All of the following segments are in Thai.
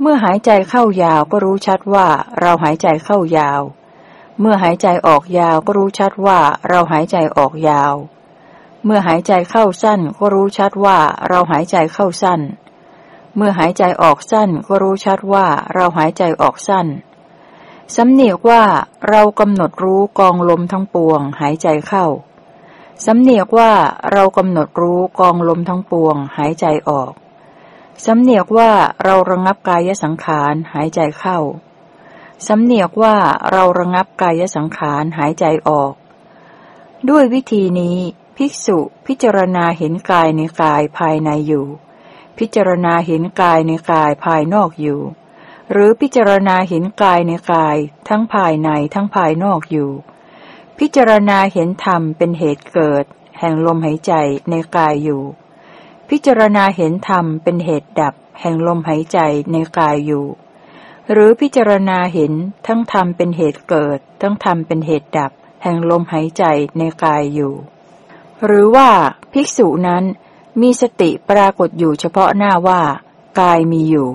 เมื่อหายใจเข้ายาวก็รู้ชัดว่าเราหายใจเข้ายาว เมื่อหายใจออกยาวก็รู้ชัดว่าเราหายใจออกยาว เมื่อหายใจเข้าสั้นก็รู้ชัดว่าเราหายใจเข้าสั้น เมื่อหายใจออกสั้นก็รู้ชัดว่าเราหายใจออกสั้นสำเนียกว่าเรากำหนดรู้กองลมทั้งปวง หายใจเข้า สำเนียกว่าเรากำหนดรู้กองลมทั้งปวง หายใจออก สำเนียกว่าเราระงับกายสังขารหายใจเข้า สำเนียกว่าเราระงับกายสังขารหายใจออก ด้วยวิธีนี้ภิกษุพิจารณาเห็นกายในกายภายในอยู่ พิจารณาเห็นกายในกายภายนอกอยู่ หรือพิจารณาเห็นกายในกายทั้งภายในทั้งภายนอกอยู่ พิจารณาเห็นธรรมเป็นเหตุเกิด แห่งลมหายใจในกายอยู่ พิจารณาเห็นธรรมเป็นเหตุดับ แห่งลมหายใจในกายอยู่ หรือพิจารณาเห็นทั้งธรรมเป็นเหตุเกิด ทั้งธรรมเป็นเหตุดับ แห่งลมหายใจในกายอยู่ หรือว่าภิกษุนั้นมีสติปรากฏอยู่เฉพาะหน้าว่า กายมีอยู่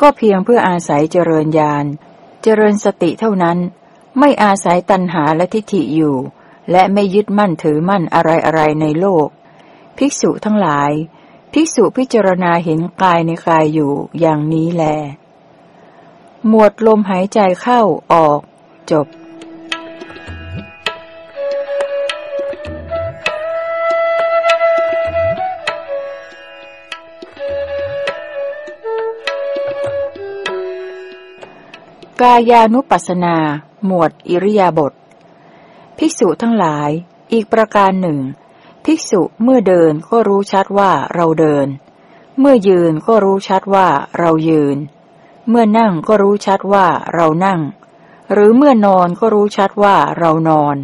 ก็เพียงเพื่ออาศัยเจริญญาณเจริญสติเท่านั้น ไม่อาศัยตัณหาและทิฏฐิอยู่ และไม่ยึดมั่นถือมั่นอะไรอะไรในโลก ภิกษุทั้งหลาย ภิกษุพิจารณาเห็นกายในกายอยู่อย่างนี้แล หมวดลมหายใจเข้าออกจบกายานุปัสนา หมวดอิริยาบถภิกษุทั้งหลาย อีกประการหนึ่ง ภิกษุเมื่อเดินก็รู้ชัดว่าเราเดิน เมื่อยืนก็รู้ชัดว่าเรายืน เมื่อนั่งก็รู้ชัดว่าเรานั่ง หรือเมื่อนอนก็รู้ชัดว่าเรานอน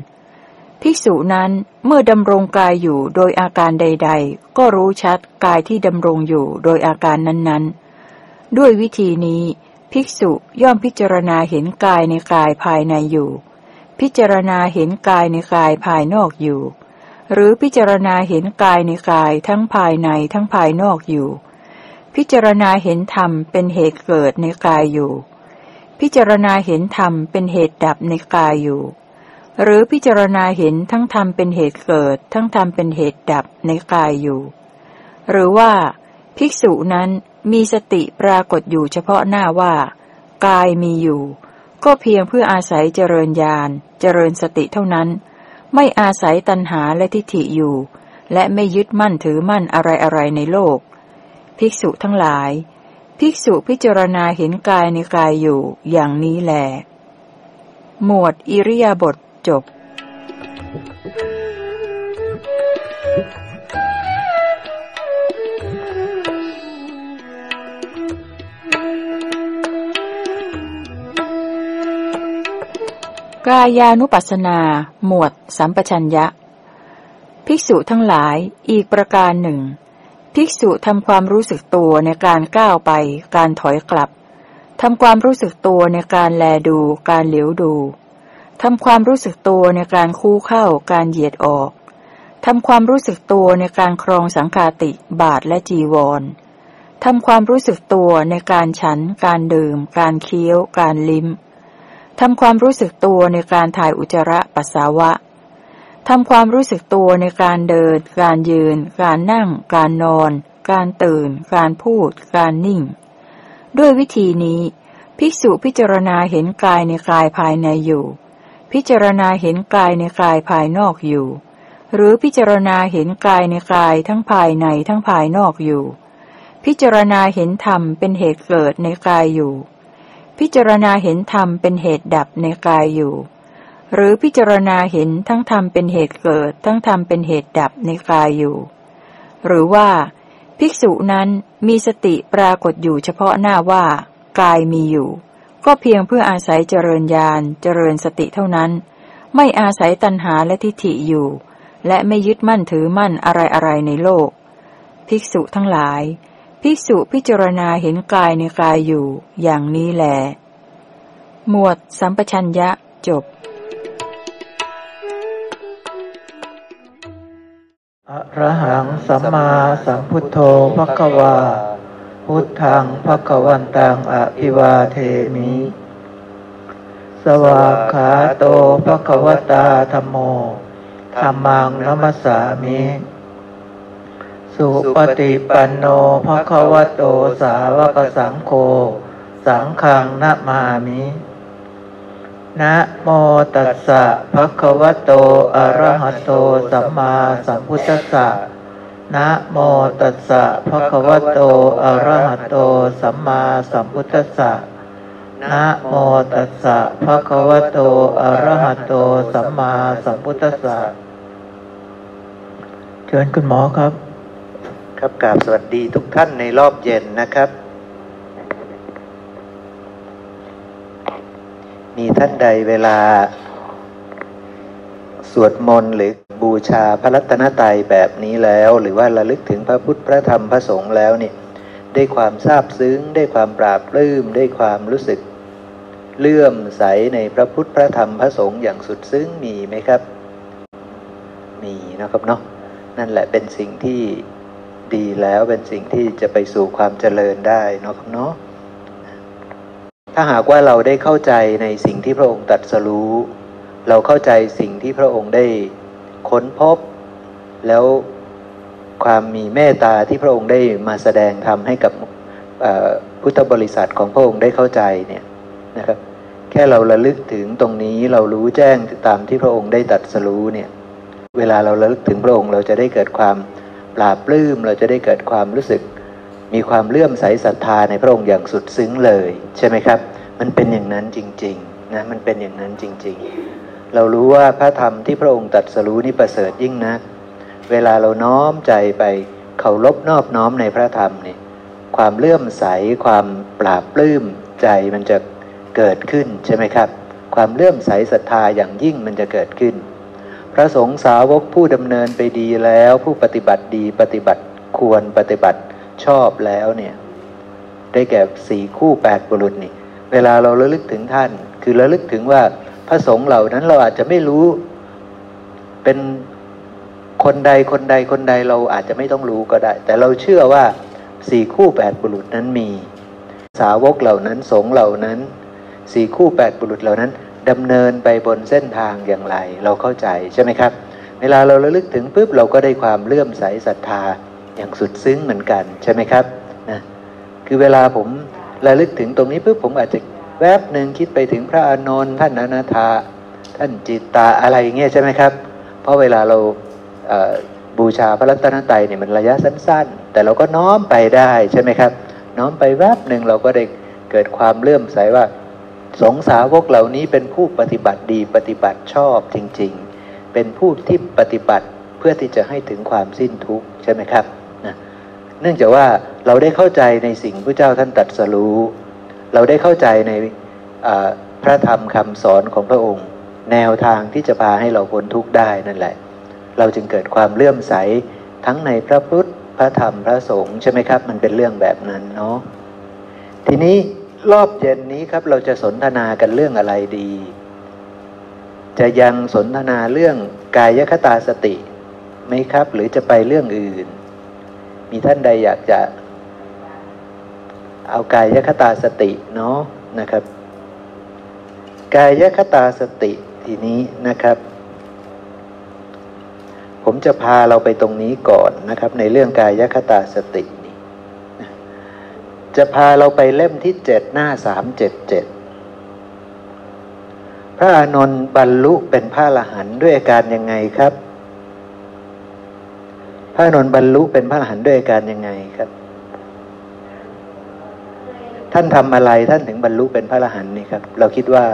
ภิกษุนั้นเมื่อดำรงกายอยู่โดยอาการใด ๆ ก็รู้ชัดกายที่ดำรงอยู่โดยอาการนั้นๆ ด้วยวิธีนี้ ภิกษุย่อมพิจารณาเห็นกายในกายภายในอยู่ พิจารณาเห็นกายในกายภายนอกอยู่ หรือพิจารณาเห็นกายในกายทั้งภายในทั้งภายนอกอยู่ พิจารณาเห็นธรรมเป็นเหตุเกิดในกายอยู่ พิจารณาเห็นธรรมเป็นเหตุดับในกายอยู่ หรือพิจารณาเห็นทั้งธรรมเป็นเหตุเกิด ทั้งธรรมเป็นเหตุดับในกายอยู่ หรือว่า ภิกษุนั้นมีสติปรากฏอยู่เฉพาะหน้าว่า กายมีอยู่ ก็เพียงเพื่ออาศัยเจริญญาณเจริญสติเท่านั้น ไม่อาศัยตัณหาและทิฏฐิอยู่ และไม่ยึดมั่นถือมั่นอะไรอะไรในโลก ภิกษุทั้งหลาย ภิกษุพิจารณาเห็นกายในกายอยู่อย่างนี้แหลหมวดอิริยาบถจบ กายานุปัสสนา หมวด สัมปชัญญะ ภิกษุทั้งหลายอีกประการหนึ่ง ภิกษุทำความรู้สึกตัวในการก้าวไป การถอยกลับทำความรู้สึกตัวในการแลดู การเหลียวดูทำความรู้สึกตัวในการคู่เข้า การเหยียดออกทำความรู้สึกตัวในการครองสังคาติ บาทและจีวรทำความรู้สึกตัวในการฉัน การดื่ม การเคี้ยว การลิ้ม ทำความรู้สึกตัวในการถ่ายอุจจาระปัสสาวะ ทำความรู้สึกตัวในการเดิน การยืน การนั่ง การนอน การตื่น การพูด การนิ่ง ด้วยวิธีนี้ ภิกษุพิจารณาเห็นกายในกายภายในอยู่ พิจารณาเห็นกายในกายภายนอกอยู่ หรือพิจารณาเห็นกายในกายทั้งภายในทั้งภายนอกอยู่ พิจารณาเห็นธรรมเป็นเหตุเกิดในกายอยู่ พิจารณาเห็นธรรมเป็นเหตุดับในกายอยู่ หรือพิจารณาเห็นทั้งธรรมเป็นเหตุเกิด ทั้งธรรมเป็นเหตุดับในกายอยู่ หรือว่า ภิกษุนั้นมีสติปรากฏอยู่เฉพาะหน้าว่า กายมีอยู่ ก็เพียงเพื่ออาศัยเจริญญาณเจริญสติเท่านั้น ไม่อาศัยตัณหาและทิฏฐิอยู่ และไม่ยึดมั่นถือมั่นอะไรอะไรในโลก ภิกษุทั้งหลาย ภิกษุพิจารณาเห็นกายในกายอยู่ อย่างนี้แหลหมวดสัมปชัญญะจบ อระหังสัมมาสัมพุทโธภควา พุทธังภควันตังอภิวาเทมิ สวากขาโตภควตาธรรมโมธรรมังนัมสามิ สุปฏิปันโนภควโตสาวกสังโฆสังฆังนะมามินะโมตัสสะภะคะวะโต อะระหะโต สัมมาสัมพุทธัสสะ นะโมตัสสะภะคะวะโต อะระหะโต สัมมาสัมพุทธัสสะ นะโมตัสสะภะคะวะโต อะระหะโต สัมมาสัมพุทธัสสะ เชิญคุณหมอครับ ครับกราบสวัสดีทุกท่านในรอบเย็นนะครับ มีท่านใดเวลา สวดมนต์หรือบูชาพระรัตนตรัยแบบนี้แล้ว หรือว่าระลึกถึงพระพุทธพระธรรมพระสงฆ์แล้วเนี่ยได้ความซาบซึ้ง ได้ความปราบปลื้ม ได้ความรู้สึก เลื่อมใสในพระพุทธพระธรรมพระสงฆ์อย่างสุดซึ้งมีไหมครับ มีนะครับเนาะนั่นแหละเป็นสิ่งที่ ดีแล้วเป็นสิ่งที่จะไปสู่ความเจริญได้เนาะครับเนาะถ้าหากว่าเราได้เข้าใจในสิ่งที่พระองค์ตรัสรู้ เราเข้าใจสิ่งที่พระองค์ได้ค้นพบ แล้วความมีเมตตาที่พระองค์ได้มาแสดงทำให้กับพุทธบริษัทของพระองค์ได้เข้าใจเนี่ยนะครับ แค่เราระลึกถึงตรงนี้เรารู้แจ้งตามที่พระองค์ได้ตรัสรู้เนี่ย เวลาเราระลึกถึงพระองค์เราจะได้เกิดความ ปราบปลื้มเราจะได้เกิดความรู้สึก มีความเลื่อมใสศรัทธาในพระองค์อย่างสุดซึ้งเลย ใช่ไหมครับ มันเป็นอย่างนั้นจริงๆนะมันเป็นอย่างนั้นจริง ๆ เรารู้ว่าพระธรรมที่พระองค์ตรัสรู้นี่ประเสริฐยิ่งนะเวลาเราน้อมใจไปเคารพนอบน้อมในพระธรรมนี่ความเลื่อมใสความปราบปลื้มใจมันจะเกิดขึ้นใช่ไหมครับ ความเลื่อมใสศรัทธาอย่างยิ่งมันจะเกิดขึ้น พระสงฆ์สาวกผู้ดำเนินไปดีแล้วผู้ปฏิบัติดีปฏิบัติควรปฏิบัติชอบแล้วเนี่ยได้แก่สี่คู่แปดบุรุษนี่ เวลาเราระลึกถึงท่าน คือระลึกถึงว่าพระสงฆ์เหล่านั้นเราอาจจะไม่รู้ เป็นคนใดคนใดคนใดเราอาจจะไม่ต้องรู้ก็ได้ แต่เราเชื่อว่าสี่คู่แปดบุรุษนั้นมี สาวกเหล่านั้นสงฆ์เหล่านั้นสี่คู่แปดบุรุษเหล่านั้น ดำเนินไปบนเส้นทางอย่างไร เราเข้าใจใช่ไหมครับ เวลาเราระลึกถึงปุ๊บเราก็ได้ความเลื่อมใสศรัทธาอย่างสุดซึ้งเหมือนกันใช่ไหมครับนะคือเวลาผมระลึกถึงตรงนี้ปุ๊บผมอาจจะแวบหนึ่งคิดไปถึงพระอานนท์ท่านอนาถาท่านจิตตาอะไรเงี้ยใช่ไหมครับ เพราะเวลาเราบูชาพระรัตนตรัยเนี่ยมันระยะสั้น ๆ แต่เราก็น้อมไปได้ใช่ไหมครับ น้อมไปแวบหนึ่งเราก็ได้เกิดความเลื่อมใสว่า สงสาวกเหล่านี้เป็นผู้ปฏิบัติดีปฏิบัติชอบจริง ๆ เป็นผู้ที่ปฏิบัติเพื่อที่จะให้ถึงความสิ้นทุกข์ใช่ไหมครับนะเนื่องจากว่าเราได้เข้าใจในสิ่งพระเจ้าท่านตรัสรู้ เราได้เข้าใจในพระธรรมคำสอนของพระองค์ แนวทางที่จะพาให้เราพ้นทุกข์ได้นั่นแหละ เราจึงเกิดความเลื่อมใสทั้งในพระพุทธพระธรรมพระสงฆ์ใช่ไหมครับ มันเป็นเรื่องแบบนั้นเนาะทีนี้ รอบเย็นนี้ครับ เราจะสนทนากันเรื่องอะไรดี จะยังสนทนาเรื่องกายคตาสติไหมครับ หรือจะไปเรื่องอื่น มีท่านใดอยากจะ เอากายคตาสติเนาะนะครับ กายคตาสติทีนี้นะครับ ผมจะพาเราไปตรงนี้ก่อนนะครับ ในเรื่องกายคตาสติ จะพาเราไปเล่มที่เจ็ดหน้าสามเจ็ดเจ็ดพระอานนท์บรรลุเป็นพระอรหันต์ด้วยอาการยังไงครับ พระอานนท์บรรลุเป็นพระอรหันต์ด้วยอาการยังไงครับ ท่านทำอะไรท่านถึงบรรลุเป็นพระอรหันต์นี่ครับ เราคิดว่า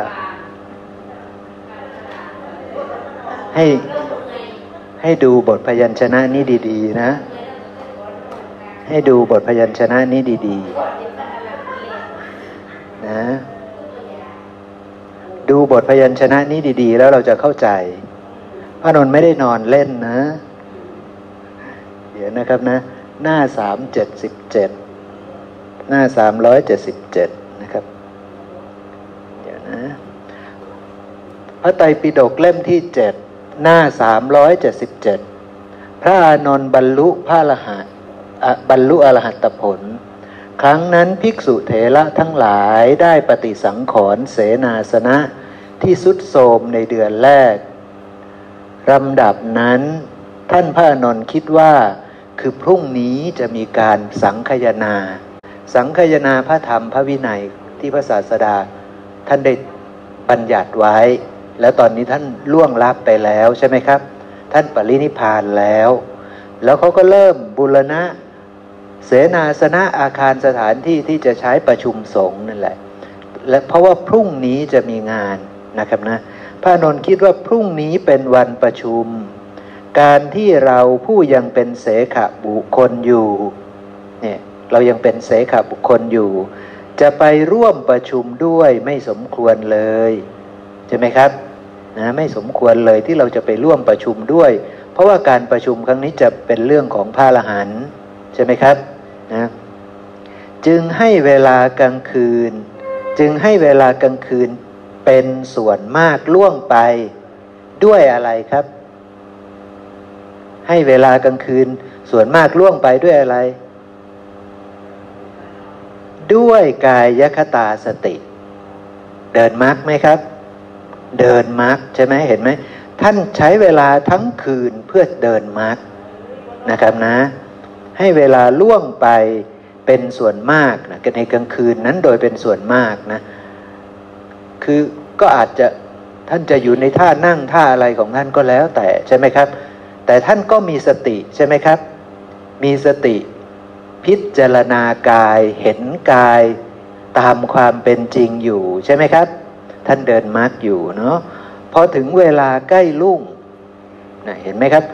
ให้ให้ดูบทพยัญชนะนี้ดี ๆ นะ ให้ดูบทพยัญชนะนี้ดีๆนะดูบทพยัญชนะนี้ดี ๆ แล้วเราจะเข้าใจพระนนท์ไม่ได้นอนเล่นนะ เดี๋ยวนะครับนะ หน้าสามเจ็ดสิบเจ็ดหน้าสามร้อยเจ็ดสิบเจ็ดนะครับ เดี๋ยวนะ พระไตรปิฎกเล่มที่เจ็ดหน้าสามร้อยเจ็ดสิบเจ็ดพระอานนท์บรรลุพระรหัส บรรลุอรหัตผล ครั้งนั้นภิกษุเถระทั้งหลายได้ปฏิสังขรณ์เสนาสนะที่สุดโทมในเดือนแรกลำดับนั้นท่านพระอนนท์คิดว่า คือพรุ่งนี้จะมีการสังคายนา สังคายนาพระธรรมพระวินัยที่พระศาสดา ท่านได้บัญญัติไว้ แล้วตอนนี้ท่านล่วงลับไปแล้วใช่ไหมครับ ท่านปรินิพานแล้ว แล้วเขาก็เริ่มบูรณะ เสนาสนะอาคารสถานที่ที่จะใช้ประชุมสงฆ์นั่นแหละ และเพราะว่าพรุ่งนี้จะมีงานนะครับนะพระนนท์คิดว่าพรุ่งนี้เป็นวันประชุม การที่เราผู้ยังเป็นเสขบุคคลอยู่เนี่ยเรายังเป็นเสขบุคคลอยู่ จะไปร่วมประชุมด้วยไม่สมควรเลยใช่ไหมครับนะไม่สมควรเลยที่เราจะไปร่วมประชุมด้วย เพราะว่าการประชุมครั้งนี้จะเป็นเรื่องของพระอรหันต์ ใช่ไหมครับนะจึงให้เวลากลางคืน จึงให้เวลากลางคืนเป็นส่วนมากล่วงไปด้วยอะไรครับ ให้เวลากลางคืนส่วนมากล่วงไปด้วยอะไร ด้วยกายคตาสติ เดินมรรคไหมครับ เดินมรรคใช่ไหมเห็นไหมท่านใช้เวลาทั้งคืนเพื่อเดินมรรคนะครับนะ ให้เวลาล่วงไปเป็นส่วนมากนะในกลางคืนนั้นโดยเป็นส่วนมากนะ คือก็อาจจะท่านจะอยู่ในท่านั่งท่าอะไรของท่านก็แล้วแต่ใช่ไหมครับ แต่ท่านก็มีสติใช่ไหมครับ มีสติพิจารณากายเห็นกายตามความเป็นจริงอยู่ใช่ไหมครับ ท่านเดินมารรคอยู่เนาะพอถึงเวลาใกล้ลุ่งนะเห็นไหมครับ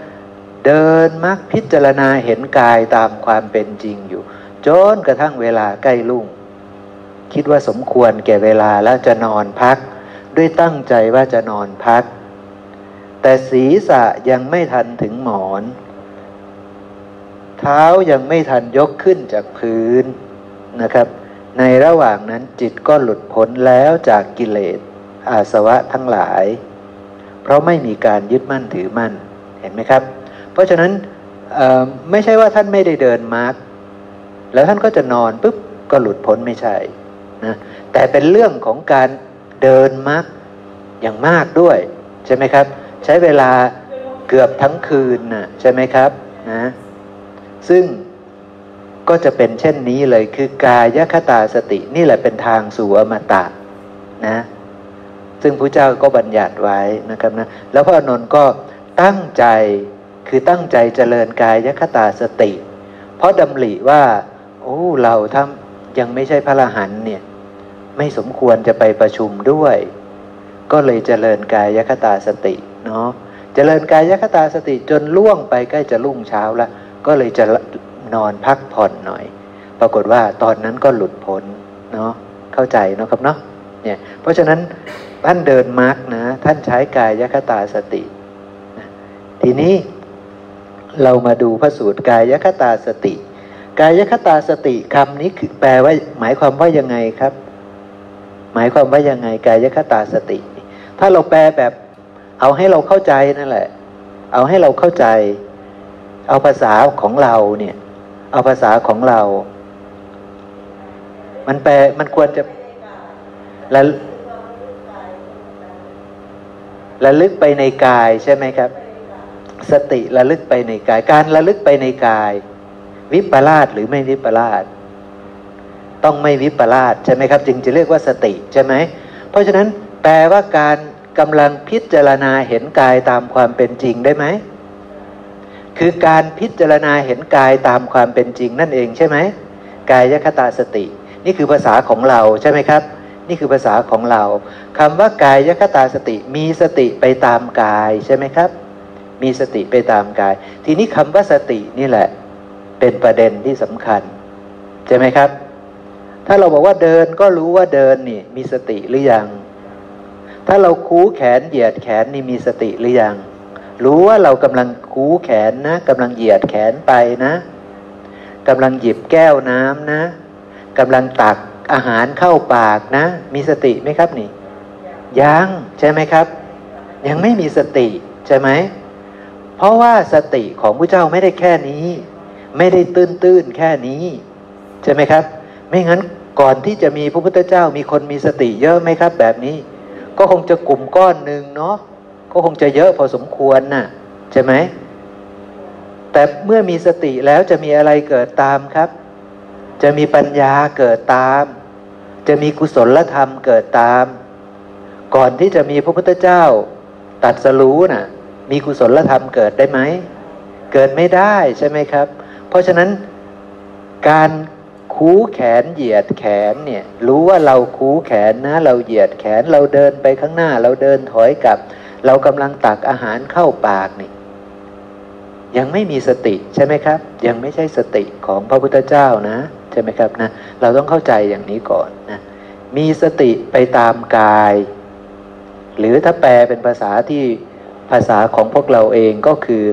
เดินมรรคพิจารณาเห็นกายตามความเป็นจริงอยู่ จนกระทั่งเวลาใกล้ลุ่ง คิดว่าสมควรแก่เวลาแล้วจะนอนพัก ด้วยตั้งใจว่าจะนอนพัก แต่ศีรษะยังไม่ทันถึงหมอน เท้ายังไม่ทันยกขึ้นจากพื้นนะครับ ในระหว่างนั้นจิตก็หลุดพ้นแล้วจากกิเลสอาสวะทั้งหลาย เพราะไม่มีการยึดมั่นถือมั่นเห็นไหมครับ เพราะฉะนั้นไม่ใช่ว่าท่านไม่ได้เดินมาร์กแล้วท่านก็จะนอนปุ๊บก็หลุดพ้นไม่ใช่นะแต่เป็นเรื่องของการเดินมาร์กอย่างมากด้วย ใช่ไหมครับ ใช้เวลาเกือบทั้งคืนนะใช่ไหมครับนะซึ่งก็จะเป็นเช่นนี้เลยคือกายคตาสตินี่แหละเป็นทางสู่อมตะนะซึ่งพระเจ้าก็บัญญัติไว้นะครับนะแล้วพระอนุนก็ตั้งใจ คือตั้งใจเจริญกายยคตาสติ เพราะดำริว่า โอ้เราถ้ายังไม่ใช่พระรหันเนี่ย ไม่สมควรจะไปประชุมด้วย ก็เลยเจริญกายยคตาสติเนาะเจริญกายยคตาสติจนล่วงไปใกล้จะรุ่งเช้าล้วก็เลยจะนอนพักผ่อนหน่อย ปรากฏว่าตอนนั้นก็หลุดพ้นเนาะเข้าใจเนาะครับเนาะเนี่ยเพราะฉะนั้นท่านเดินมาร์กนะ ท่านใช้กายคตาสติ ทีนี้ เรามาดูพระสูตรกายคตาสติ กายคตาสติคำนี้คือแปลว่า หมายความว่ายังไงครับ หมายความว่ายังไง กายคตาสติ ถ้าเราแปลแบบ เอาให้เราเข้าใจนั่นแหละ เอาให้เราเข้าใจ เอาภาษาของเราเนี่ย เอาภาษาของเรา มันแปลมันควรจะละระลึกไปในกายใช่ไหมครับ สติระลึกไปในกาย การระลึกไปในกาย วิปลาสหรือไม่วิปลาสต้องไม่วิปลาสใช่ไหมครับ จึงจะเรียกว่าสติใช่ไหมเพราะฉะนั้นแปลว่าการกำลังพิจารณาเห็นกายตามความเป็นจริงได้ไหมคือการพิจารณาเห็นกายตามความเป็นจริงนั่นเองใช่ไหมกายยคตาสติ นี่คือภาษาของเราใช่ไหมครับ นี่คือภาษาของเราคำว่ากายยคตาสติมีสติไปตามกายใช่ไหมครับ มีสติไปตามกาย ทีนี้คำว่าสตินี่แหละ เป็นประเด็นที่สำคัญ ใช่ไหมครับ ถ้าเราบอกว่าเดินก็รู้ว่าเดินนี่ มีสติหรือยัง ถ้าเราคูแขนเหยียดแขนนี่มีสติหรือยัง รู้ว่าเรากำลังคูแขนนะกำลังเหยียดแขนไปนะกำลังหยิบแก้วน้ำนะกำลังตักอาหารเข้าปากนะ มีสติไหมครับนี่ ยัง ใช่ไหมครับ ยังไม่มีสติ ใช่ไหม เพราะว่าสติของพระเจ้าไม่ได้แค่นี้ ไม่ได้ตื้นตื้นแค่นี้ ใช่ไหมครับ ไม่งั้นก่อนที่จะมีพระพุทธเจ้ามีคนมีสติเยอะไหมครับ แบบนี้ ก็คงจะกลุ่มก้อนหนึ่งเนาะก็คงจะเยอะพอสมควรน่ะใช่ไหมแต่เมื่อมีสติแล้วจะมีอะไรเกิดตามครับ จะมีปัญญาเกิดตาม จะมีกุศลธรรมเกิดตาม ก่อนที่จะมีพระพุทธเจ้าตัดสรู้น่ะ มีกุศลธรรมเกิดได้ไหม เกิดไม่ได้ใช่ไหมครับ เพราะฉะนั้นการคูแขนเหยียดแขนเนี่ยรู้ว่าเราคูแขนนะเราเหยียดแขนเราเดินไปข้างหน้า เราเดินถอยกลับ เรากำลังตักอาหารเข้าปากนี่ยังไม่มีสติใช่ไหมครับ ยังไม่ใช่สติของพระพุทธเจ้านะ ใช่ไหมครับนะเราต้องเข้าใจอย่างนี้ก่อนนะมีสติไปตามกาย หรือถ้าแปลเป็นภาษาที่ ภาษาของพวกเราเองก็คือ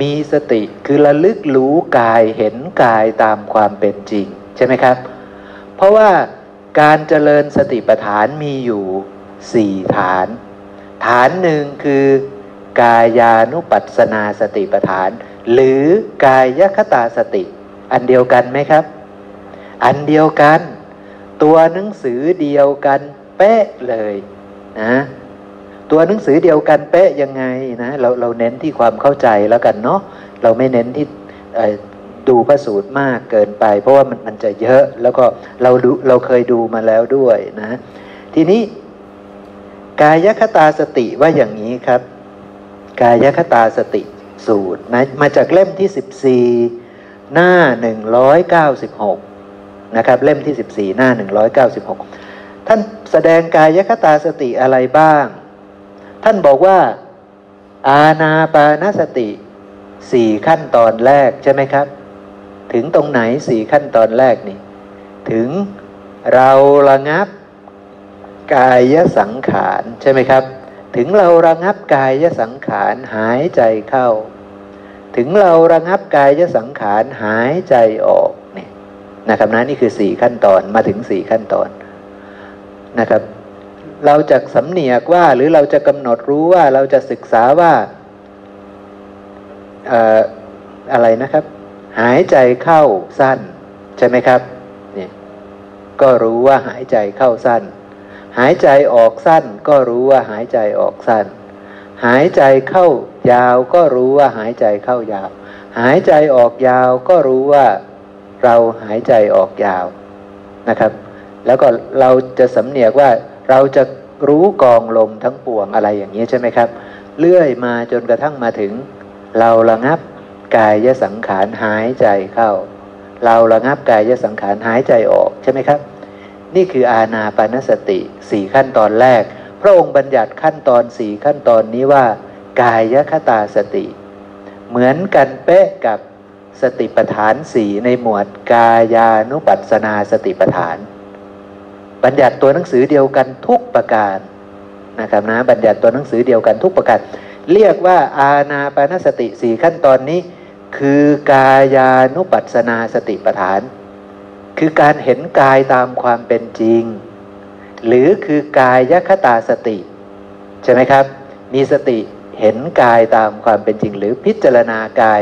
มีสติคือระลึกรู้กายเห็นกายตามความเป็นจริง ใช่ไหมครับ เพราะว่าการเจริญสติปัฏฐานมีอยู่สี่ฐาน ฐานหนึ่งคือกายานุปัสสนาสติปัฏฐาน หรือกายคตาสติ อันเดียวกันไหมครับ อันเดียวกัน ตัวหนังสือเดียวกันเป๊ะเลยนะ ตัวหนังสือเดียวกันเป๊ะยังไงนะเราเราเน้นที่ความเข้าใจแล้วกันเนาะเราไม่เน้นที่ดูพระสูตรมากเกินไป เพราะว่ามันมันจะเยอะแล้วก็เราดูเราเคยดูมาแล้วด้วยนะ ทีนี้ กายคตาสติว่าอย่างนี้ครับ กายคตาสติสูตรนะมาจากเล่มที่ 14 หน้า 196 นะครับ เล่มที่ 14 หน้า 196 ท่านแสดงกายคตาสติอะไรบ้าง ท่านบอกว่า อาณาปานสติสี่ขั้นตอนแรกใช่ไหมครับ ถึงตรงไหนสี่ขั้นตอนแรกนี่ ถึงเราระงับกายสังขารใช่ไหมครับ ถึงเราระงับกายสังขารหายใจเข้า ถึงเราระงับกายสังขารหายใจออกนี่นะครับนะนี่คือสี่ขั้นตอนมาถึงสี่ขั้นตอนนะครับ เราจะสำเนียกว่าหรือเราจะกำหนดรู้ว่าเราจะศึกษาว่าอะไรนะครับ หายใจเข้าสั้น ใช่ไหมครับนี่ก็รู้ว่าหายใจเข้าสั้น หายใจออกสั้น ก็รู้ว่าหายใจออกสั้น หายใจเข้ายาวก็รู้ว่าหายใจเข้ายาว หายใจออกยาวก็รู้ว่าเราหายใจออกยาวนะครับ แล้วก็เราจะสำเนียกว่า เราจะรู้กองลมทั้งปวงอะไรอย่างนี้ใช่ไหมครับ เลื่อยมาจนกระทั่งมาถึง เราระงับกายสังขารหายใจเข้า เราระงับกายสังขารหายใจออกใช่ไหมครับ นี่คืออาณาปานสติสี่ขั้นตอนแรก พระองค์บัญญัติขั้นตอนสี่ขั้นตอนนี้ว่า กายคตาสติ เหมือนกันเป๊ะกับสติปัฏฐานสี่ในหมวดกายานุปัสสนาสติปัฏฐาน บัญญัติตัวหนังสือเดียวกันทุกประการนะครับนะบัญญัติตัวหนังสือเดียวกันทุกประการ เรียกว่าอาณาปานสติสี่ขั้นตอนนี้ คือกายานุปัสนาสติปฐาน คือการเห็นกายตามความเป็นจริง หรือคือกายยคตาสติ ใช่ไหมครับ มีสติเห็นกายตามความเป็นจริง หรือพิจารณากาย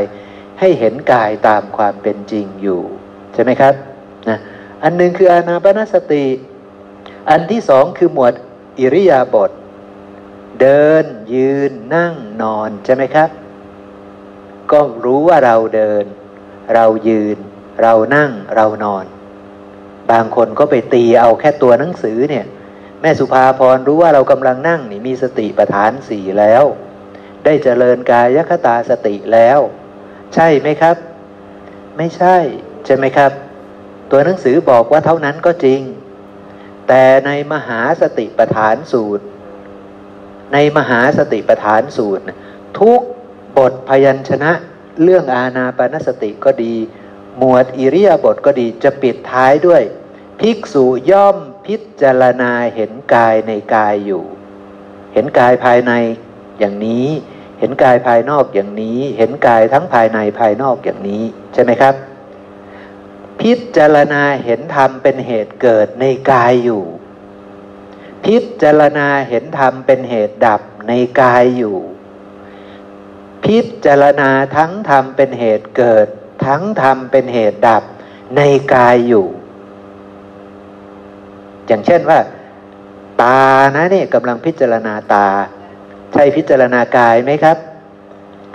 ให้เห็นกายตามความเป็นจริงอยู่ ใช่ไหมครับนะอันหนึ่งคืออานาปนสติ อันที่สองคือหมวดอิริยาบถเดินยืนนั่งนอนใช่ไหมครับ ก็รู้ว่าเราเดิน เรายืน เรานั่งเรานอน บางคนก็ไปตีเอาแค่ตัวหนังสือเนี่ย แม่สุภาพรรู้ว่าเรากำลังนั่งนี่มีสติปัฏฐานสี่แล้ว ได้เจริญกายคตาสติแล้ว ใช่ไหมครับ ไม่ใช่ ใช่ไหมครับ ตัวหนังสือบอกว่าเท่านั้นก็จริง แต่ในมหาสติปฐานสูตร ในมหาสติปฐานสูตร ทุกบทพยัญชนะเรื่องอาณาปณสติก็ดี หมวดอิริยาบถก็ดีจะปิดท้ายด้วย ภิกษุย่อมพิจารณาเห็นกายในกายอยู่ เห็นกายภายในอย่างนี้ เห็นกายภายนอกอย่างนี้ เห็นกายทั้งภายในภายนอกอย่างนี้ใช่ไหมครับ พิจารณาเห็นธรรมเป็นเหตุเกิดในกายอยู่ พิจารณาเห็นธรรมเป็นเหตุดับในกายอยู่ พิจารณาทั้งธรรมเป็นเหตุเกิด ทั้งธรรมเป็นเหตุดับในกายอยู่ อย่างเช่นว่า ตานะนี่กำลังพิจารณาตา ใช่พิจารณากายไหมครับ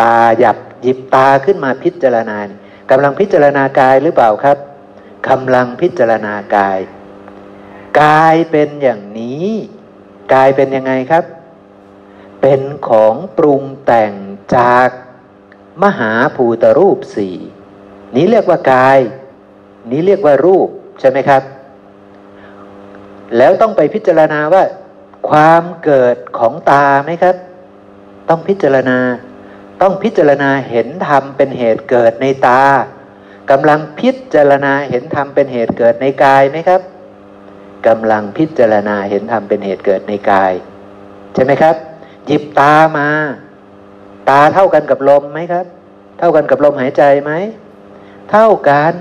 ตาหยับหยิบตาขึ้นมาพิจารณากำลังพิจารณากายหรือเปล่าครับ กำลังพิจารณากาย กายเป็นอย่างนี้ กายเป็นยังไงครับ เป็นของปรุงแต่งจากมหาภูตรูปสี่นี้เรียกว่ากาย นี้เรียกว่ารูปใช่ไหมครับ แล้วต้องไปพิจารณาว่า ความเกิดของตาไหมครับ ต้องพิจารณา ต้องพิจารณาเห็นธรรมเป็นเหตุเกิดในตา กำลังพิจารณาเห็นธรรมเป็นเหตุเกิดในกายไหมครับกำลังพิจารณาเห็นธรรมเป็นเหตุเกิดในกาย ใช่ไหมครับ หยิบตามา ตาเท่ากันกับลมไหมครับ เท่ากันกับลมหายใจไหม เท่ากัน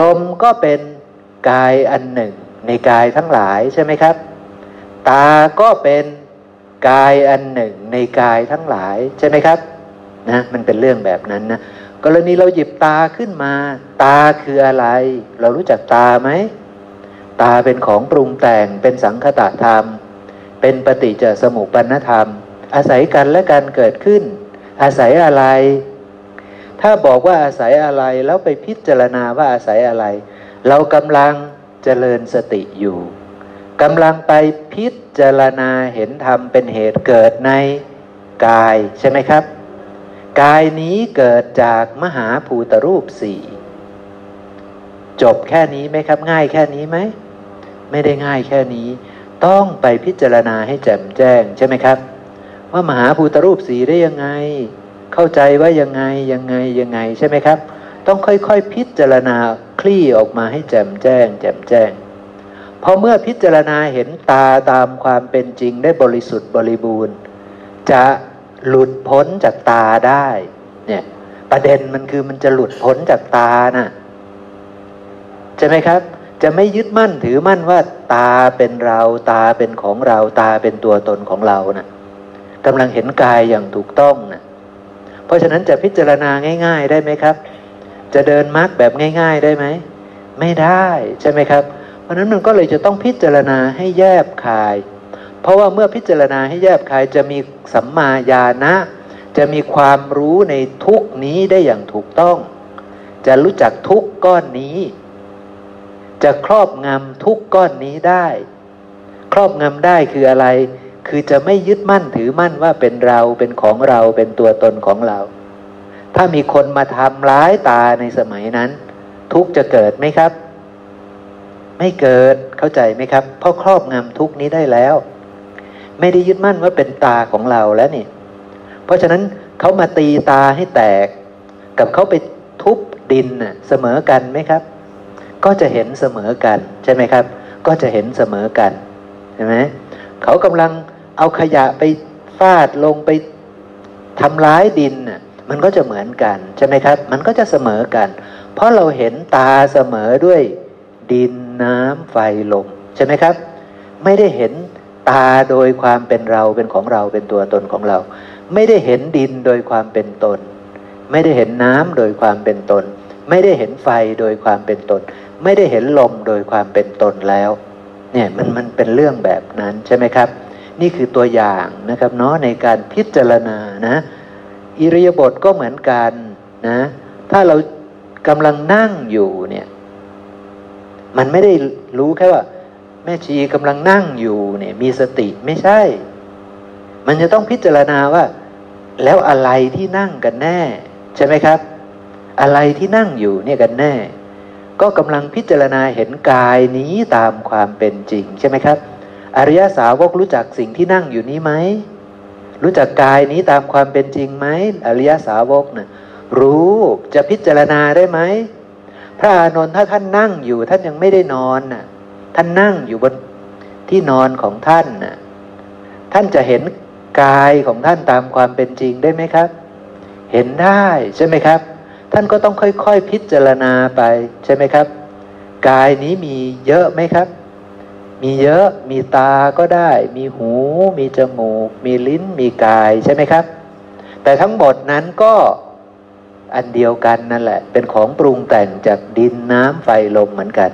ลมก็เป็นกายอันหนึ่ง ในกายทั้งหลายใช่ไหมครับ ตาก็เป็นกายอันหนึ่ง ในกายทั้งหลายใช่ไหมครับนะมันเป็นเรื่องแบบนั้นนะ กรณีเราหยิบตาขึ้นมา ตาคืออะไร เรารู้จักตาไหม ตาเป็นของปรุงแต่งเป็นสังคตธรรม เป็นปฏิจจสมุปปนธรรม อาศัยกันและกันเกิดขึ้น อาศัยอะไร ถ้าบอกว่าอาศัยอะไรแล้วไปพิจารณาว่าอาศัยอะไร เรากำลังเจริญสติอยู่กำลังไปพิจารณาเห็นธรรมเป็นเหตุเกิดในกายใช่ไหมครับ กายนี้เกิดจากมหาภูตรูปสี่จบแค่นี้ไหมครับ ง่ายแค่นี้ไหม ไม่ได้ง่ายแค่นี้ ต้องไปพิจารณาให้แจ่มแจ้งใช่ไหมครับ ว่ามหาภูตรูปสีได้ยังไง เข้าใจว่ายังไงยังไงยังไงใช่ไหมครับ ต้องค่อยๆพิจารณาคลี่ออกมาให้แจ่มแจ้ง แจ่มแจ้งพอเมื่อพิจารณาเห็นตาตามความเป็นจริงได้บริสุทธิ์บริบูรณ์ จะ หลุดพ้นจากตาได้ เนี่ย ประเด็นมันคือมันจะหลุดพ้นจากตานะ่ะใช่ไหมครับ จะไม่ยึดมั่นถือมั่นว่า ตาเป็นเราตาเป็นของเราตาเป็นตัวตนของเรานะ่ะกำลังเห็นกายอย่างถูกต้องนะเพราะฉะนั้นจะพิจารณาง่าย ๆ ได้ไหมครับ จะเดินมารรคแบบง่าย ๆ ได้ไหมไม่ได้ใช่ไหมครับ เพราะนั้นมันก็เลยจะต้องพิจารณาให้แยบคาย เพราะว่าเมื่อพิจารณาให้แยบคายจะมีสัมมาญาณะจะมีความรู้ในทุกนี้ได้อย่างถูกต้อง จะรู้จักทุกก้อนนี้ จะครอบงำทุกก้อนนี้ได้ ครอบงำได้คืออะไร คือจะไม่ยึดมั่นถือมั่นว่าเป็นเราเป็นของเราเป็นตัวตนของเรา ถ้ามีคนมาทำร้ายตาในสมัยนั้น ทุกจะเกิดไหมครับ ไม่เกิดเข้าใจไหมครับ เพราะครอบงำทุกนี้ได้แล้ว ไม่ได้ยึดมั่นว่าเป็นตาของเราแล้วนี่ เพราะฉะนั้นเขามาตีตาให้แตก กับเขาไปทุบดินเสมอกันไหมครับ ก็จะเห็นเสมอกันใช่ไหมครับ ก็จะเห็นเสมอกันใช่ไหมเขากำลังเอาขยะไปฟาดลงไปทำร้ายดินมันก็จะเหมือนกันใช่ไหมครับ มันก็จะเสมอกัน เพราะเราเห็นตาเสมอด้วยดินน้ำไฟลมใช่ไหมครับ ไม่ได้เห็น ตาโดยความเป็นเราเป็นของเราเป็นตัวตนของเรา ไม่ได้เห็นดินโดยความเป็นตน ไม่ได้เห็นน้ำโดยความเป็นตน ไม่ได้เห็นไฟโดยความเป็นตน ไม่ได้เห็นลมโดยความเป็นตนแล้ว เนี่ยมันมันเป็นเรื่องแบบนั้นใช่ไหมครับ นี่คือตัวอย่างนะครับเนาะในการพิจารณานะอิริยาบถก็เหมือนกันนะถ้าเรากำลังนั่งอยู่เนี่ยมันไม่ได้รู้แค่ว่า แม่ชีกำลังนั่งอยู่เนี่ยมีสติไม่ใช่ มันจะต้องพิจารณาว่า แล้วอะไรที่นั่งกันแน่ ใช่ไหมครับ อะไรที่นั่งอยู่เนี่ยกันแน่ ก็กำลังพิจารณาเห็นกายนี้ตามความเป็นจริง ใช่ไหมครับ อริยสาวกรู้จักสิ่งที่นั่งอยู่นี้ไหมรู้จักกายนี้ตามความเป็นจริงไหมอริยสาวกเนะ่ะรู้จะพิจารณาได้ไหมพระอานนท์ถ้าท่านนั่งอยู่ท่านยังไม่ได้นอนน่ะ ท่านนั่งอยู่บนที่นอนของท่านน่ะท่านจะเห็นกายของท่านตามความเป็นจริงได้ไหมครับ เห็นได้ใช่ไหมครับ ท่านก็ต้องค่อยๆพิจารณาไปใช่ไหมครับ กายนี้มีเยอะไหมครับ มีเยอะมีตาก็ได้ มีหู มีจมูก มีลิ้น มีกายใช่ไหมครับ แต่ทั้งหมดนั้นก็อันเดียวกันนั่นแหละ เป็นของปรุงแต่งจากดินน้ำไฟลมเหมือนกัน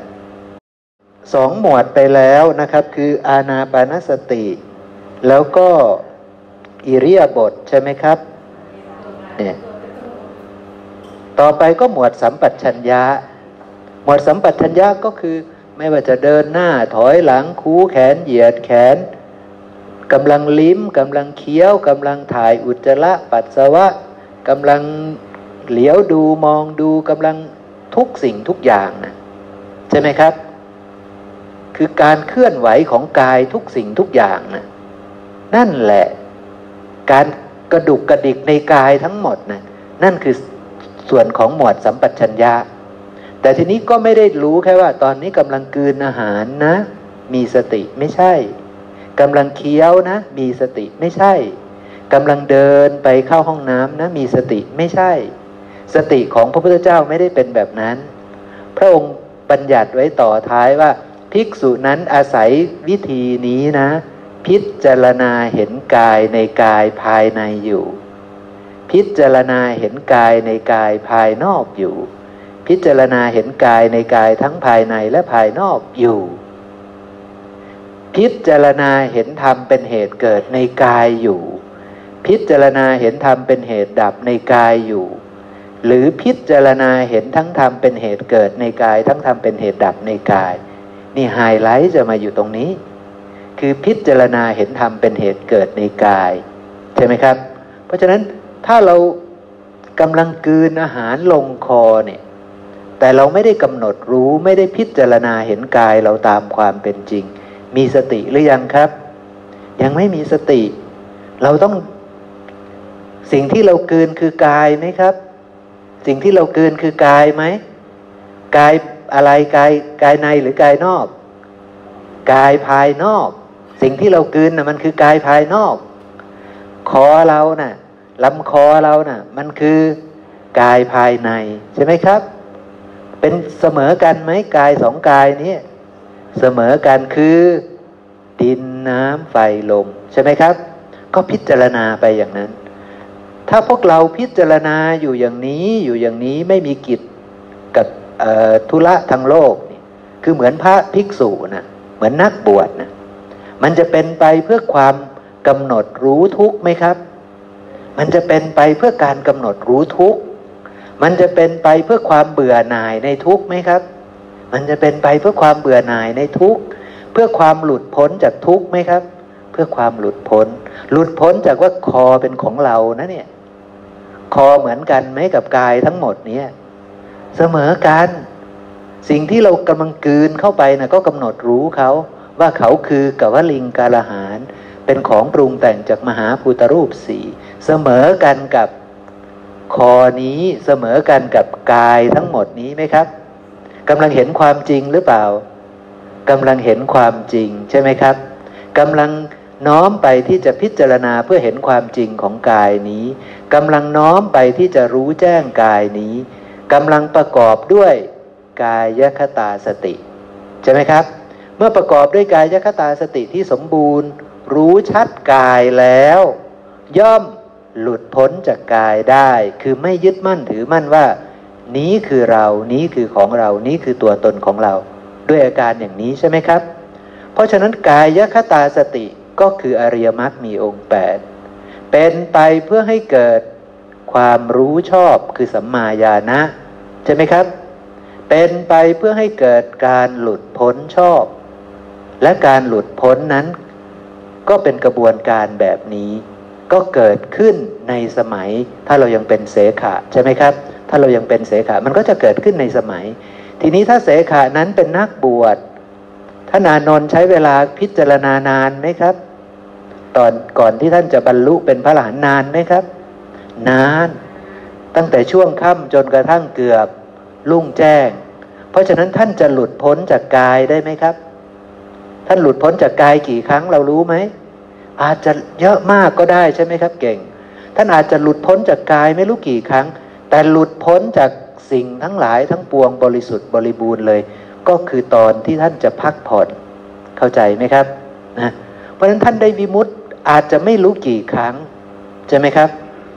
สองหมวดไปแล้วนะครับ คืออาณาปานสติ แล้วก็อิริยาบถใช่ไหมครับเนี่ยต่อไปก็หมวดสัมปัชัญญะ หมวดสัมปัชัญญะก็คือไม่ว่าจะเดินหน้าถอยหลังคูแขนเหยียดแขนกำลังลิ้มกำลังเคี้ยวกำลังถ่ายอุจจาระปัสสาวะกำลังเหลียวดูมองดูกำลังทุกสิ่งทุกอย่างนะใช่ไหมครับ คือการเคลื่อนไหวของกายทุกสิ่งทุกอย่างนะนั่นแหละ การกระดุกกระดิกในกายทั้งหมดนะนั่นคือส่วนของหมวดสัมปชัญญะ แต่ทีนี้ก็ไม่ได้รู้แค่ว่า ตอนนี้กำลังกืนอาหารนะ มีสติไม่ใช่กำลังเคี้ยวนะ มีสติไม่ใช่กำลังเดินไปเข้าห้องน้ำนะ มีสติไม่ใช่ สติของพระพุทธเจ้าไม่ได้เป็นแบบนั้น พระองค์บัญญัติไว้ต่อท้ายว่า ภิกษุนั้นอาศัยวิธีนี้นะ พิจารณาเห็นกายในกายภายในอยู่ พิจารณาเห็นกายในกายภายนอกอยู่ พิจารณาเห็นกายในกายทั้งภายในและภายนอกอยู่ พิจารณาเห็นธรรมเป็นเหตุเกิดในกายอยู่ พิจารณาเห็นธรรมเป็นเหตุดับในกายอยู่หรือพิจารณาเห็นทั้งธรรมเป็นเหตุเกิดในกาย ทั้งธรรมเป็นเหตุดับในกาย นี่ไฮไลท์จะมาอยู่ตรงนี้ คือพิจารณาเห็นธรรมเป็นเหตุเกิดในกาย ใช่ไหมครับ เพราะฉะนั้นถ้าเรากำลังกืนอาหารลงคอเนี่ยแต่เราไม่ได้กำหนดรู้ไม่ได้พิจารณาเห็นกายเราตามความเป็นจริง มีสติหรือยังครับ ยังไม่มีสติ เราต้องสิ่งที่เราเกืนคือกายไหมครับ สิ่งที่เราเกืนคือกายไหมกาย อะไรกายกายในหรือกายนอก กายภายนอก สิ่งที่เรากืนนะ่ะมันคือกายภายนอก คอเรานะ่ะลำคอเรานะ่ะ มันคือกายภายใน ใช่ไหมครับ เป็นเสมอกันไหมกายสองกายนี้เสมอกันคือดินน้ำไฟลม ใช่ไหมครับ ก็พิจารณาไปอย่างนั้น ถ้าพวกเราพิจารณาอยู่อย่างนี้อยู่อย่างนี้ไม่มีกิจ ธุระทางโลกนี่คือเหมือนพระภิกษุนะเหมือนนักบวชนะมันจะเป็นไปเพื่อความกำหนดรู้ทุกไหมครับ มันจะเป็นไปเพื่อการกำหนดรู้ทุก มันจะเป็นไปเพื่อความเบื่อหน่ายในทุกไหมครับ มันจะเป็นไปเพื่อความเบื่อหน่ายในทุก เพื่อความหลุดพ้นจากทุกไหมครับ เพื่อความหลุดพ้น หลุดพ้นจากว่าคอเป็นของเรานะเนี่ย คอเหมือนกันไหมกับกายทั้งหมดเนี่ย เสมอกัน สิ่งที่เรากำลังกืนเข้าไปนะก็กำหนดรู้เขาว่าเขาคือกวลิงกาลหารเป็นของปรุงแต่งจากมหาภูตรูปสี่เสมอกันกับคอนี้เสมอกันกับกายทั้งหมดนี้ไหมครับกำลังเห็นความจริงหรือเปล่ากำลังเห็นความจริงใช่ไหมครับกำลังน้อมไปที่จะพิจารณาเพื่อเห็นความจริงของกายนี้กำลังน้อมไปที่จะรู้แจ้งกายนี้ กำลังประกอบด้วยกายคตาสติ ใช่ไหมครับ เมื่อประกอบด้วยกายคตาสติที่สมบูรณ์ รู้ชัดกายแล้ว ย่อมหลุดพ้นจากกายได้ คือไม่ยึดมั่นถือมั่นว่า นี้คือเรานี้คือของเรานี้คือตัวตนของเรา ด้วยอาการอย่างนี้ใช่ไหมครับ เพราะฉะนั้นกายคตาสติก็คืออริยมรรคมีองค์แปดเป็นไปเพื่อให้เกิดความรู้ชอบคือสัมมาญาณะ ใช่ไหมครับ เป็นไปเพื่อให้เกิดการหลุดพ้นชอบ และการหลุดพ้นนั้น ก็เป็นกระบวนการแบบนี้ ก็เกิดขึ้นในสมัย ถ้าเรายังเป็นเสขะใช่ไหมครับ ถ้าเรายังเป็นเสขะมันก็จะเกิดขึ้นในสมัย ทีนี้ถ้าเสขะนั้นเป็นนักบวชท่านานนท์ใช้เวลาพิจารณานานไหมครับ ตอนก่อนที่ท่านจะบรรลุเป็นพระหลานนานไหมครับ นาน ตั้งแต่ช่วงค่ำจนกระทั่งเกือบรุ่งแจ้ง เพราะฉะนั้นท่านจะหลุดพ้นจากกายได้ไหมครับ ท่านหลุดพ้นจากกายกี่ครั้งเรารู้ไหมอาจจะเยอะมากก็ได้ใช่ไหมครับเก่ง ท่านอาจจะหลุดพ้นจากกายไม่รู้กี่ครั้ง แต่หลุดพ้นจากสิ่งทั้งหลายทั้งปวงบริสุทธิ์บริบูรณ์เลย ก็คือตอนที่ท่านจะพักผ่อนเข้าใจไหมครับนะเพราะฉะนั้นท่านได้วิมุตต์อาจจะไม่รู้กี่ครั้งใช่ไหมครับ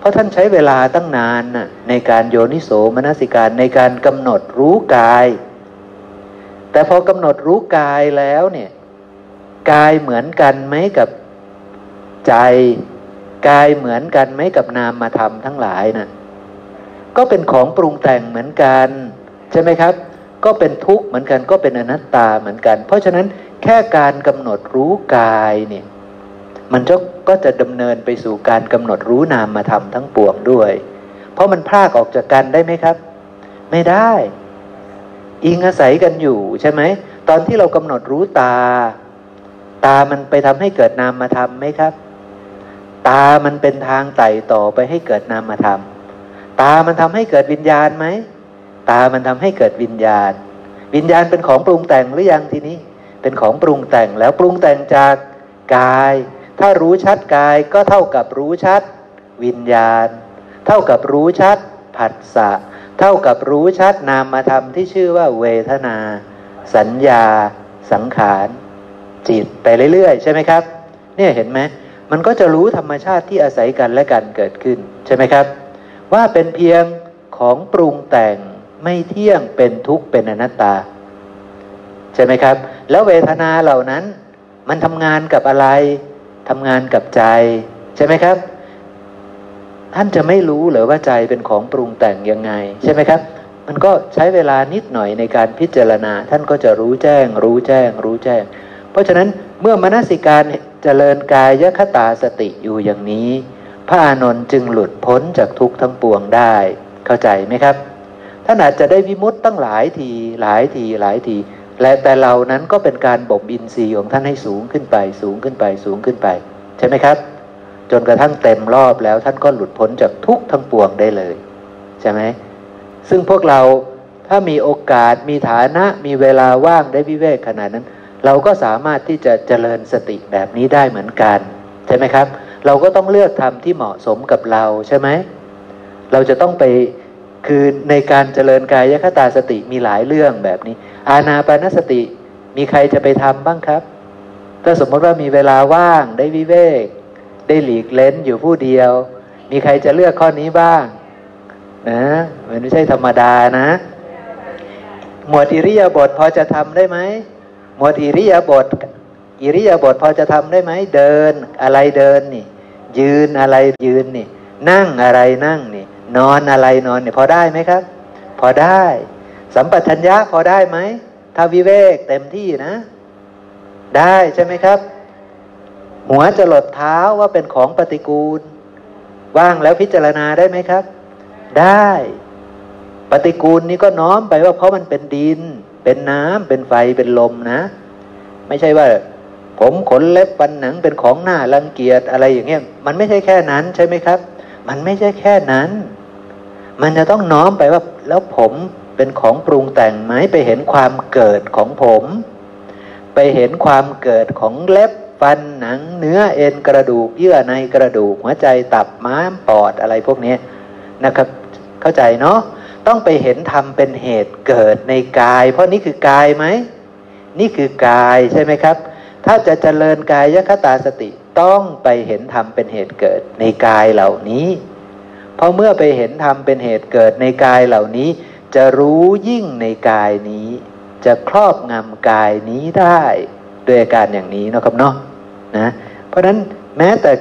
ราะท่านใช้เวลาตั้งนานน่ะในการโยนิโสมนสิการในการกำหนดรู้กาย แต่พอกำหนดรู้กายแล้วเนี่ยกายเหมือนกันไหมกับใจกายเหมือนกันไหมกับนามธรรมทั้งหลายนะ่ะก็เป็นของปรุงแต่งเหมือนกัน ใช่ไหมครับ ก็เป็นทุกข์เหมือนกันก็เป็นอนัตตาเหมือนกัน เพราะฉะนั้นแค่การกำหนดรู้กายเนี่ย มันก็จะดำเนินไปสู่การกำหนดรู้นามธรรมทั้งปวงด้วย เพราะมันพากออกจากกันได้ไหมครับ ไม่ได้ อิงอาศัยกันอยู่ใช่ไหม ตอนที่เรากำหนดรู้ตา ตามันไปทำให้เกิดนามธรรมไหมครับ ตามันเป็นทางไต่ต่อไปให้เกิดนามธรรมตามันทำให้เกิดวิญญาณไหม ตามันทำให้เกิดวิญญาณ วิญญาณเป็นของปรุงแต่งหรือยังทีนี้ เป็นของปรุงแต่งแล้วปรุงแต่งจากกาย ถ้ารู้ชัดกายก็เท่ากับรู้ชัด วิญญาณ เท่ากับรู้ชัด ผัสสะ เท่ากับรู้ชัดนามธรรมที่ชื่อว่าเวทนา สัญญา สังขารจิตไปเรื่อยๆ ใช่ไหมครับ เนี่ยเห็นไหมมันก็จะรู้ธรรมชาติที่อาศัยกันและกันเกิดขึ้นใช่ไหมครับ ว่าเป็นเพียงของปรุงแต่งไม่เที่ยงเป็นทุกข์เป็นอนัตตา ใช่ไหมครับ แล้วเวทนาเหล่านั้นมันทำงานกับอะไร ทำงานกับใจ ใช่ไหมครับ ท่านจะไม่รู้หรือว่าใจเป็นของปรุงแต่งยังไง ใช่ไหมครับ มันก็ใช้เวลานิดหน่อยในการพิจารณา ท่านก็จะรู้แจ้ง รู้แจ้ง รู้แจ้ง เพราะฉะนั้นเมื่อมนสิการเจริญกายยคตาสติอยู่อย่างนี้ พระอานนท์จึงหลุดพ้นจากทุกข์ทั้งปวงได้ เข้าใจไหมครับท่านอาจจะได้วิมุตต์ตั้งหลายทีหลายทีหลายที และแต่เหล่านั้นก็เป็นการบ่มอินทรีย์ของท่านให้สูงขึ้นไป สูงขึ้นไปสูงขึ้นไป ใช่ไหมครับ จนกระทั่งเต็มรอบแล้วท่านก็หลุดพ้นจากทุกทั้งปวงได้เลย ใช่ไหมซึ่งพวกเราถ้ามีโอกาสมีฐานะมีเวลาว่างได้วิเวกขนาดนั้น เราก็สามารถที่จะเจริญสติแบบนี้ได้เหมือนกัน ใช่ไหมครับ เราก็ต้องเลือกทำที่เหมาะสมกับเราใช่ไหมเราจะต้องไปคือในการเจริญกายคตาสติมีหลายเรื่องแบบนี้ อาณาปานสติ มีใครจะไปทำบ้างครับ ถ้าสมมติว่ามีเวลาว่างได้วิเวก ได้หลีกเล้นอยู่ผู้เดียว มีใครจะเลือกข้อนี้บ้างนะมันไม่ใช่ธรรมดานะ หมวดอิริยาบถพอจะทำได้ไหมหมวดอิริยาบถอิริยาบถพอจะทำได้ไหมเดินอะไรเดินนี่ ยืนอะไรยืนนี่ นั่งอะไรนั่งนี่ นอนอะไรนอนเนี่ยพอได้ไหมครับ พอได้ สัมปชัญญะพอได้ไหมถ้าวิเวกเต็มที่นะ ได้ใช่ไหมครับ หัวจะหลดเท้าว่าเป็นของปฏิกูล ว่างแล้วพิจารณาได้ไหมครับ ได้ ปฏิกูลนี้ก็น้อมไปว่าเพราะมันเป็นดิน เป็นน้ำเป็นไฟเป็นลมนะ ไม่ใช่ว่า ผมขนเล็บฟันหนังเป็นของหน้ารังเกียจอะไรอย่างเงี้ยมันไม่ใช่แค่นั้นใช่ไหมครับ มันไม่ใช่แค่นั้น มันจะต้องน้อมไปว่าแล้วผม เป็นของปรุงแต่งไหมไปเห็นความเกิดของผม ไปเห็นความเกิดของเล็บฟันหนังเนื้อเอ็นกระดูกเยื่อในกระดูกหัวใจตับม้ามปอดอะไรพวกนี้นะครับ เข้าใจเนาะต้องไปเห็นธรรมเป็นเหตุเกิดในกาย เพราะนี่คือกายไหมนี่คือกายใช่ไหมครับ ถ้าจะเจริญกายยคตาสติต้องไปเห็นธรรมเป็นเหตุเกิดในกายเหล่านี้พราะเมื่อไปเห็นธรรมเป็นเหตุเกิดในกายเหล่านี้ จะรู้ยิ่งในกายนี้ จะครอบงำกายนี้ได้ด้วยอาการอย่างนี้นะครับเนาะนะเพราะฉะนั้นแม้แต่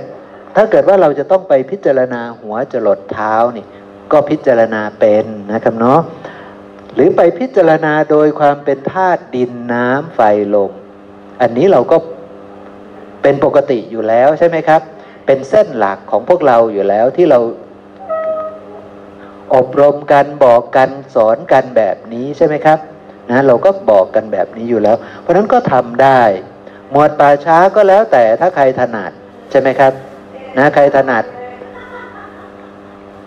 ถ้าเกิดว่าเราจะต้องไปพิจารณาหัวจรดเท้านี่ก็พิจารณาเป็นนะครับเนาะหรือไปพิจารณาโดยความเป็นธาตุดินน้ำไฟลม อันนี้เราก็เป็นปกติอยู่แล้วใช่ไหมครับ เป็นเส้นหลักของพวกเราอยู่แล้วที่เรา อบรมกันบอกกันสอนกันแบบนี้ใช่ไหมครับนะเราก็บอกกันแบบนี้อยู่แล้ว เพราะนั้นก็ทำได้ หมวดป่าช้าก็แล้วแต่ถ้าใครถนัดใช่ไหมครับ นะใครถนัด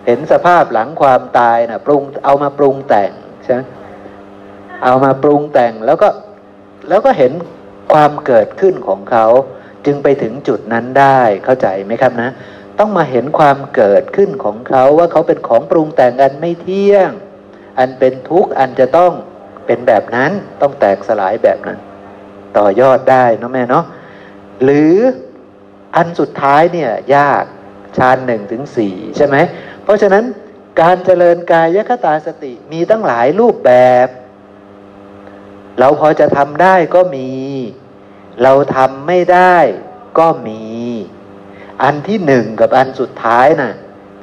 เห็นสภาพหลังความตายนะปรุงเอามาปรุงแต่งใช่ไหมเอามาปรุงแต่งแล้วก็แล้วก็เห็นความเกิดขึ้นของเขา จึงไปถึงจุดนั้นได้เข้าใจไหมครับนะ ต้องมาเห็นความเกิดขึ้นของเขาว่าเขาเป็นของปรุงแต่งอันไม่เที่ยง อันเป็นทุกข์อันจะต้องเป็นแบบนั้นต้องแตกสลายแบบนั้น ต่อยอดได้นะแม่เนาะหรืออันสุดท้ายเนี่ยยากชานหนึ่งถึงสี่ใช่ไหมเพราะฉะนั้นการเจริญกายคตาสติมีตั้งหลายรูปแบบ เราพอจะทำได้ก็มี เราทำไม่ได้ก็มี อันที่หนึ่งกับอันสุดท้ายน่ะ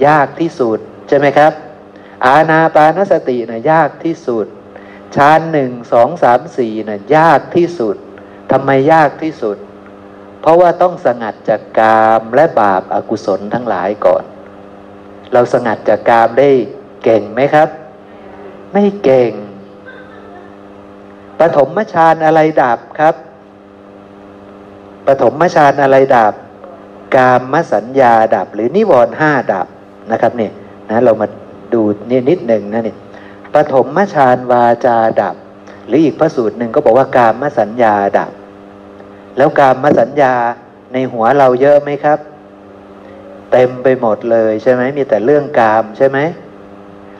ยากที่สุดใช่ไหมครับ อาณาปานสติน่ะยากที่สุดฌานหนึ่งสองสามสี่น่ะยากที่สุดทำไมยากที่สุด เพราะว่าต้องสงัดจากกามและบาปอากุศลทั้งหลายก่อน เราสงัดจากกามได้เก่งไหมครับ ไม่เก่งปฐมฌานอะไรดับครับปฐมฌานอะไรดับ กามสัญญาดับ หรือนิวรณ์ห้าดับนะครับเนี่ยนะเรามาดูนี่นิดหนึ่งนะเนี่ยปฐมฌานวาจาดับ หรืออีกพระสูตรหนึ่งก็บอกว่ากามสัญญาดับ แล้วกามสัญญาในหัวเราเยอะไหมครับ เต็มไปหมดเลยใช่ไหมมีแต่เรื่องกามใช่ไหม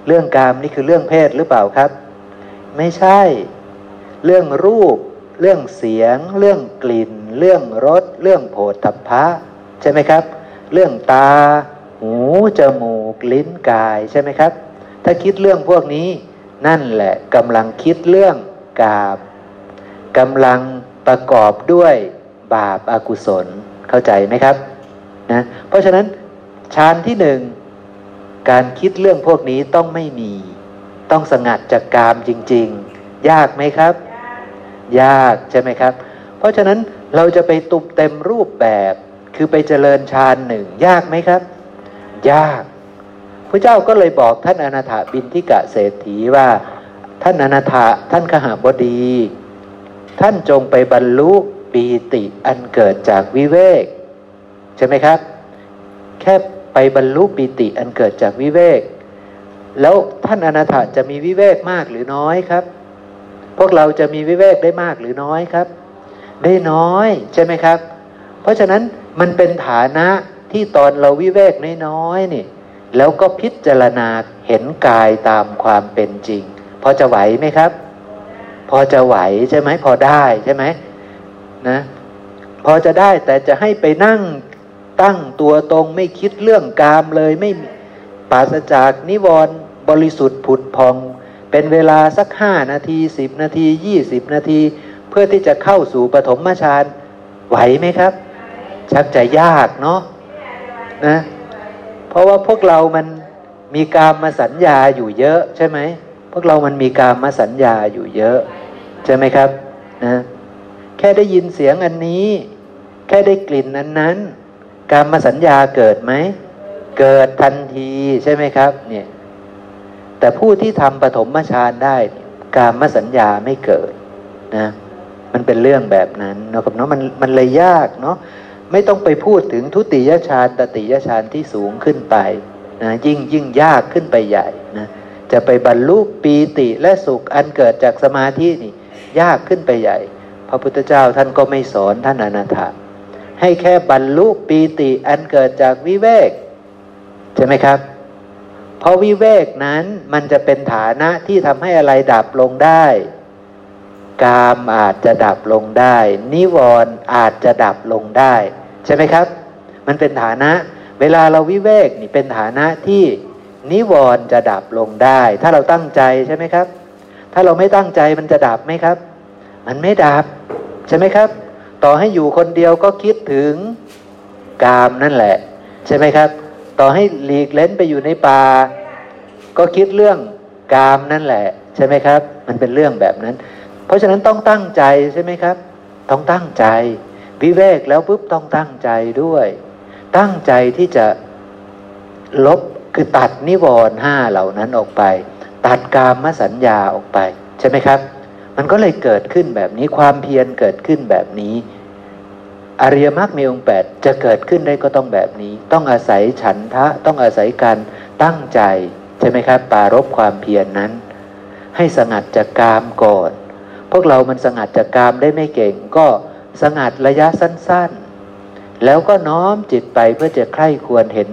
เรื่องกามนี่คือเรื่องเพศหรือเปล่าครับ ไม่ใช่ เรื่องรูป เรื่องเสียง เรื่องกลิ่น เรื่องรส เรื่องโผฏฐัพพะ ใช่ไหมครับ เรื่องตา หูจมูก ลิ้นกายใช่ไหมครับ ถ้าคิดเรื่องพวกนี้นั่นแหละกำลังคิดเรื่องกามกำลังประกอบด้วยบาปอากุศลเข้าใจไหมครับนะเพราะฉะนั้นฌานที่หนึ่งการคิดเรื่องพวกนี้ต้องไม่มี ต้องสงัดจากกามจริง ๆ ยากไหมครับ ยากใช่ไหมครับ เพราะฉะนั้นเราจะไปตุบเต็มรูปแบบ คือไปเจริญฌานหนึ่งยากไหมครับ ยากพระเจ้าก็เลยบอกท่านอนาถาบินทิกะเศรษฐีว่า ท่านอนาถาท่านขหาบดี ท่านจงไปบรรลุปีติอันเกิดจากวิเวก ใช่ไหมครับ แค่ไปบรรลุปีติอันเกิดจากวิเวก แล้วท่านอนาถาจะมีวิเวกมากหรือน้อยครับ พวกเราจะมีวิเวกได้มากหรือน้อยครับ ได้น้อยใช่ไหมครับ เพราะฉะนั้นมันเป็นฐานะที่ตอนเราวิเวกน้อยๆนี่ แล้วก็พิจารณาเห็นกายตามความเป็นจริง พอจะไหวไหมครับ พอจะไหวใช่ไหมพอได้ใช่ไหมนะพอจะได้แต่จะให้ไปนั่งตั้งตัวตรงไม่คิดเรื่องกามเลยไม่ปราศจากนิวรณ์บริสุทธิ์ผุดพอง เป็นเวลาสักห้านาทีสิบนาทียี่สิบนาที เพื่อที่จะเข้าสู่ปฐมฌานไหวไหมครับ ชักจะยากเนาะนะ เพราะว่าพวกเรามันมีกามมาสัญญาอยู่เยอะใช่ไหมพวกเรามันมีกามมาสัญญาอยู่เยอะ ใช่ไหมครับนะแค่ได้ยินเสียงอันนี้ แค่ได้กลิ่นอันนั้น กามมาสัญญาเกิดไหมเกิดทันทีใช่ไหมครับเนี่ยแต่ผู้ที่ทำปฐมฌานได้กามมาสัญญาไม่เกิดนะมันเป็นเรื่องแบบนั้นนะครับเนาะมันมันเลยยากเนาะ ไม่ต้องไปพูดถึงทุติยฌานตติยฌานที่สูงขึ้นไปนะยิ่งยิ่งยากขึ้นไปใหญ่นะจะไปบรรลุปีติและสุขอันเกิดจากสมาธินี่ยากขึ้นไปใหญ่ พระพุทธเจ้าท่านก็ไม่สอนท่านอนาถาให้แค่บรรลุปีติอันเกิดจากวิเวก ใช่ไหมครับ เพราะวิเวกนั้นมันจะเป็นฐานะที่ทำให้อะไรดับลงได้กามอาจจะดับลงได้ นิวรณ์อาจจะดับลงได้ ใช่ไหมครับ มันเป็นฐานะ เวลาเราวิเวกนี่เป็นฐานะที่นิวรณ์จะดับลงได้ ถ้าเราตั้งใจใช่ไหมครับ ถ้าเราไม่ตั้งใจมันจะดับไหมครับ มันไม่ดับ ใช่ไหมครับ ต่อให้อยู่คนเดียวก็คิดถึงกามนั่นแหละ ใช่ไหมครับ ต่อให้หลีกเล้นไปอยู่ในป่าก็คิดเรื่องกามนั่นแหละ ใช่ไหมครับ มันเป็นเรื่องแบบนั้น เพราะฉะนั้นต้องตั้งใจใช่ไหมครับ ต้องตั้งใจ วิเวกแล้วปุ๊บต้องตั้งใจด้วย ตั้งใจที่จะลบคือตัดนิวรณ์ห้าเหล่านั้นออกไป ตัดกามสัญญาออกไป ใช่ไหมครับ มันก็เลยเกิดขึ้นแบบนี้ความเพียรเกิดขึ้นแบบนี้อริยมรรคมีองค์แปดจะเกิดขึ้นได้ก็ต้องแบบนี้ ต้องอาศัยฉันทะต้องอาศัยการตั้งใจ ใช่ไหมครับ ปารบความเพียรนนั้น ให้สงัดจากกามก่อน พวกเรามันสงัดจากกามได้ไม่เก่งก็ สงัดระยะสั้น ๆ แล้วก็น้อมจิตไปเพื่อจะใคร่ควรเห็น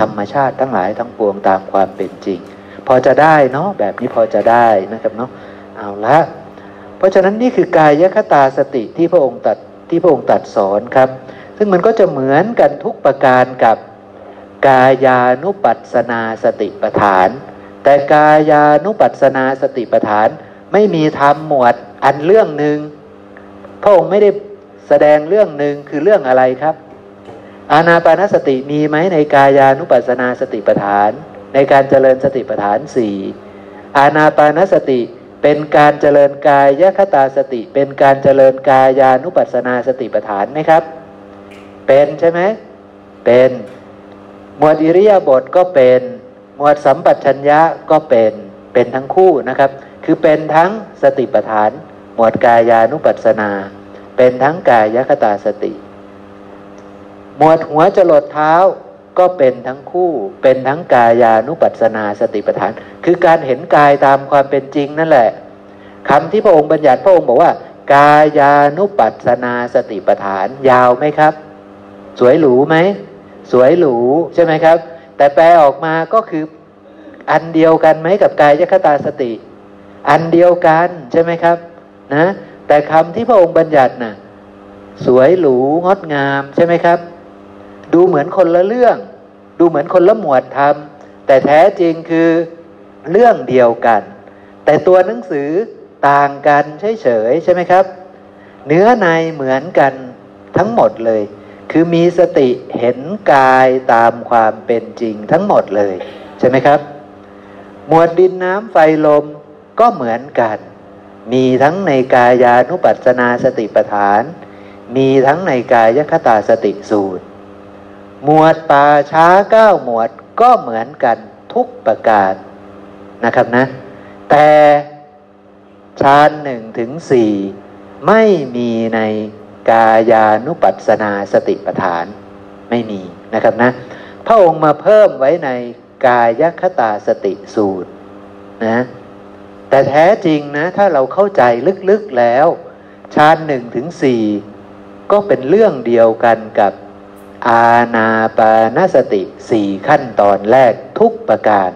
ธรรมชาติทั้งหลายทั้งปวงตามความเป็นจริง พอจะได้เนาะแบบนี้พอจะได้นะครับเนาะเอาละเพราะฉะนั้นนี่คือกายคตาสติที่พระองค์ตัดที่พระองค์ตัดสอนครับ ซึ่งมันก็จะเหมือนกันทุกประการกับกายานุปัสสนาสติปฐาน แต่กายานุปัสสนาสติปฐาน ไม่มีทำหมวดอันเรื่องหนึ่งพระองค์ไม่ได้ แสดงเรื่องหนึ่งคือเรื่องอะไรครับ อานาปานสติมีไหมในกายานุปัสสนาสติปัฏฐาน ในการเจริญสติปัฏฐานสี่อานาปานสติเป็นการเจริญกายยคตาสติ เป็นการเจริญกายานุปัสสนาสติปัฏฐานไหมครับ เป็นใช่ไหมเป็นหมวดอิริยาบถก็เป็นหมวดสัมปชัญญะก็เป็นเป็นทั้งคู่นะครับ คือเป็นทั้งสติปัฏฐาน หมวดกายานุปัสสนา เป็นทั้งกายคตาสติ หมวดหัวจรดเท้าก็เป็นทั้งคู่เป็นทั้งกายานุปัสนาสติปัฏฐาน คือการเห็นกายตามความเป็นจริงนั่นแหละคำที่พระองค์บัญญัติพระองค์บอกว่า กายานุปัสสนาสติปัฏฐาน ยาวไหมครับ สวยหรูไหมสวยหรูใช่ไหมครับ แต่แปลออกมาก็คืออันเดียวกันไหมกับกายคตาสติ อันเดียวกันใช่ไหมครับ นะ แต่คำที่พระองค์บัญญัติน่ะสวยหรูงดงามใช่ไหมครับ ดูเหมือนคนละเรื่อง ดูเหมือนคนละหมวดธรรม แต่แท้จริงคือเรื่องเดียวกัน แต่ตัวหนังสือต่างกันเฉยๆใช่ไหมครับ เนื้อในเหมือนกันทั้งหมดเลย คือมีสติเห็นกายตามความเป็นจริงทั้งหมดเลย ใช่ไหมครับ หมวดดินน้ำไฟลมก็เหมือนกัน มีทั้งในกายานุปัสสนาสติปัฏฐาน มีทั้งในกายคตาสติสูตร หมวดป่าช้าเก้าหมวดก็เหมือนกันทุกประการนะครับนะ แต่ฌานหนึ่งถึงสี่ไม่มีในกายานุปัสสนาสติปัฏฐานไม่มีนะครับนะ พระองค์มาเพิ่มไว้ในกายคตาสติสูตรนะ แต่แท้จริงนะถ้าเราเข้าใจลึกๆแล้วฌานหนึ่งถึงสี่ก็เป็นเรื่องเดียวกันกับอาณาปานสติสี่ขั้นตอนแรกทุกประการ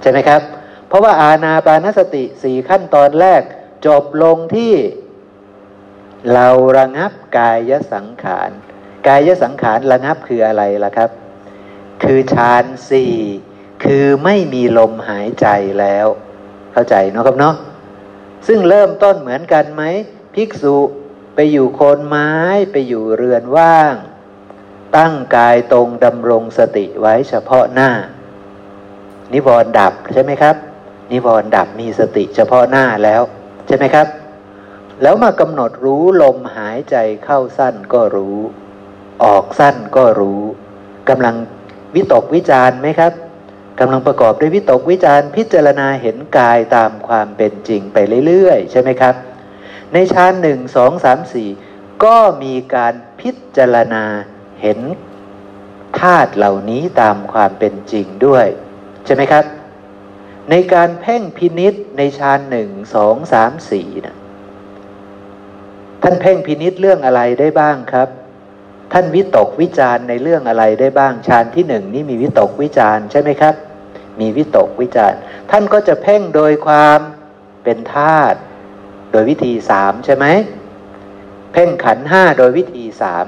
ใช่ไหมครับ เพราะว่าอาณาปานสติสี่ขั้นตอนแรก จบลงที่ เราระงับกายสังขาร กายสังขารระงับคืออะไรล่ะครับ คือฌานสี่คือไม่มีลมหายใจแล้ว เข้าใจเนาะครับเนาะซึ่งเริ่มต้นเหมือนกันไหมภิกษุไปอยู่โคนไม้ไปอยู่เรือนว่าง ตั้งกายตรงดำรงสติไว้เฉพาะหน้า นิวรณ์ดับใช่ไหมครับ นิวรณ์ดับมีสติเฉพาะหน้าแล้ว ใช่ไหมครับ แล้วมากำหนดรู้ลมหายใจเข้าสั้นก็รู้ ออกสั้นก็รู้กำลังวิตกวิจารไหมครับ กำลังประกอบด้วยวิตกวิจารพิจารณาเห็นกายตามความเป็นจริงไปเรื่อยๆ ใช่ไหมครับ ในฌานหนึ่งสองสามสี่ก็มีการพิจารณาเห็นธาตุเหล่านี้ตามความเป็นจริงด้วย ใช่ไหมครับ ในการเพ่งพินิษในฌานหนึ่งสองสามสี่นะท่านเพ่งพินิษเรื่องอะไรได้บ้างครับ ท่านวิตกวิจารในเรื่องอะไรได้บ้างฌานที่หนึ่งนี่มีวิตกวิจารใช่ไหมครับ มีวิตกวิจารท่านก็จะเพ่งโดยความเป็นธาตุโดยวิธีสามใช่ไหมเพ่งขันห้าโดยวิธีสาม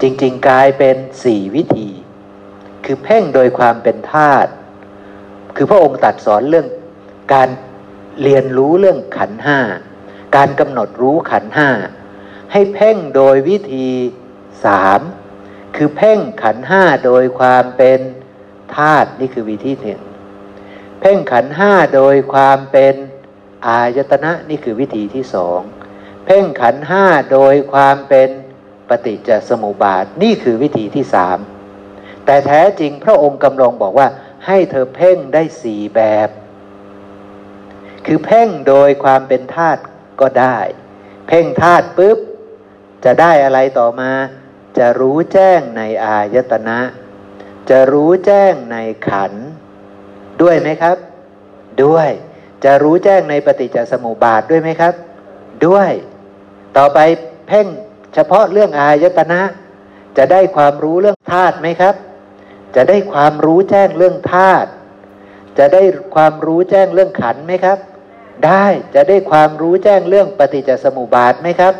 จริง ๆ กลายเป็นสี่วิธี คือเพ่งโดยความเป็นธาตุคือพระองค์ตัดสอนเรื่องการเรียนรู้เรื่องขันห้าการกำหนดรู้ขันห้าให้เพ่งโดยวิธีสามคือเพ่งขันห้าโดยความเป็นธาตุนี่คือวิธีหนึ่ง พ่งขันห้าโดยความเป็นอายตนะนี่คือวิธีที่สองเพ่งขันห้าโดยความเป็นปฏิจจสมุปบาทนี่คือวิธีที่สามแต่แท้จริงพระองค์กำลังบอกว่าให้เธอเพ่งได้สี่แบบ คือเพ่งโดยความเป็นธาตุก็ได้ เพ่งธาตุปุ๊บ จะได้อะไรต่อมา จะรู้แจ้งในอายตนะ จะรู้แจ้งในขันธ์ ด้วยไหมครับ ด้วย จะรู้แจ้งในปฏิจจสมุปบาทด้วยไหมครับ ด้วย ต่อไปเพ่งเฉพาะเรื่องอายตนะ จะได้ความรู้เรื่องธาตุไหมครับ จะได้ความรู้แจ้งเรื่องธาตุจะได้ความรู้แจ้งเรื่องขันไหมครับ ได้จะได้ความรู้แจ้งเรื่องปฏิจจสมุปบาทไหมครับ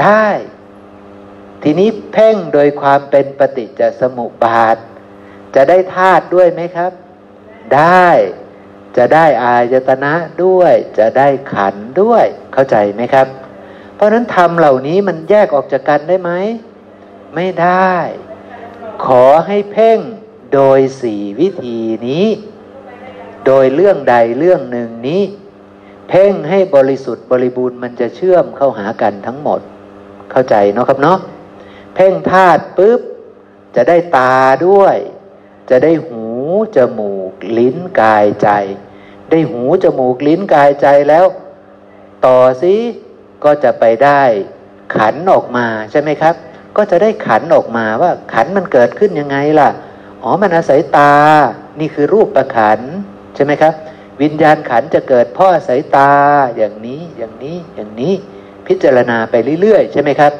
ได้ ทีนี้เพ่งโดยความเป็นปฏิจจสมุปบาท จะได้ธาตุด้วยไหมครับ ได้จะได้อายตนะด้วย จะได้ขันด้วยเข้าใจไหมครับ เพราะฉะนั้นธรรมเหล่านี้มันแยกออกจากกันได้ไหม ไม่ได้ ขอให้เพ่งโดยสี่วิธีนี้ โดยเรื่องใดเรื่องหนึ่งนี้ เพ่งให้บริสุทธิ์บริบูรณ์มันจะเชื่อมเข้าหากันทั้งหมด เข้าใจเนาะครับเนาะเพ่งธาตุปุ๊บจะได้ตาด้วย จะได้หู จมูก ลิ้นกายใจ ได้หูจมูกลิ้นกายใจแล้ว ต่อสิก็จะไปได้ขันออกมาใช่ไหมครับ ก็จะได้ขันออกมาว่าขันมันเกิดขึ้นยังไงล่ะอ๋อมันอาศัยตา นี่คือรูปประขันใช่ไหมครับ วิญญาณขันจะเกิดเพ่ออาศัยตาอย่างนี้อย่างนี้อย่างนี้ พิจารณาไปเรื่อยๆ ใช่ไหมครับ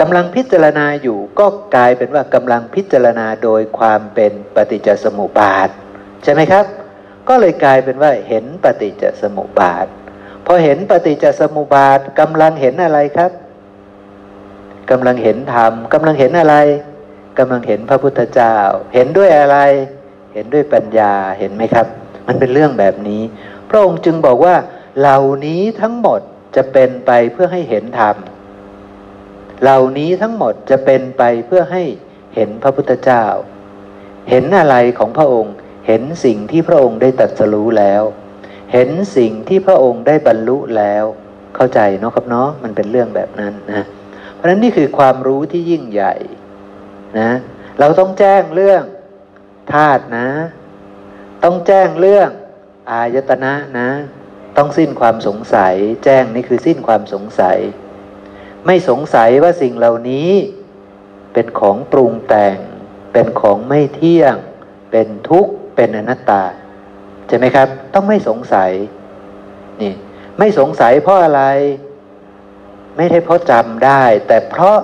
กำลังพิจารณาอยู่ก็กลายเป็นว่ากำลังพิจารณาโดยความเป็นปฏิจจสมุปบาท ใช่ไหมครับ ก็เลยกลายเป็นว่าเห็นปฏิจจสมุปบาทพอเห็นปฏิจจสมุปบาทกำลังเห็นอะไรครับกำลังเห็นธรรมกำลังเห็นอะไรกำลังเห็นพระพุทธเจ้า เห็นด้วยอะไร เห็นด้วยปัญญาเห็นไหมครับ มันเป็นเรื่องแบบนี้ พระองค์จึงบอกว่าเหล่านี้ทั้งหมดจะเป็นไปเพื่อให้เห็นธรรม เหล่านี้ทั้งหมดจะเป็นไปเพื่อให้เห็นพระพุทธเจ้า เห็นอะไรของพระองค์ เห็นสิ่งที่พระองค์ได้ตรัสรู้แล้ว เห็นสิ่งที่พระองค์ได้บรรลุแล้ว เข้าใจเนาะครับเนาะมันเป็นเรื่องแบบนั้นนะ เพราะฉะนั้นนี่คือความรู้ที่ยิ่งใหญ่นะ เราต้องแจ้งเรื่องธาตุนะ ต้องแจ้งเรื่องอายตนะนะ ต้องสิ้นความสงสัย แจ้งนี่คือสิ้นความสงสัย ไม่สงสัยว่าสิ่งเหล่านี้เป็นของปรุงแต่ง เป็นของไม่เที่ยง เป็นทุกข์ เป็นอนัตตา ใช่ไหมครับ ต้องไม่สงสัย นี่ ไม่สงสัยเพราะอะไร ไม่ได้เพราะจำได้ แต่เพราะ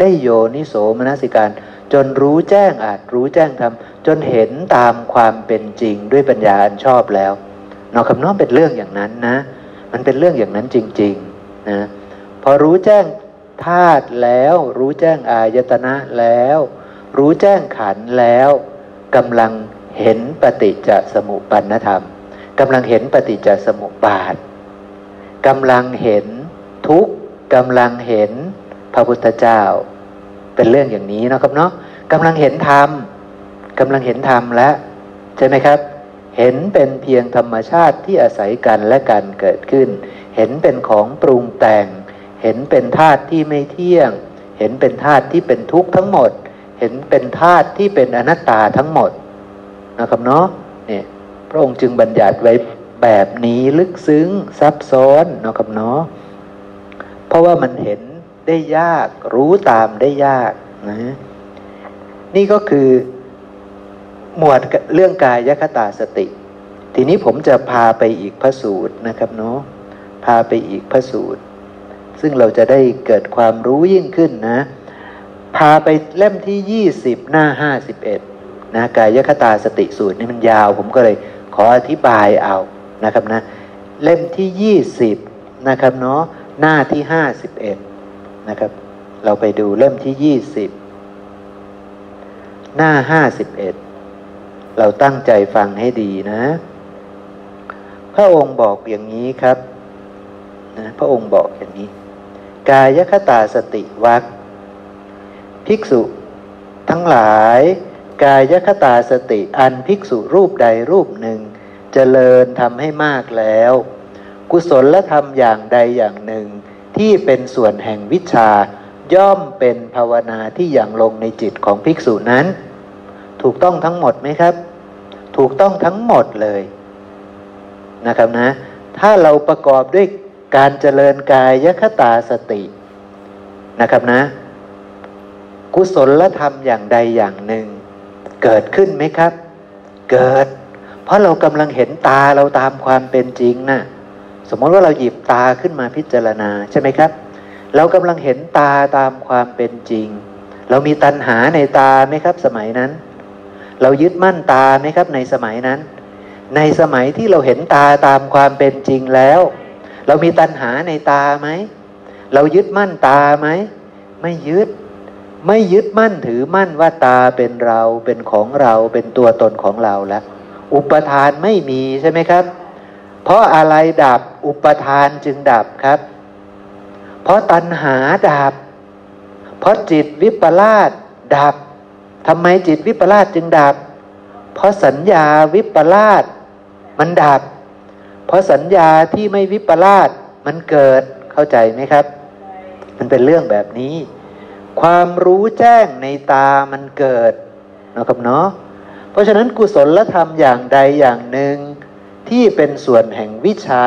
ได้โยนิโสมนสิการ จนรู้แจ้งอาจรู้แจ้งทำจนเห็นตามความเป็นจริงด้วยปัญญาอันชอบแล้วนอคำน้อมเป็นเรื่องอย่างนั้นนะ มันเป็นเรื่องอย่างนั้นจริง ๆ นะ อรู้แจ้งธาตุแล้ว รู้แจ้งอายตนะแล้ว รู้แจ้งขันแล้วกำลังเห็นปฏิจจสมุปปนธรรมกำลังเห็นปฏิจจสมุปบาทกำลังเห็นทุกกำลังเห็นพระพุทธเจ้า เป็นเรื่องอย่างนี้นะครับเนาะกำลังเห็นธรรมกำลังเห็นธรรมแล้วใช่ไหมครับ เห็นเป็นเพียงธรรมชาติที่อาศัยกันและกันเกิดขึ้น เห็นเป็นของปรุงแต่ง เห็นเป็นธาตุที่ไม่เที่ยง เห็นเป็นธาตุที่เป็นทุกข์ทั้งหมด เห็นเป็นธาตุที่เป็นอนัตตาทั้งหมดนะครับเนาะเนี่ยพระองค์จึงบัญญัติไว้แบบนี้ลึกซึ้งซับซ้อนนะครับเนาะเพราะว่ามันเห็นได้ยากรู้ตามได้ยากนะนี่ก็คือหมวดเรื่องกายคตาสติ ทีนี้ผมจะพาไปอีกพระสูตรนะครับเนาะพาไปอีกพระสูตร ซึ่งเราจะได้เกิดความรู้ยิ่งขึ้นนะ พาไปเล่มที่ยี่สิบหน้าห้าสิบเอ็ดนะกายคตาสติสูตรนี่มันยาว ผมก็เลยขออธิบายเอานะครับนะ เล่มที่ยี่สิบนะครับเนาะหน้าที่ห้าสิบเอ็ดนะครับ เราไปดูเล่มที่ยี่สิบหน้าห้าสิบเอ็ดเราตั้งใจฟังให้ดีนะ พระองค์บอกอย่างนี้ครับนะพระองค์บอกอย่างนี้ กายคตาสติวักภิกษุทั้งหลาย กายคตาสติอันภิกษุรูปใดรูปหนึ่งจเจริญทำให้มากแล้ว กุศลและธรรมอย่างใดอย่างหนึ่ง ที่เป็นส่วนแห่งวิชา ย่อมเป็นภาวนาที่อย่างลงในจิตของภิกษุนั้น ถูกต้องทั้งหมดไหมครับ ถูกต้องทั้งหมดเลยนะครับนะ ถ้าเราประกอบด้วย การเจริญกายคตาสตินะครับนะ กุศลธรรมอย่างใดอย่างหนึ่ง เกิดขึ้นไหมครับ เกิด เพราะเรากำลังเห็นตาเราตามความเป็นจริงนะ่ะสมมติว่าเราหยิบตาขึ้นมาพิจารณาใช่ไหมครับ เรากำลังเห็นตาตามความเป็นจริง เรามีตัณหาในตาไหมครับ สมัยนั้น เรายึดมั่นตาไหมครับในสมัยนั้น ในสมัยที่เราเห็นตาตามความเป็นจริงแล้ว เรามีตัณหาในตาไหม เรายึดมั่นตาไหม ไม่ยึด ไม่ยึดมั่นถือมั่นว่าตาเป็นเราเป็นของเราเป็นตัวตนของเราแล้ว อุปทานไม่มีใช่ไหมครับ เพราะอะไรดับอุปทานจึงดับครับ เพราะตัณหาดับ เพราะจิตวิปลาสดับทำไมจิตวิปลาสจึงดับ เพราะสัญญาวิปลาสมันดับ เพราะสัญญาที่ไม่วิปลาสมันเกิดเข้าใจไหมครับ มันเป็นเรื่องแบบนี้ ความรู้แจ้งในตามันเกิดนะครับเนาะเพราะฉะนั้นกุศลธรรมอย่างใดอย่างหนึ่ง ที่เป็นส่วนแห่งวิชา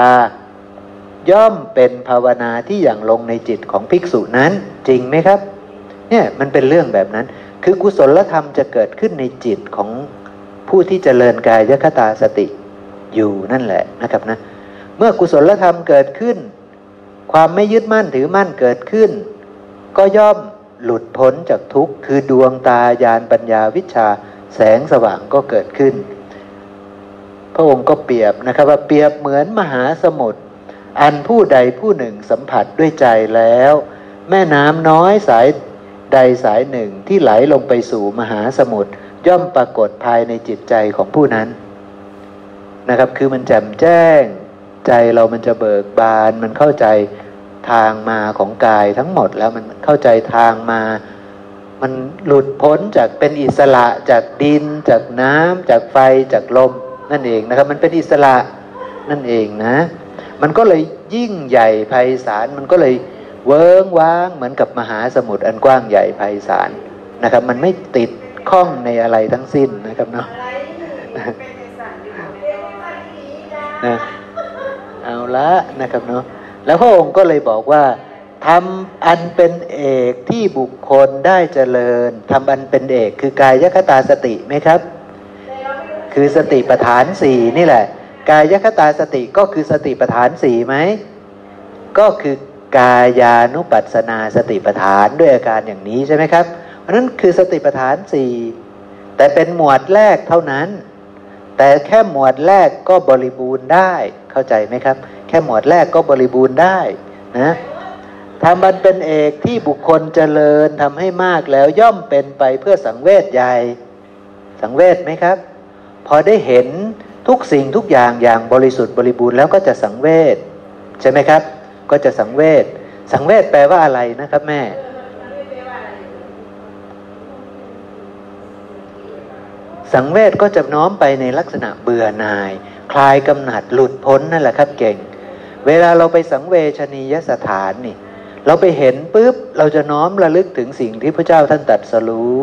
ย่อมเป็นภาวนาที่อย่างลงในจิตของภิกษุนั้นจริงไหมครับเนี่ยมันเป็นเรื่องแบบนั้น คือกุศลธรรมจะเกิดขึ้นในจิตของผู้ที่เจริญกายคตาสติ อยู่นั่นแหละนะครับนะเมื่อกุศลธรรมเกิดขึ้น ความไม่ยึดมั่นถือมั่นเกิดขึ้น ก็ย่อมหลุดพ้นจากทุกข์คือดวงตายานปัญญาวิชาแสงสว่างก็เกิดขึ้น พระองค์ก็เปรียบนะครับว่าเปรียบเหมือนมหาสมุทรอันผู้ใดผู้หนึ่งสัมผัสด้วยใจแล้ว แม่น้ำน้อยสายใดสายหนึ่งที่ไหลลงไปสู่มหาสมุทรย่อมปรากฏภายในจิตใจของผู้นั้น นะครับ คือมันแจ่มแจ้ง ใจเรามันจะเบิกบาน มันเข้าใจทางมาของกายทั้งหมดแล้วมันเข้าใจทางมา มันหลุดพ้นจากเป็นอิสระจากดิน จากน้ำจากไฟจากลมนั่นเองนะครับ มันเป็นอิสระนั่นเองนะ มันก็เลยยิ่งใหญ่ไพศาลมันก็เลยเวิ้งว้างเหมือนกับมหาสมุทรอันกว้างใหญ่ไพศาลนะครับ มันไม่ติดข้องในอะไรทั้งสิ้นนะครับเนาะ นะเอาละนะครับเนาะแล้วพระองค์ก็เลยบอกว่าทำอันเป็นเอกที่บุคคลได้เจริญทำอันเป็นเอกคือกายคตาสติไหมครับ คือสติปัฏฐานสี่นี่แหละ กายคตาสติก็คือสติปัฏฐานสี่ไหมก็คือกายานุปัสสนาสติปัฏฐานด้วยอาการอย่างนี้ใช่ไหมครับเพราะนั้นคือสติปัฏฐานสี่แต่เป็นหมวดแรกเท่านั้น แต่แค่หมวดแรกก็บริบูรณ์ได้เข้าใจไหมครับ แค่หมวดแรกก็บริบูรณ์ได้นะทำมันเป็นเอกที่บุคคลเจริญทำให้มากแล้วย่อมเป็นไปเพื่อสังเวชใหญ่ สังเวชไหมครับ พอได้เห็นทุกสิ่งทุกอย่างอย่างบริสุทธิ์บริบูรณ์แล้วก็จะสังเวชใช่ไหมครับ ก็จะสังเวชสังเวชแปลว่าอะไรนะครับแม่ สังเวชก็จะน้อมไปในลักษณะเบื่อหน่าย คลายกำหนัดหลุดพ้นนั่นแหละครับเก่ง เวลาเราไปสังเวชนียสถานนี่ เราไปเห็นปุ๊บเราจะน้อมระลึกถึงสิ่งที่พระเจ้าท่านตรัสรู้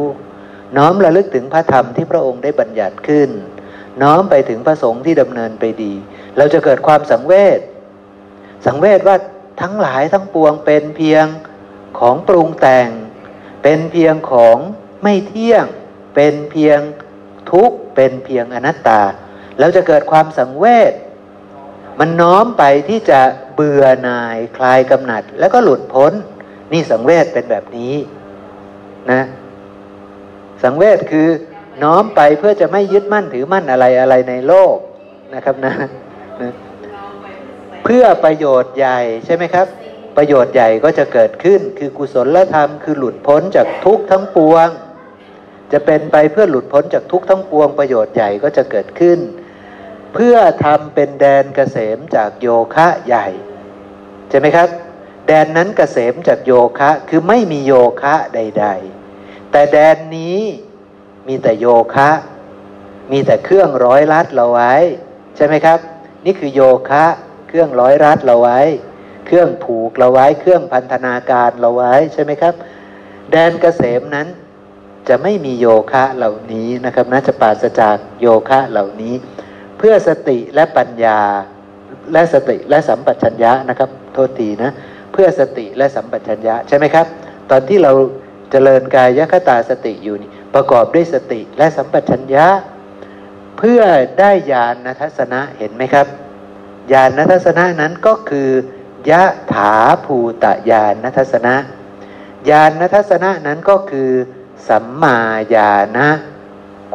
น้อมระลึกถึงพระธรรมที่พระองค์ได้บัญญัติขึ้น น้อมไปถึงพระสงฆ์ที่ดำเนินไปดี เราจะเกิดความสังเวชสังเวชว่าทั้งหลายทั้งปวงเป็นเพียงของปรุงแต่ง เป็นเพียงของไม่เที่ยง เป็นเพียง ทุกข์เป็นเพียงอนัตตาเราจะเกิดความสังเวชมันน้อมไปที่จะเบื่อหน่ายคลายกำหนัด แล้วก็หลุดพ้น นี่สังเวชเป็นแบบนี้นะสังเวชคือน้อมไปเพื่อจะไม่ยึดมั่นถือมั่นอะไรอะไรในโลกนะครับนะนะเพื่อประโยชน์ใหญ่ใช่ไหมครับ ประโยชน์ใหญ่ก็จะเกิดขึ้นคือกุศลธรรม คือหลุดพ้นจากทุกข์ทั้งปวง จะเป็นไปเพื่อหลุดพ้นจากทุกข์ทั้งปวงประโยชน์ใหญ่ก็จะเกิดขึ้น เพื่อทำเป็นแดนเกษมจากโยคะใหญ่ใช่ไหมครับ แดนนั้นเกษมจากโยคะคือไม่มีโยคะใด ๆ แต่แดนนี้มีแต่โยคะ มีแต่เครื่องร้อยรัดเราไว้ ใช่ไหมครับ นี่คือโยคะ เครื่องร้อยรัดเราไว้ เครื่องผูกเราไว้ เครื่องพันธนาการเราไว้ใช่ไหมครับ แดนเกษมนั้น จะไม่มีโยคะเหล่านี้นะครับนะจะปราศจากโยคะเหล่านี้ เพื่อสติและปัญญาและสติและสัมปชัญญะนะครับ โทษทีนะเพื่อสติและสัมปชัญญะใช่ไหมครับ ตอนที่เราเจริญกายคตาสติอยู่นี่ประกอบด้วยสติและสัมปชัญญะ เพื่อได้ญาณทัศนะเห็นไหมครับญาณทัศนะนั้นก็คือยะถาภูตญาณทัศนะญาณทัศนะนั้นก็คือ สัมมาญาณะ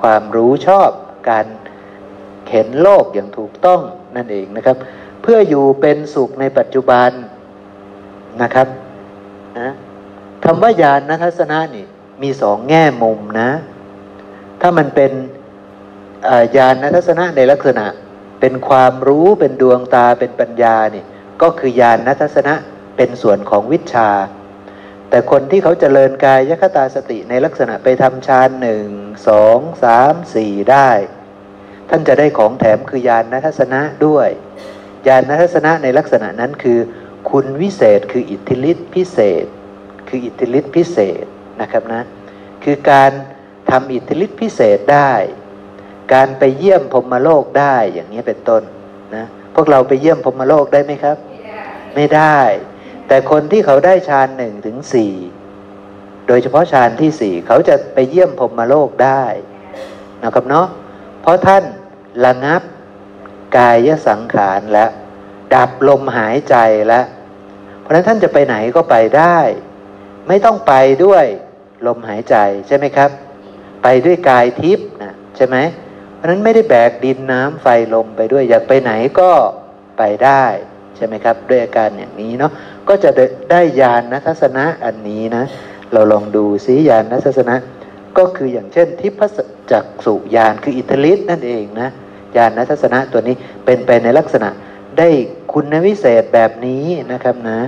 ความรู้ชอบการเห็นโลกอย่างถูกต้องนั่นเองนะครับ เพื่ออยู่เป็นสุขในปัจจุบันนะครับนะคำว่าญาณทัศนะนี่มีสองแง่มุมนะ ถ้ามันเป็นญาณทัศนะในลักษณะ เป็นความรู้เป็นดวงตาเป็นปัญญานี่ก็คือญาณทัศนะเป็นส่วนของวิชา แต่คนที่เขาเจริญกายยคตาสติในลักษณะไปทำฌานหนึ่งสองสามสี่ได้ ท่านจะได้ของแถมคือญาณทัศนะด้วยญาณทัศนะในลักษณะนั้นคือ คุณวิเศษคืออิทธิฤทธิพิเศษ คืออิทธิฤทธิพิเศษนะครับนะคือการทำอิทธิฤทธิพิเศษได้ การไปเยี่ยมพรหมโลกได้อย่างนี้เป็นต้นนะพวกเราไปเยี่ยมพรหมโลกได้ไหมครับ ไม่ได้ แต่คนที่เขาได้ฌานหนึ่งถึงสี่โดยเฉพาะฌานที่สี่เขาจะไปเยี่ยมพรหมโลกได้นะครับเนาะเพราะท่านระงับกายสังขารและดับลมหายใจแล้วเพราะนั้นท่านจะไปไหนก็ไปได้ ไม่ต้องไปด้วยลมหายใจใช่ไหมครับ ไปด้วยกายทิพย์นะใช่ไหมเพราะนั้นไม่ได้แบกดินน้ำไฟลมไปด้วยอยากไปไหนก็ไปได้ใช่ไหมครับ ด้วยอาการอย่างนี้เนาะ ก็จะได้ญาณนทัศนะอันนี้นะ เราลองดูซิญาณนทัศนะ ก็คืออย่างเช่นทิพจักสุญาณคืออิทธิฤทธิ์นั่นเองนะญาณนทัศนะตัวนี้เป็นไปในลักษณะได้คุณวิเศษแบบนี้นะครับนะ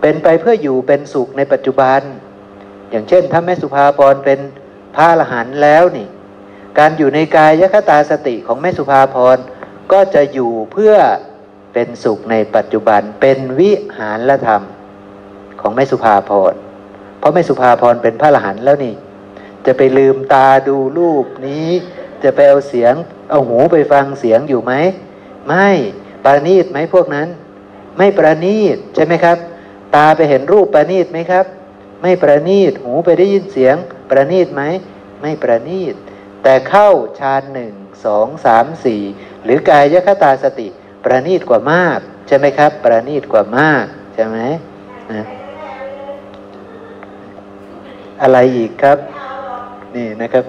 เป็นไปเพื่ออยู่เป็นสุขในปัจจุบัน อย่างเช่น ถ้าแม่สุภาพรเป็นพระอรหันต์แล้วนี่ การอยู่ในกายยคตาสติของแม่สุภาพรก็จะอยู่เพื่อ เป็นสุขในปัจจุบันเป็นวิหารธรรมของแม่สุภาพร เพราะแม่สุภาพรเป็นพระอรหันต์แล้วนี่ จะไปลืมตาดูรูปนี้ จะไปเอาเสียง เอาหูไปฟังเสียงอยู่ไหม ไม่ประณีตไหมพวกนั้น ไม่ประณีตใช่ไหมครับ ตาไปเห็นรูปประณีตไหมครับ ไม่ประณีตหูไปได้ยินเสียง ประณีตไหม ไม่ประณีตแต่เข้าฌานหนึ่งสองสามสี่หรือกายยคตาสติ ประณีตกว่ามาก ใช่ไหมครับ ประณีตกว่ามาก ใช่ไหมนะอะไรอีกครับ นี่นะครับ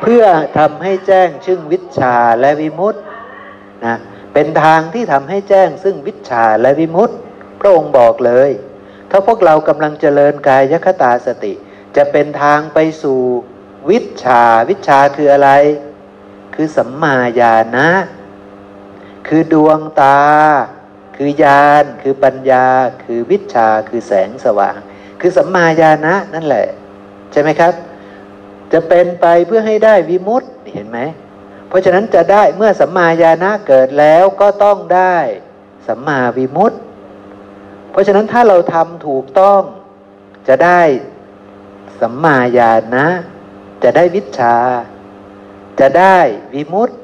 เพื่อทำให้แจ้งซึ่งวิชาและวิมุตตินะเป็นทางที่ทำให้แจ้งซึ่งวิชาและวิมุตติพระองค์บอกเลย ถ้าพวกเรากำลังเจริญกายยคตาสติ จะเป็นทางไปสู่วิชา วิชาคืออะไร คือสัมมาญาณนะ คือดวงตา คือญาณคือปัญญา คือวิชาคือแสงสว่าง คือสัมมาญาณะนั่นแหละ ใช่ไหมครับ จะเป็นไปเพื่อให้ได้วิมุตติเห็นไหม เพราะฉะนั้นจะได้เมื่อสัมมาญาณะเกิดแล้วก็ต้องได้สัมมาวิมุตติ เพราะฉะนั้นถ้าเราทำถูกต้องจะได้สัมมาญาณะจะได้วิชา จะได้วิมุตติ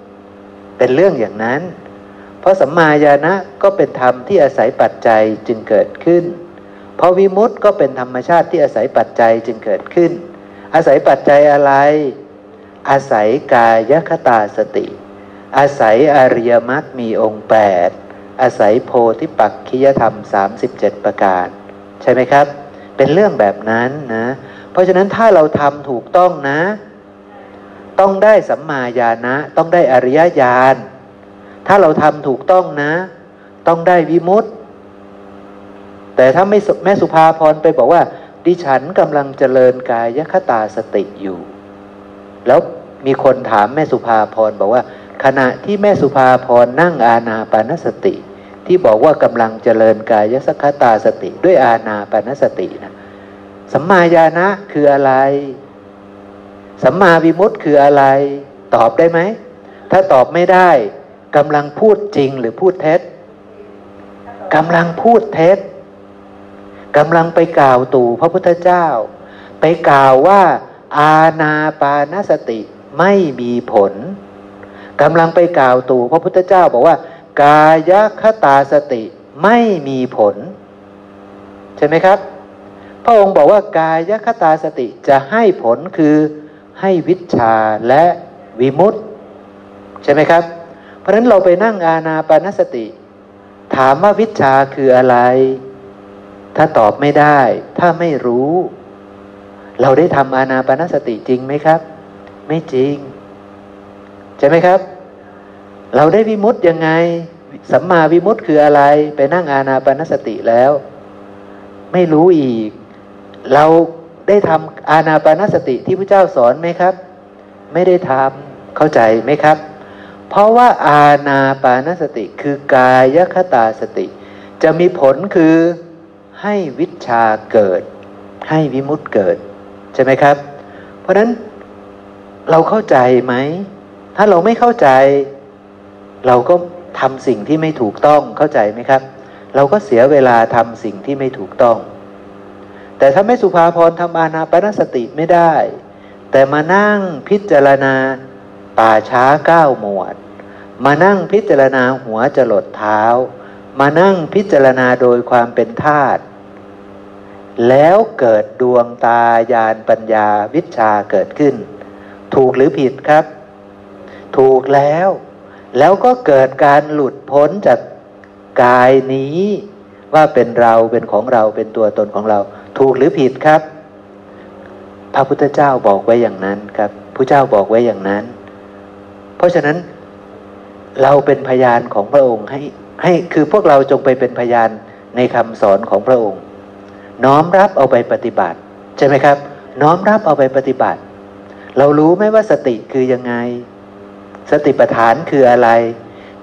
เป็นเรื่องอย่างนั้น เพราะสัมมาญาณะก็เป็นธรรมที่อาศัยปัจจัยจึงเกิดขึ้น เพราะวิมุตติก็เป็นธรรมชาติที่อาศัยปัจจัยจึงเกิดขึ้น อาศัยปัจจัยอะไร อาศัยกายคตาสติ อาศัยอริยมรรคมีองค์แปดอาศัยโพธิปักขิยธรรม 37 ประการ ใช่ไหมครับ เป็นเรื่องแบบนั้นนะ เพราะฉะนั้นถ้าเราทำถูกต้องนะ ต้องได้สัมมาญาณะ ต้องได้อริยญาณ ถ้าเราทำถูกต้องนะ ต้องได้วิมุตติแต่ถ้าไม่แม่สุภาพรไปบอกว่า ดิฉันกำลังเจริญกายคตาสติอยู่ แล้วมีคนถามแม่สุภาพรบอกว่า ขณะที่แม่สุภาพรนั่งอาณาปานสติ ที่บอกว่ากำลังเจริญกายสคตาสติ ด้วยอาณาปานสตินะสัมมาญาณะคืออะไรสัมมาวิมุตติคืออะไร ตอบได้ไหม ถ้าตอบไม่ได้ กำลังพูดจริงหรือพูดเท็จกำลังพูดเท็จกำลังไปกล่าวตู่พระพุทธเจ้า ไปกล่าวว่า อาณาปานสติไม่มีผลกำลังไปกล่าวตู่พระพุทธเจ้าบอกว่า กายคตาสติไม่มีผล ใช่ไหมครับ พระองค์บอกว่ากายคตาสติจะให้ผลคือให้วิชาและวิมุตติใช่ไหมครับ เพราะฉะนั้นเราไปนั่งอาณาปานสติ ถามว่าวิชาคืออะไร ถ้าตอบไม่ได้ ถ้าไม่รู้ เราได้ทำอาณาปานสติจริงไหมครับ ไม่จริง ใช่ไหมครับ เราได้วิมุตต์ยังไงสัมมาวิมุตต์คืออะไร ไปนั่งอาณาปานสติแล้ว ไม่รู้อีก เราได้ทำอาณาปานสติที่พระเจ้าสอนไหมครับ ไม่ได้ทำเข้าใจไหมครับ เพราะว่าอาณาปานสติคือกายคตาสติ จะมีผลคือให้วิชาเกิด ให้วิมุตเกิด ใช่ไหมครับ เพราะนั้นเราเข้าใจไหม ถ้าเราไม่เข้าใจ เราก็ทำสิ่งที่ไม่ถูกต้องเข้าใจไหมครับ เราก็เสียเวลาทำสิ่งที่ไม่ถูกต้อง แต่ถ้าไม่สุภาพรทำอานาปนสติไม่ได้ แต่มานั่งพิจารณา ป่าช้าเก้าหมวด มานั่งพิจารณาหัวจรดเท้า มานั่งพิจารณาโดยความเป็นธาตุแล้วเกิดดวงตายานปัญญาวิชาเกิดขึ้น ถูกหรือผิดครับ ถูกแล้ว แล้วก็เกิดการหลุดพ้นจากกายนี้ ว่าเป็นเราเป็นของเราเป็นตัวตนของเรา ถูกหรือผิดครับ พระพุทธเจ้าบอกไว้อย่างนั้นครับพระเจ้าบอกไว้อย่างนั้น เพราะฉะนั้นเราเป็นพยานของพระองค์ให้ให้คือพวกเราจงไปเป็นพยานในคำสอนของพระองค์ น้อมรับเอาไปปฏิบัติ ใช่ไหมครับ น้อมรับเอาไปปฏิบัติ เรารู้ไหมว่าสติคือยังไง สติปัฏฐานคืออะไร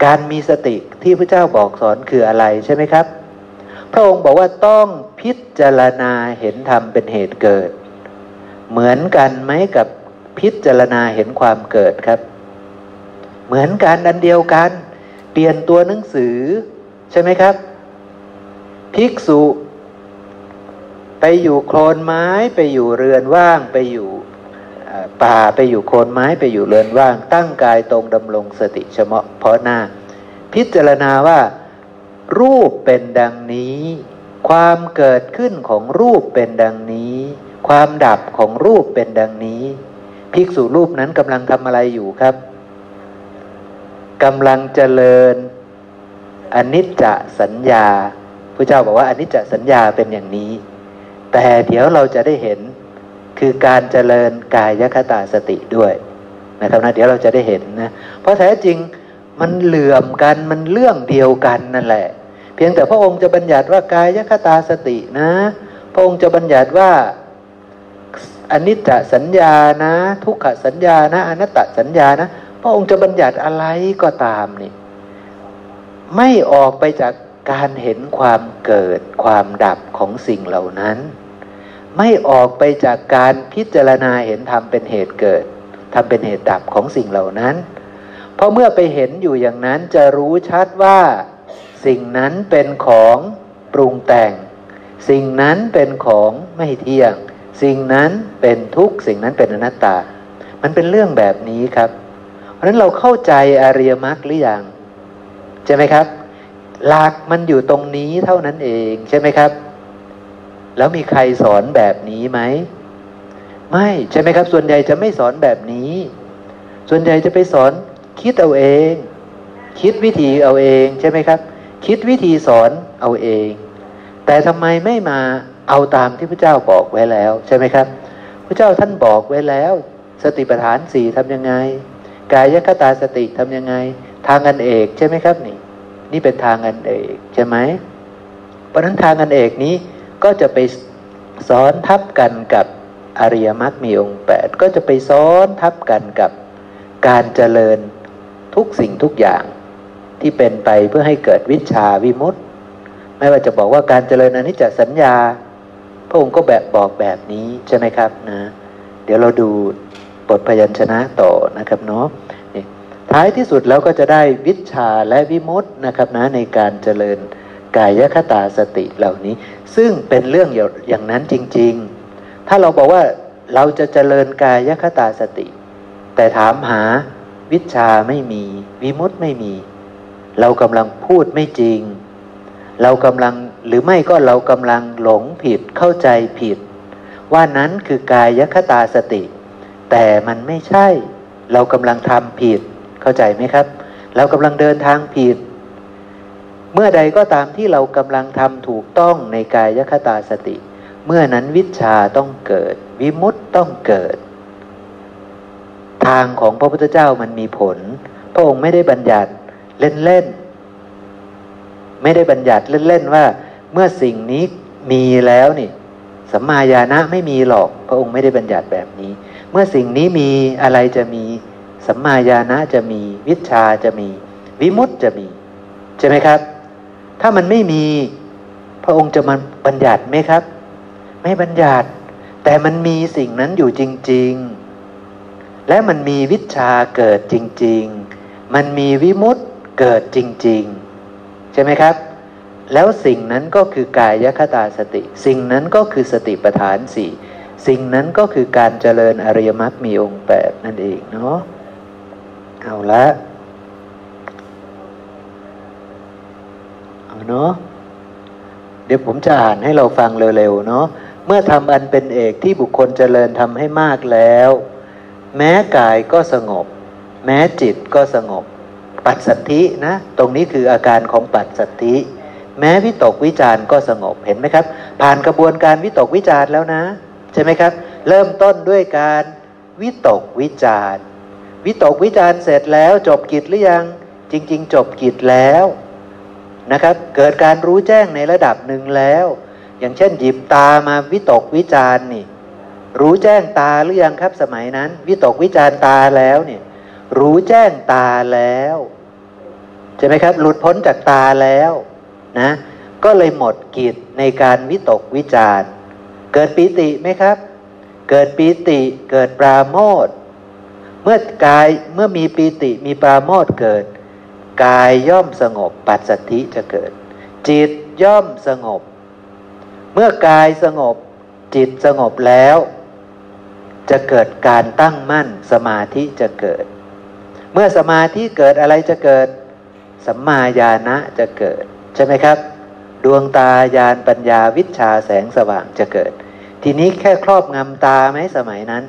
การมีสติที่พระเจ้าบอกสอนคืออะไรใช่ไหมครับ พระองค์บอกว่าต้องพิจารณาเห็นธรรมเป็นเหตุเกิด เหมือนกันไหมกับพิจารณาเห็นความเกิดครับ เหมือนกันอันเดียวกัน เปลี่ยนตัวหนังสือ ใช่ไหมครับ ภิกษุ ไปอยู่โคลนไม้ไปอยู่เรือนว่างไปอยู่ป่าไปอยู่โคนไม้ไปอยู่เรือนว่าง ตั้งกายตรงดำรงสติเฉพาะเพราะหน้า พิจารณาว่า รูปเป็นดังนี้ ความเกิดขึ้นของรูปเป็นดังนี้ ความดับของรูปเป็นดังนี้ ภิกษุรูปนั้นกำลังทำอะไรอยู่ครับ กำลังเจริญอนิจจสัญญาพระเจ้าบอกว่าอนิจจสัญญาเป็นอย่างนี้ แต่เดี๋ยวเราจะได้เห็นคือการเจริญกายคตาสติด้วยนะครับนะเดี๋ยวเราจะได้เห็นนะเพราะแท้จริงมันเหลื่อมกันมันเรื่องเดียวกันนั่นแหละ เพียงแต่พระองค์จะบัญญัติว่ากายคตาสตินะ พระองค์จะบัญญัติว่าอนิจจสัญญานะ ทุกขสัญญานะอนัตตสัญญานะ ระองค์จะบัญญัติอะไรก็ตามนี่ ไม่ออกไปจากการเห็นความเกิดความดับของสิ่งเหล่านั้น ไม่ออกไปจากการพิจารณาเห็นธรรมเป็นเหตุเกิดทำเป็นเหตุดับของสิ่งเหล่านั้น เพราะเมื่อไปเห็นอยู่อย่างนั้นจะรู้ชัดว่า สิ่งนั้นเป็นของปรุงแต่ง สิ่งนั้นเป็นของไม่เที่ยง สิ่งนั้นเป็นทุกข์สิ่งนั้นเป็นอนัตตา มันเป็นเรื่องแบบนี้ครับ เพราะฉะนั้นเราเข้าใจอริยมรรคหรือยังใช่ไหมครับ หลักมันอยู่ตรงนี้เท่านั้นเองใช่ไหมครับ แล้วมีใครสอนแบบนี้ไหมไม่ใช่ไหมครับ ส่วนใหญ่จะไม่สอนแบบนี้ ส่วนใหญ่จะไปสอนคิดเอาเอง คิดวิธีเอาเองใช่ไหมครับ คิดวิธีสอนเอาเอง แต่ทำไมไม่มาเอาตามที่พระเจ้าบอกไว้แล้ว ใช่ไหมครับพระเจ้าท่านบอกไว้แล้ว สติปัฏฐานสี่ทำยังไง กายคตาสติทำยังไง ทางอันเอกใช่ไหมครับนี่ นี่เป็นทางอันเอกใช่ไหมเพราะนั้นทางอันเอกนี้ก็จะไปซ้อนทับกันกับอริยมรรคมีองค์แปดก็จะไปซ้อนทับกันกับการเจริญทุกสิ่งทุกอย่างที่เป็นไปเพื่อให้เกิดวิชาวิมุตติ ไม่ว่าจะบอกว่าการเจริญอนิจจสัญญา พระองค์ก็แบบบอกแบบนี้ใช่ไหมครับนะ เดี๋ยวเราดู บทพยัญชนะต่อนะครับเนาะท้ายที่สุดแล้วก็จะได้วิชาและวิมุตตินะครับนะในการเจริญกายคตาสติเหล่านี้ ซึ่งเป็นเรื่องอย่างนั้นจริง ๆ ถ้าเราบอกว่าเราจะเจริญกายคตาสติ แต่ถามหาวิชาไม่มี วิมุตไม่มี เรากำลังพูดไม่จริง เรากำลังหรือไม่ก็เรากำลังหลงผิดเข้าใจผิด ว่านั้นคือกายคตาสติ แต่มันไม่ใช่ เรากำลังทำผิด เข้าใจไหมครับ เรากำลังเดินทางผิด เมื่อใดก็ตามที่เรากำลังทำถูกต้องในกายคตาสติ เมื่อนั้นวิชาต้องเกิด วิมุตต้องเกิด ทางของพระพุทธเจ้ามันมีผล พระองค์ไม่ได้บัญญัติเล่นๆ ไม่ได้บัญญัติเล่นๆว่า เมื่อสิ่งนี้มีแล้วนี่สัมมาญาณะไม่มีหรอก พระองค์ไม่ได้บัญญัติแบบนี้ เมื่อสิ่งนี้มีอะไรจะมี สัมมาญาณะจะมี วิชาจะมี วิมุตจะมี ใช่ไหมครับ ถ้ามันไม่มีพระองค์จะมันบัญญัติไหมครับ ไม่บัญญัติ แต่มันมีสิ่งนั้นอยู่จริง ๆ และมันมีวิชาเกิดจริง ๆ มันมีวิมุตเกิดจริง ๆ ใช่ไหมครับแล้วสิ่งนั้นก็คือกายคตาสติ สิ่งนั้นก็คือสติปัฏฐานสี่ สิ่งนั้นก็คือการเจริญอริยมรรคมีองค์แปดนั่นเองเนาะเอาละเอาเนาะเดี๋ยวผมจะอ่านให้เราฟังเร็วๆเนาะเมื่อทำอันเป็นเอกที่บุคคลเจริญทำให้มากแล้ว แม้กายก็สงบ แม้จิตก็สงบ ปัจสัทธินะ ตรงนี้คืออาการของปัจสัทธิแม้วิตกวิจารก็สงบเห็นไหมครับ ผ่านกระบวนการวิตกวิจารแล้วนะ ช่ไหมครับ เริ่มต้นด้วยการวิตกวิจารวิตกวิจารเสร็จแล้วจบกิจหรือยังจริง ๆ จบกิจแล้วนะครับ เกิดการรู้แจ้งในระดับหนึ่งแล้ว อย่างเช่น หยิบตามาวิตกวิจารนี่ รู้แจ้งตาหรือยังครับสมัยนั้น วิตกวิจารตาแล้วเนี่ยรู้แจ้งตาแล้วใช่ไหมครับ หลุดพ้นจากตาแล้วนะก็เลยหมดกิจในการวิตกวิจาร เกิดปีติไหมครับ เกิดปีติเกิดปราโมทเมื่อกายเมื่อมีปีติมีปราโมทเกิด กายย่อมสงบปัสสธิจะเกิด จิตย่อมสงบ เมื่อกายสงบ จิตสงบแล้ว จะเกิดการตั้งมั่นสมาธิจะเกิด เมื่อสมาธิเกิดอะไรจะเกิดสัมมาญาณะจะเกิด ใช่ไหมครับ ดวงตาญาณปัญญาวิชาแสงสว่างจะเกิด ทีนี้แค่ครอบงำตาไหมสมัยนั้น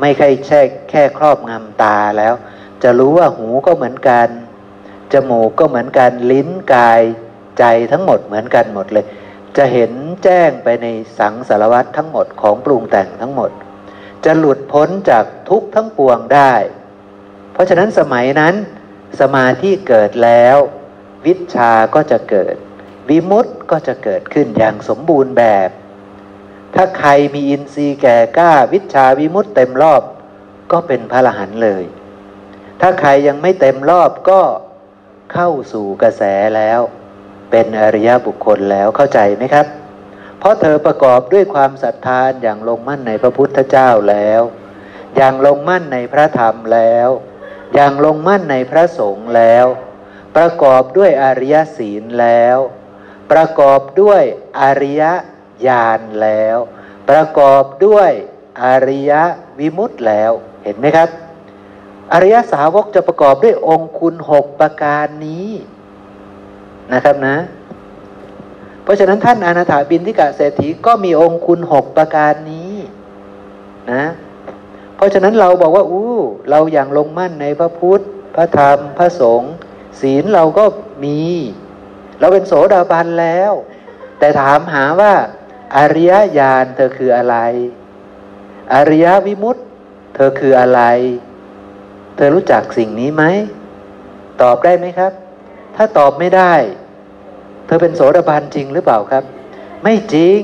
ไม่ใช่แค่แค่ครอบงำตาแล้ว จะรู้ว่าหูก็เหมือนกัน จมูกก็เหมือนกัน ลิ้นกายใจทั้งหมดเหมือนกันหมดเลย จะเห็นแจ้งไปในสังสารวัตทั้งหมดของปรุงแต่งทั้งหมด จะหลุดพ้นจากทุกทั้งปวงได้ เพราะฉะนั้นสมัยนั้น สมาธิเกิดแล้ว วิชาก็จะเกิด วิมุตต์ก็จะเกิดขึ้นอย่างสมบูรณ์แบบ ถ้าใครมีอินทรีย์แก่กล้าวิชาวิมุตต์เต็มรอบ ก็เป็นพระอรหันต์เลย ถ้าใครยังไม่เต็มรอบก็เข้าสู่กระแสแล้ว เป็นอริยบุคคลแล้วเข้าใจไหมครับ เพราะเธอประกอบด้วยความศรัทธาอย่างลงมั่นในพระพุทธเจ้าแล้ว อย่างลงมั่นในพระธรรมแล้ว อย่างลงมั่นในพระสงฆ์แล้ว ประกอบด้วยอริยศีลแล้ว ประกอบด้วยอริย ญาณแล้ว ประกอบด้วยอริยวิมุตต์แล้วเห็นไหมครับ อริยสาวกจะประกอบด้วยองคุณหกประการนี้นะครับนะ เพราะฉะนั้นท่านอนาถาบินทิกาเศรษฐีก็มีองคุณหกประการนี้นะ เพราะฉะนั้นเราบอกว่าอู้เราอย่างลงมั่นในพระพุทธ พระธรรมพระสงฆ์ศีลเราก็มี เราเป็นโสดาบันแล้ว แต่ถามหาว่า อริยญาณเธอคืออะไร อริยวิมุตต์เธอคืออะไร เธอรู้จักสิ่งนี้ไหม ตอบได้ไหมครับ ถ้าตอบไม่ได้ เธอเป็นโสดาบันจริงหรือเปล่าครับ ไม่จริง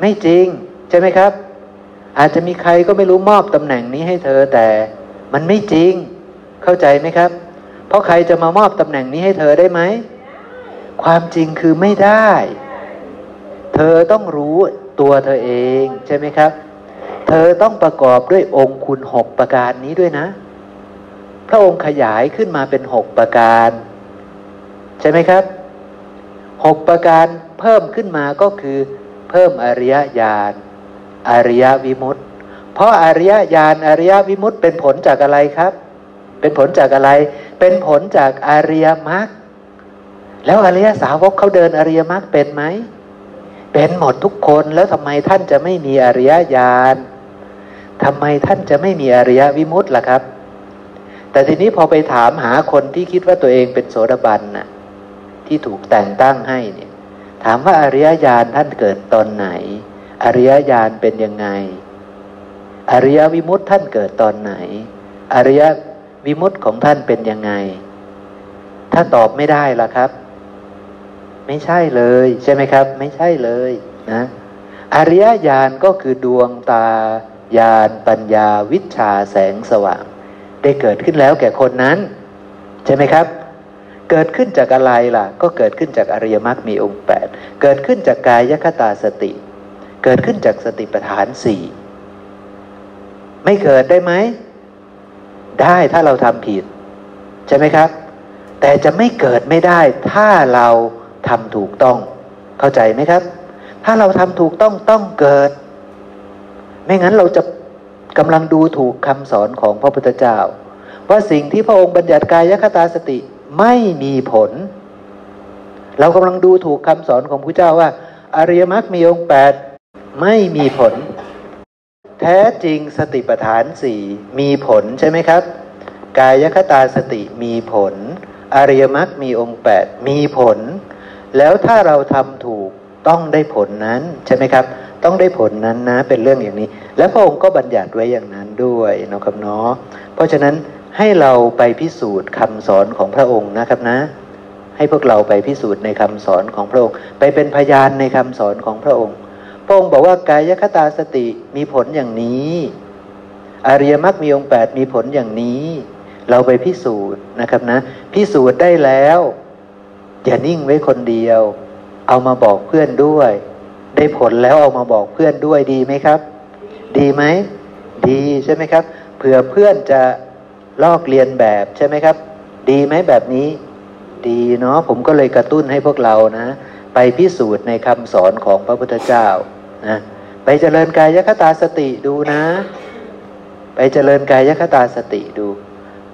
ไม่จริง ใช่ไหมครับ อาจจะมีใครก็ไม่รู้มอบตำแหน่งนี้ให้เธอแต่มันไม่จริง เข้าใจไหมครับ เพราะใครจะมามอบตำแหน่งนี้ให้เธอได้ไหม ความจริงคือไม่ได้ เธอต้องรู้ตัวเธอเองใช่ไหมครับ เธอต้องประกอบด้วยองค์คุณหกประการนี้ด้วยนะ พระองค์ขยายขึ้นมาเป็นหกประการ ใช่ไหมครับหกประการเพิ่มขึ้นมาก็คือ เพิ่มอริยญาณอริยวิมุตต์เพราะอริยญาณอริยวิมุตต์เป็นผลจากอะไรครับ เป็นผลจากอะไร เป็นผลจากอริยมรรคแล้วอริยสาวกเขาเดินอริยมรรคเป็นไหม เป็นหมดทุกคนแล้วทำไมท่านจะไม่มีอริยญาณทำไมท่านจะไม่มีอริยวิมุตต์ล่ะครับ แต่ทีนี้พอไปถามหาคนที่คิดว่าตัวเองเป็นโสดาบันน่ะที่ถูกแต่งตั้งให้เนี่ย ถามว่าอริยญาณท่านเกิดตอนไหน อริยญาณเป็นยังไง อริยวิมุตต์ท่านเกิดตอนไหน อริยวิมุตต์ของท่านเป็นยังไง ถ้าตอบไม่ได้ล่ะครับ ไม่ใช่เลย ใช่ไหมครับ ไม่ใช่เลยนะอริยญาณก็คือดวงตาญาณปัญญาวิชาแสงสว่าง ได้เกิดขึ้นแล้วแก่คนนั้น ใช่ไหมครับ เกิดขึ้นจากอะไรล่ะ ก็เกิดขึ้นจากอริยมรรคมีองค์แปดเกิดขึ้นจากกายคตาสติ เกิดขึ้นจากสติปัฏฐานสี่ไม่เกิดได้ไหม ได้ถ้าเราทำผิด ใช่ไหมครับ แต่จะไม่เกิดไม่ได้ถ้าเรา ทำถูกต้อง เข้าใจไหมครับ ถ้าเราทำถูกต้องต้องเกิด ไม่งั้นเราจะกำลังดูถูกคำสอนของพระพุทธเจ้า ว่าสิ่งที่พระองค์บัญญัติกายคตาสติไม่มีผล เรากำลังดูถูกคำสอนของพระเจ้าว่า อริยมรรคมีองค์แปดไม่มีผล แท้จริงสติปัฏฐานสี่มีผลใช่ไหมครับ กายคตาสติมีผล อริยมรรคมีองค์แปดมีผล แล้วถ้าเราทำถูกต้องได้ผลนั้นใช่ไหมครับ ต้องได้ผลนั้นนะเป็นเรื่องอย่างนี้ และพระองค์ก็บัญญัติไว้อย่างนั้นด้วยนะครับเนาะเพราะฉะนั้นให้เราไปพิสูจน์คำสอนของพระองค์นะครับนะ ให้พวกเราไปพิสูจน์ในคำสอนของพระองค์ ไปเป็นพยานในคำสอนของพระองค์ พระองค์บอกว่ากายคตาสติมีผลอย่างนี้อริยมรรคมีองค์แปดมีผลอย่างนี้ เราไปพิสูจน์นะครับนะ พิสูจน์ได้แล้ว อย่านิ่งไว้คนเดียว เอามาบอกเพื่อนด้วย ได้ผลแล้วเอามาบอกเพื่อนด้วยดีไหมครับ ดีไหมดีใช่ไหมครับเผื่อเพื่อนจะลอกเรียนแบบใช่ไหมครับ ดีไหมแบบนี้ดีเนาะผมก็เลยกระตุ้นให้พวกเรานะ ไปพิสูจน์ในคำสอนของพระพุทธเจ้านะไปเจริญกายคตาสติดูนะ ไปเจริญกายคตาสติดู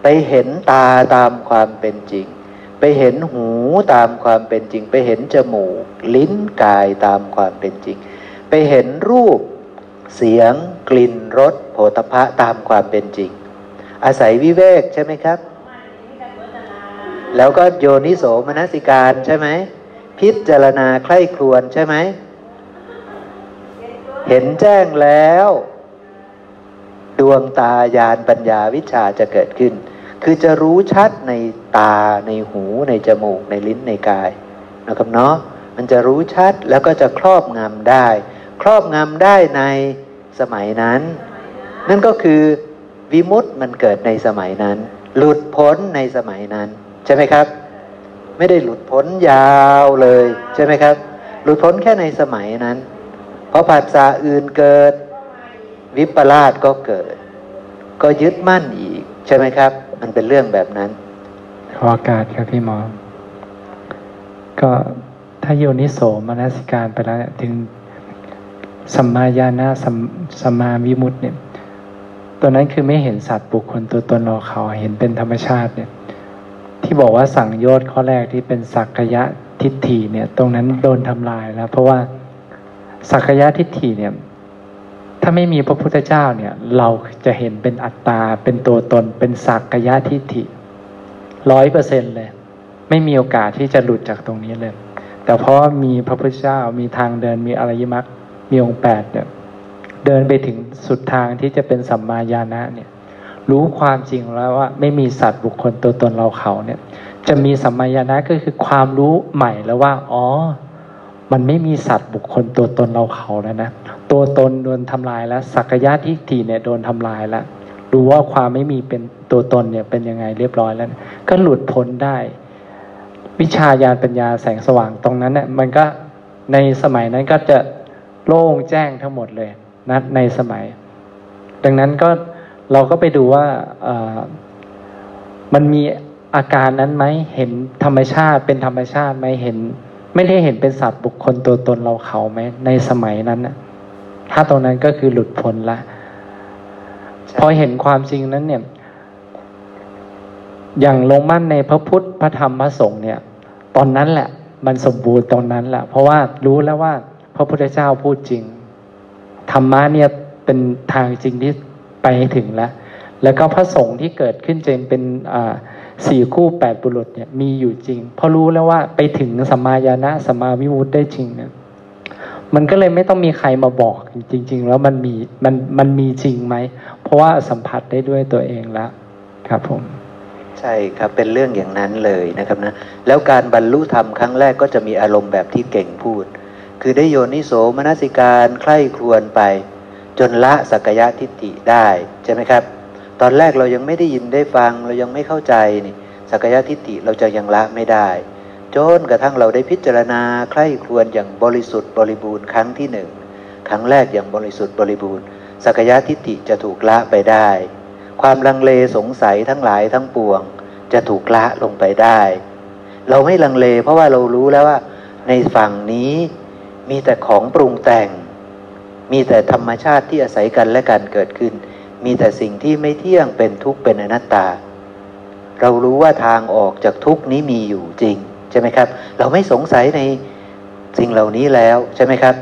ไปเห็นตาตามความเป็นจริง ไปเห็นหูตามความเป็นจริง ไปเห็นจมูก ลิ้นกายตามความเป็นจริง ไปเห็นรูป เสียง กลิ่นรสโผฏฐะตามความเป็นจริง อาศัยวิเวกใช่ไหมครับ แล้วก็โยนิโสมนสิการใช่ไหมพิจารณาใคร่ครวญใช่ไหมเห็นแจ้งแล้ว ดวงตายานปัญญาวิชาจะเกิดขึ้น คือจะรู้ชัดในตาในหูในจมูกในลิ้นในกายนะครับเนาะมันจะรู้ชัดแล้วก็จะครอบงำได้ ครอบงำได้ในสมัยนั้น นั่นก็คือวิมุตต์มันเกิดในสมัยนั้น หลุดพ้นในสมัยนั้น ใช่ไหมครับ ไม่ได้หลุดพ้นยาวเลยใช่ไหมครับ หลุดพ้นแค่ในสมัยนั้น เพราะผัสสะอื่นเกิด วิปลาสก็เกิด ก็ยึดมั่นอีกใช่ไหมครับ มันเป็นเรื่องแบบนั้น ขอโอกาสครับพี่หมอ ก็ถ้าโยนิโสมนสิการไปแล้วเนี่ยถึงสัมมาญาณะสัมสัมมาวิมุตติเนี่ยตัวนั้นคือไม่เห็นสัตว์บุคคลตัวตนเราเขาเห็นเป็นธรรมชาติเนี่ย ที่บอกว่าสั่งโยชน์ข้อแรกที่เป็นสักกยะทิฏฐิเนี่ย ตรงนั้นโดนทำลายแล้ว เพราะว่าสักกยะทิฏฐิเนี่ย ถ้าไม่มีพระพุทธเจ้าเนี่ยเราจะเห็นเป็นอัตตา เป็นตัวตน เป็นสักกยทิฏฐิร้อยเปอร์เซ็นเลย ไม่มีโอกาสที่จะหลุดจากตรงนี้เลย แต่เพราะมีพระพุทธเจ้ามีทางเดินมีอริยมรรคมีองค์แปดเนี่ยเดินไปถึงสุดทางที่จะเป็นสัมมาญาณะเนี่ยรู้ความจริงแล้วว่าไม่มีสัตว์บุคคลตัวตนเราเขาเนี่ย จะมีสัมมาญาณะก็คือความรู้ใหม่แล้วว่า อ๋อ มันไม่มีสัตว์บุคคลตัวตนเราเขาแล้วนะ ตัวตนโดนทำลายแล้วสักยะทิฏฐิเนี่ยโดนทำลายแล้วรู้ว่าความไม่มีเป็นตัวตนเนี่ยเป็นยังไงเรียบร้อยแล้ว ก็หลุดพ้นได้ วิชาญาณปัญญาแสงสว่างตรงนั้นเนี่ยมันก็ในสมัยนั้นก็จะโล่งแจ้งทั้งหมดเลยนะในสมัย ดังนั้นก็เราก็ไปดูว่ามันมีอาการนั้นไหมเห็นธรรมชาติเป็นธรรมชาติไหมเห็น ไม่ได้เห็นเป็นสัตว์บุคคลตัวตนเราเขาไหมในสมัยนั้นนะ ถ้าตรงนั้นก็คือหลุดพ้นละใช่พอเห็นความจริงนั้นเนี่ย อย่างลงมั่นในพระพุทธพระธรรมพระสงฆ์เนี่ย ตอนนั้นแหละ มันสมบูรณ์ตอนนั้นแหละ เพราะว่ารู้แล้วว่า พระพุทธเจ้าพูดจริง ธรรมะเนี่ยเป็นทางจริงที่ไปให้ถึงแล้ว แล้วก็พระสงฆ์ที่เกิดขึ้นจริงเป็นอ่าสี่คู่แปดบุรุษเนี่ยมีอยู่จริง เพราะรู้แล้วว่าไปถึงสัมมาญาณะสัมมาวิมุตติได้จริงเนี่ย มันก็เลยไม่ต้องมีใครมาบอกจริง ๆ แล้วมันมีมันมันมีจริงไหม เพราะว่าสัมผัสได้ด้วยตัวเองแล้วครับผมใช่ครับเป็นเรื่องอย่างนั้นเลยนะครับนะแล้วการบรรลุธรรมครั้งแรกก็จะมีอารมณ์แบบที่เก่งพูด คือได้โยนิโสมนสิการใคร่ครวญไป จนละสักกายทิฏฐิได้ใช่ไหมครับ ตอนแรกเรายังไม่ได้ยินได้ฟังเรายังไม่เข้าใจนี่สักยะทิฏฐิเราจะยังละไม่ได้ จนกระทั่งเราได้พิจารณาใคร่ครวญอย่างบริสุทธิ์บริบูรณ์ครั้งที่หนึ่งครั้งแรกอย่างบริสุทธิ์บริบูรณ์สักยะทิฏฐิจะถูกละไปได้ ความลังเลสงสัยทั้งหลายทั้งปวง จะถูกละลงไปได้ เราไม่ลังเล เพราะว่าเรารู้แล้วว่า ในฝั่งนี้มีแต่ของปรุงแต่ง มีแต่ธรรมชาติที่อาศัยกันและกันเกิดขึ้น มีแต่สิ่งที่ไม่เที่ยงเป็นทุกข์เป็นอนัตตา เรารู้ว่าทางออกจากทุกข์นี้มีอยู่จริง ใช่ไหมครับ เราไม่สงสัยในสิ่งเหล่านี้แล้วใช่ไหมครับ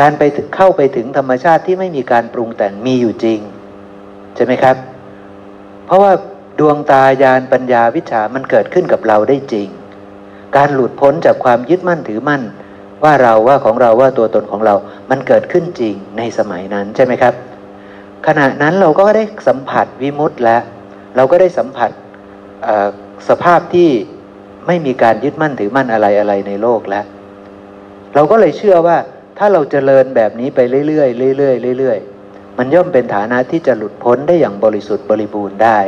การไปเข้าไปถึงธรรมชาติที่ไม่มีการปรุงแต่งมีอยู่จริงใช่ไหมครับ เพราะว่าดวงตายานปัญญาวิชามันเกิดขึ้นกับเราได้จริง การหลุดพ้นจากความยึดมั่นถือมั่น ว่าเราว่าของเราว่าตัวตนของเรา มันเกิดขึ้นจริงในสมัยนั้นใช่ไหมครับ ขณะนั้นเราก็ได้สัมผัสวิมุตต์แล้ว เราก็ได้สัมผัสสภาพที่ ไม่มีการยึดมั่นถือมั่นอะไรอะไรในโลกแล้ว เราก็เลยเชื่อว่าถ้าเราจเจริญแบบนี้ไปเรื่อยๆเรื่อยๆเรื่อยๆมันย่อมเป็นฐานะที่จะหลุดพ้นได้อย่างบริสุทธิ์บริบูรณ์ได้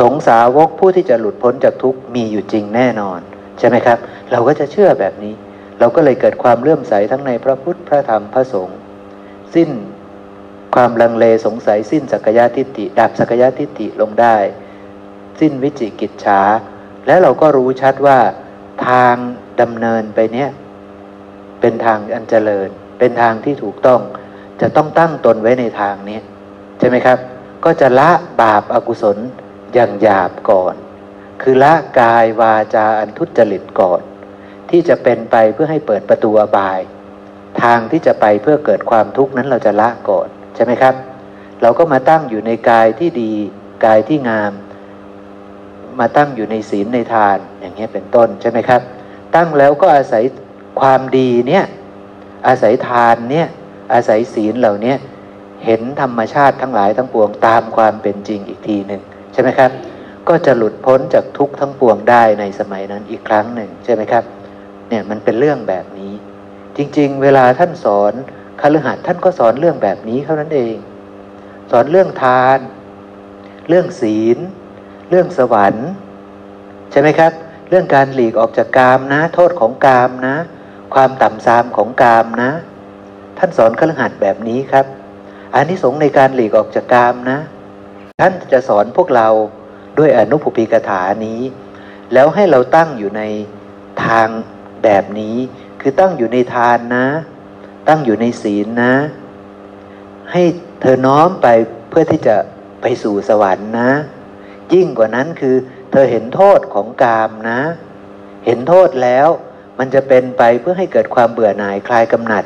สงสาวกผู้ที่จะหลุดพ้นจากทุกข์มีอยู่จริงแน่นอน ใช่ไหมครับ เราก็จะเชื่อแบบนี้ เราก็เลยเกิดความเลื่อมใสทั้งในพระพุทธพระธรรมพระสงฆ์สิ้นความลังเลสงสัยสิ้นสักยะทิฏฐิดับสักยะทิฏฐิลงได้ สิ้นวิจิกิจฉา และเราก็รู้ชัดว่าทางดำเนินไปเนี้ยเป็นทางอันเจริญ เป็นทางที่ถูกต้อง จะต้องตั้งตนไว้ในทางนี้ ใช่ไหมครับ ก็จะละบาปอากุศลอย่างหยาบก่อน คือละกายวาจาอันทุจริตก่อน ที่จะเป็นไปเพื่อให้เปิดประตูอบาย ทางที่จะไปเพื่อเกิดความทุกข์นั้นเราจะละก่อน ใช่ไหมครับ เราก็มาตั้งอยู่ในกายที่ดี กายที่งาม มาตั้งอยู่ในศีลในทานอย่างเงี้ยเป็นต้นใช่ไหมครับ ตั้งแล้วก็อาศัยความดีเนี่ยอาศัยทานเนี่ยอาศัยศีลเหล่านี้เห็นธรรมชาติทั้งหลายทั้งปวงตามความเป็นจริงอีกทีหนึ่งใช่ไหมครับ ก็จะหลุดพ้นจากทุกข์ทั้งปวงได้ในสมัยนั้นอีกครั้งหนึ่งใช่ไหมครับเนี่ยมันเป็นเรื่องแบบนี้ จริงๆ เวลาท่านสอนคฤหัสถ์ท่านก็สอนเรื่องแบบนี้เท่านั้นเอง สอนเรื่องทาน เรื่องศีล เรื่องสวรรค์ ใช่ไหมครับ เรื่องการหลีกออกจากกามนะ โทษของกามนะ ความต่ำซามของกามนะ ท่านสอนขลังหัดแบบนี้ครับอันนี้สงในการหลีกออกจากกามนะ ท่านจะสอนพวกเราด้วยอนุภูปิกถานี้ แล้วให้เราตั้งอยู่ในทางแบบนี้ คือตั้งอยู่ในทานนะ ตั้งอยู่ในศีลนะ ให้เธอน้อมไปเพื่อที่จะไปสู่สวรรค์นะ ยิ่งกว่านั้นคือ เธอเห็นโทษของกามนะ เห็นโทษแล้ว มันจะเป็นไปเพื่อให้เกิดความเบื่อหน่ายคลายกำหนัด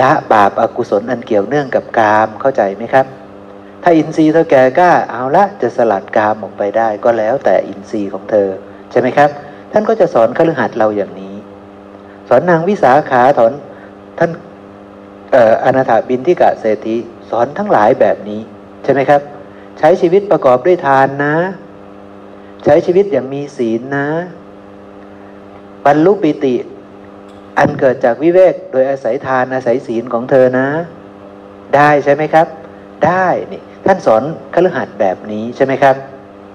ละบาปอากุศลอันเกี่ยวเนื่องกับกามเข้าใจไหมครับ ถ้าอินทรีย์เธอแก่กล้าเอาละจะสลัดกามออกไปได้ก็แล้วแต่อินทรีย์ของเธอใช่ไหมครับ ท่านก็จะสอนคฤหัสเราอย่างนี้ สอนนางวิสาขาถอนท่านอนาถาบินที่กะเศรษฐีสอนทั้งหลายแบบนี้ใช่ไหมครับ ใช้ชีวิตประกอบด้วยทานนะ ใช้ชีวิตอย่างมีศีลนะบรรลุปิติ อันเกิดจากวิเวกโดยอาศัยทานอาศัยศีลของเธอนะ ได้ใช่ไหมครับ ได้นี่ท่านสอนคฤหัสแบบนี้ใช่ไหมครับ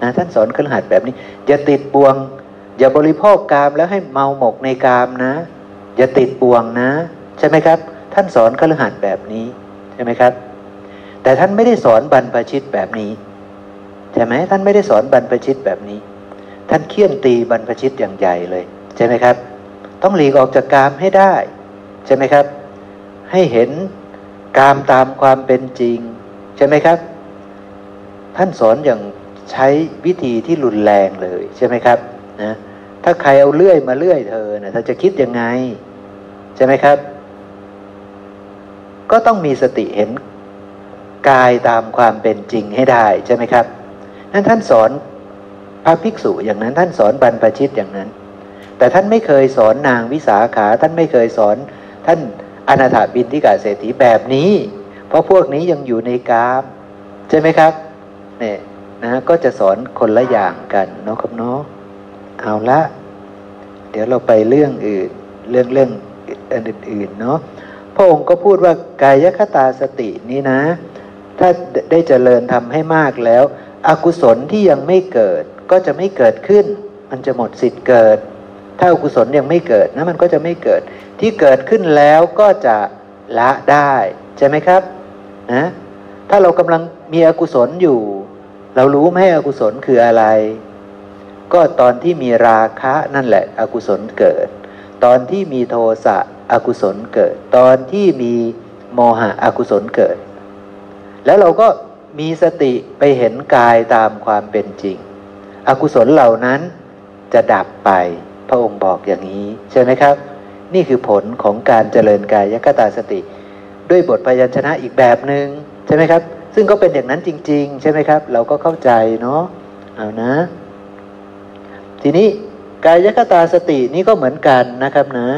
นะท่านสอนคฤหัสแบบนี้ อย่าติดบ่วง อย่าบริโภคกามแล้วให้เมาหมกในกามนะ อย่าติดบ่วงนะ ใช่ไหมครับ ท่านสอนคฤหัสแบบนี้ใช่ไหมครับ แต่ท่านไม่ได้สอนบรรพชิตแบบนี้ใช่ไหมท่านไม่ได้สอนบรรพชิตแบบนี้ ท่านเคี่ยนตีบรรพชิตอย่างใหญ่เลยใช่ไหมครับ ต้องหลีกออกจากกามให้ได้ใช่ไหมครับ ให้เห็นกามตามความเป็นจริงใช่ไหมครับ ท่านสอนอย่างใช้วิธีที่รุนแรงเลยใช่ไหมครับนะถ้าใครเอาเลื่อยมาเลื่อยเธอเนะ่ยเธอจะคิดยังไงใช่ไหมครับ ก็ต้องมีสติเห็น กายตามความเป็นจริงให้ได้ใช่ไหมครับนั้นท่านสอนพระภิกษุอย่างนั้นท่านสอนบรรพชิตอย่างนั้น แต่ท่านไม่เคยสอนนางวิสาขา ท่านไม่เคยสอนท่านอนาถาบินทิกาเศรษฐีแบบนี้ เพราะพวกนี้ยังอยู่ในกามใช่ไหมครับเนี่ยนะก็จะสอนคนละอย่างกันเนาะครับเนาะเอาละ เดี๋ยวเราไปเรื่องอื่นเรื่องเรื่องอื่นๆเนาะพระองค์ก็พูดว่ากายคตาสตินี้นะ ถ้าได้เจริญทำให้มากแล้ว อกุศลที่ยังไม่เกิดก็จะไม่เกิดขึ้น มันจะหมดสิทธิ์เกิด ถ้าอกุศลยังไม่เกิดนะมันก็จะไม่เกิด ที่เกิดขึ้นแล้วก็จะละได้ใช่ไหมครับนะถ้าเรากำลังมีอกุศลอยู่ เรารู้ไหมอกุศลคืออะไร ก็ตอนที่มีราคะนั่นแหละอกุศลเกิด ตอนที่มีโทสะอกุศลเกิด ตอนที่มีโมหะอกุศลเกิด แล้วเราก็มีสติไปเห็นกายตามความเป็นจริง อกุศลเหล่านั้นจะดับไปพระองค์บอกอย่างนี้ใช่ไหมครับ นี่คือผลของการเจริญกายยกตาสติ ด้วยบทพยัญชนะอีกแบบหนึง่งใช่ไหมครับ ซึ่งก็เป็นอย่างนั้นจริง ๆ ใช่ไหมครับ เราก็เข้าใจเนาะเอานะ ทีนี้กายคตาสตินี่ก็เหมือนกันนะครับนะ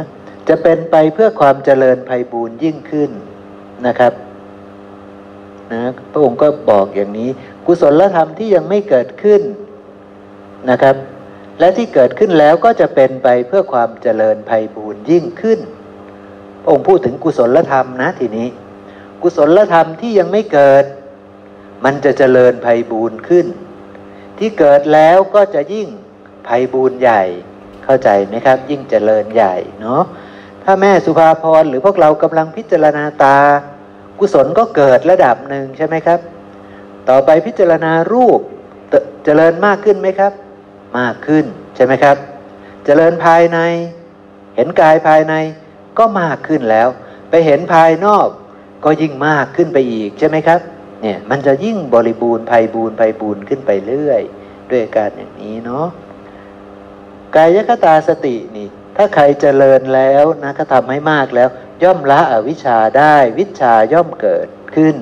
จะเป็นไปเพื่อความเจริญภัยบูรยิ่งขึ้นนะครับ นะพระองค์ก็บอกอย่างนี้ กุศลธรรมที่ยังไม่เกิดขึ้นนะครับ และที่เกิดขึ้นแล้วก็จะเป็นไปเพื่อความเจริญภัยบูรยิ่งขึ้นพระองค์พูดถึงกุศลธรรมนะทีนี้ กุศลธรรมที่ยังไม่เกิด มันจะเจริญภัยบูรขึ้น ที่เกิดแล้วก็จะยิ่งภัยบูรใหญ่เข้าใจไหมครับ ยิ่งเจริญใหญ่เนาะถ้าแม่สุภาพรหรือพวกเรากำลังพิจารณาตา กุศลก็เกิดระดับหนึ่งใช่ไหมครับ ต่อไปพิจารณารูปเตเจริญมากขึ้นไหมครับ มากขึ้นใช่ไหมครับ เจริญภายใน เห็นกายภายในก็มากขึ้นแล้ว ไปเห็นภายนอกก็ยิ่งมากขึ้นไปอีกใช่ไหมครับ เนี่ยมันจะยิ่งบริบูรณ์ภัยบูรณ์ภัยบูรณ์ขึ้นไปเรื่อย ด้วยการอย่างนี้เนาะกายคตาสตินี่ ถ้าใครเจริญแล้วนะก็ทำให้มากแล้ว ย่อมละอวิชชาได้วิชาย่อมเกิดขึ้น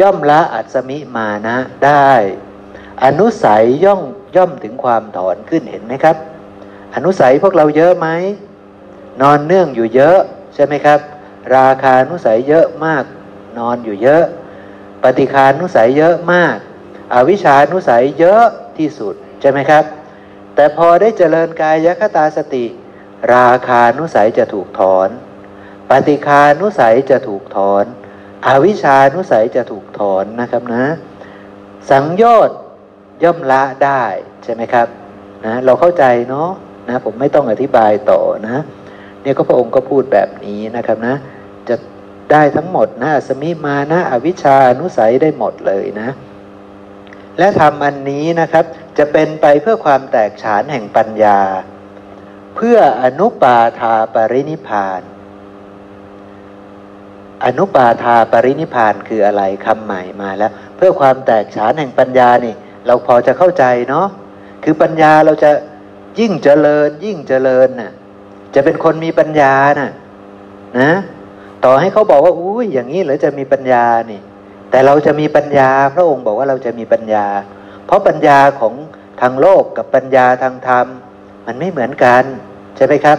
ย่อมละอัศมิมานะได้ อนุสัยย่อมย่อมถึงความถอนขึ้นเห็นไหมครับ อนุสัยพวกเราเยอะไหมนอนเนื่องอยู่เยอะใช่ไหมครับ ราคานุสัยเยอะมาก นอนอยู่เยอะ ปฏิคานุสัยเยอะมาก อวิชานุสัยเยอะที่สุดใช่ไหมครับ แต่พอได้เจริญกายคตาสติ ราคานุสัยจะถูกถอน ปฏิคานุสัยจะถูกถอน อวิชานุสัยจะถูกถอนนะครับนะ สังโยชน์ย่อมละได้ใช่ไหมครับนะเราเข้าใจเนาะนะผมไม่ต้องอธิบายต่อนะเนี่ยก็พระองค์ก็พูดแบบนี้นะครับนะ จะได้ทั้งหมดนะสมิมานะอวิชานุสัยได้หมดเลยนะ และทำอันนี้นะครับ จะเป็นไปเพื่อความแตกฉานแห่งปัญญา เพื่ออนุปาทาปรินิพาน อนุปาทาปรินิพานคืออะไรคำใหม่มาแล้ว เพื่อความแตกฉานแห่งปัญญานี่ เราพอจะเข้าใจเนาะคือปัญญาเราจะยิ่งเจริญยิ่งเจริญน่ะจะเป็นคนมีปัญญาน่ะนะ ต่อให้เขาบอกว่าอุ้ยอย่างนี้หรือจะมีปัญญานี่ แต่เราจะมีปัญญา พระองค์บอกว่าเราจะมีปัญญา เพราะปัญญาของทางโลกกับปัญญาทางธรรม มันไม่เหมือนกัน ใช่ไหมครับ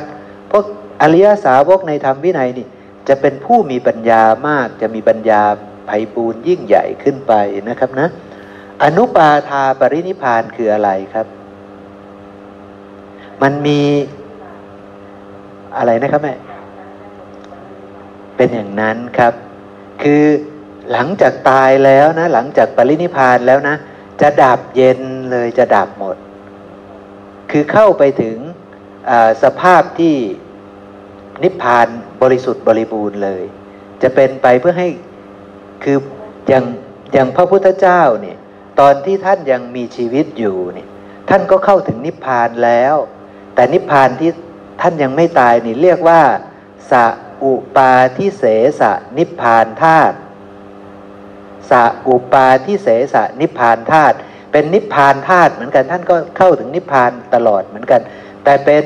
พวกอริยสาวกในธรรมวินัยนี่ จะเป็นผู้มีปัญญามากจะมีปัญญาไพ่บูรณ์ยิ่งใหญ่ขึ้นไปนะครับนะ อนุปาทาปรินิพานคืออะไรครับ มันมีอะไรนะครับแม่เป็นอย่างนั้นครับ คือหลังจากตายแล้วนะ หลังจากปรินิพานแล้วนะ จะดับเย็นเลยจะดับหมด คือเข้าไปถึงสภาพที่ นิพพานบริสุทธิ์บริบูรณ์เลย จะเป็นไปเพื่อให้คืออย่างอย่างพระพุทธเจ้าเนี่ยตอนที่ท่านยังมีชีวิตอยู่เนี่ยท่านก็เข้าถึงนิพพานแล้ว แต่นิพพานที่ท่านยังไม่ตายนี่เรียกว่าสะอุปาทิเสสนิพพานธาตุสะอุปาทิเสสนิพพานธาตุเป็นนิพพานธาตุเหมือนกันท่านก็เข้าถึงนิพพานตลอดเหมือนกัน แต่เป็น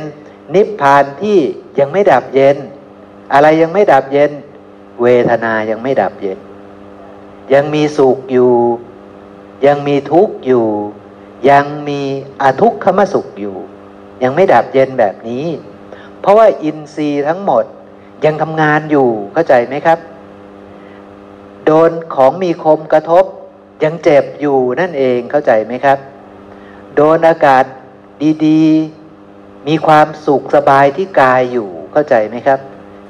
นิพพานที่ยังไม่ดับเย็น อะไรยังไม่ดับเย็น เวทนายังไม่ดับเย็น ยังมีสุขอยู่ ยังมีทุกข์อยู่ ยังมีอทุกขมสุขอยู่ ยังไม่ดับเย็นแบบนี้ เพราะว่าอินทรีย์ทั้งหมดยังทำงานอยู่เข้าใจไหมครับ โดนของมีคมกระทบ ยังเจ็บอยู่นั่นเองเข้าใจไหมครับ โดนอากาศดีๆ มีความสุขสบายที่กายอยู่เข้าใจไหมครับ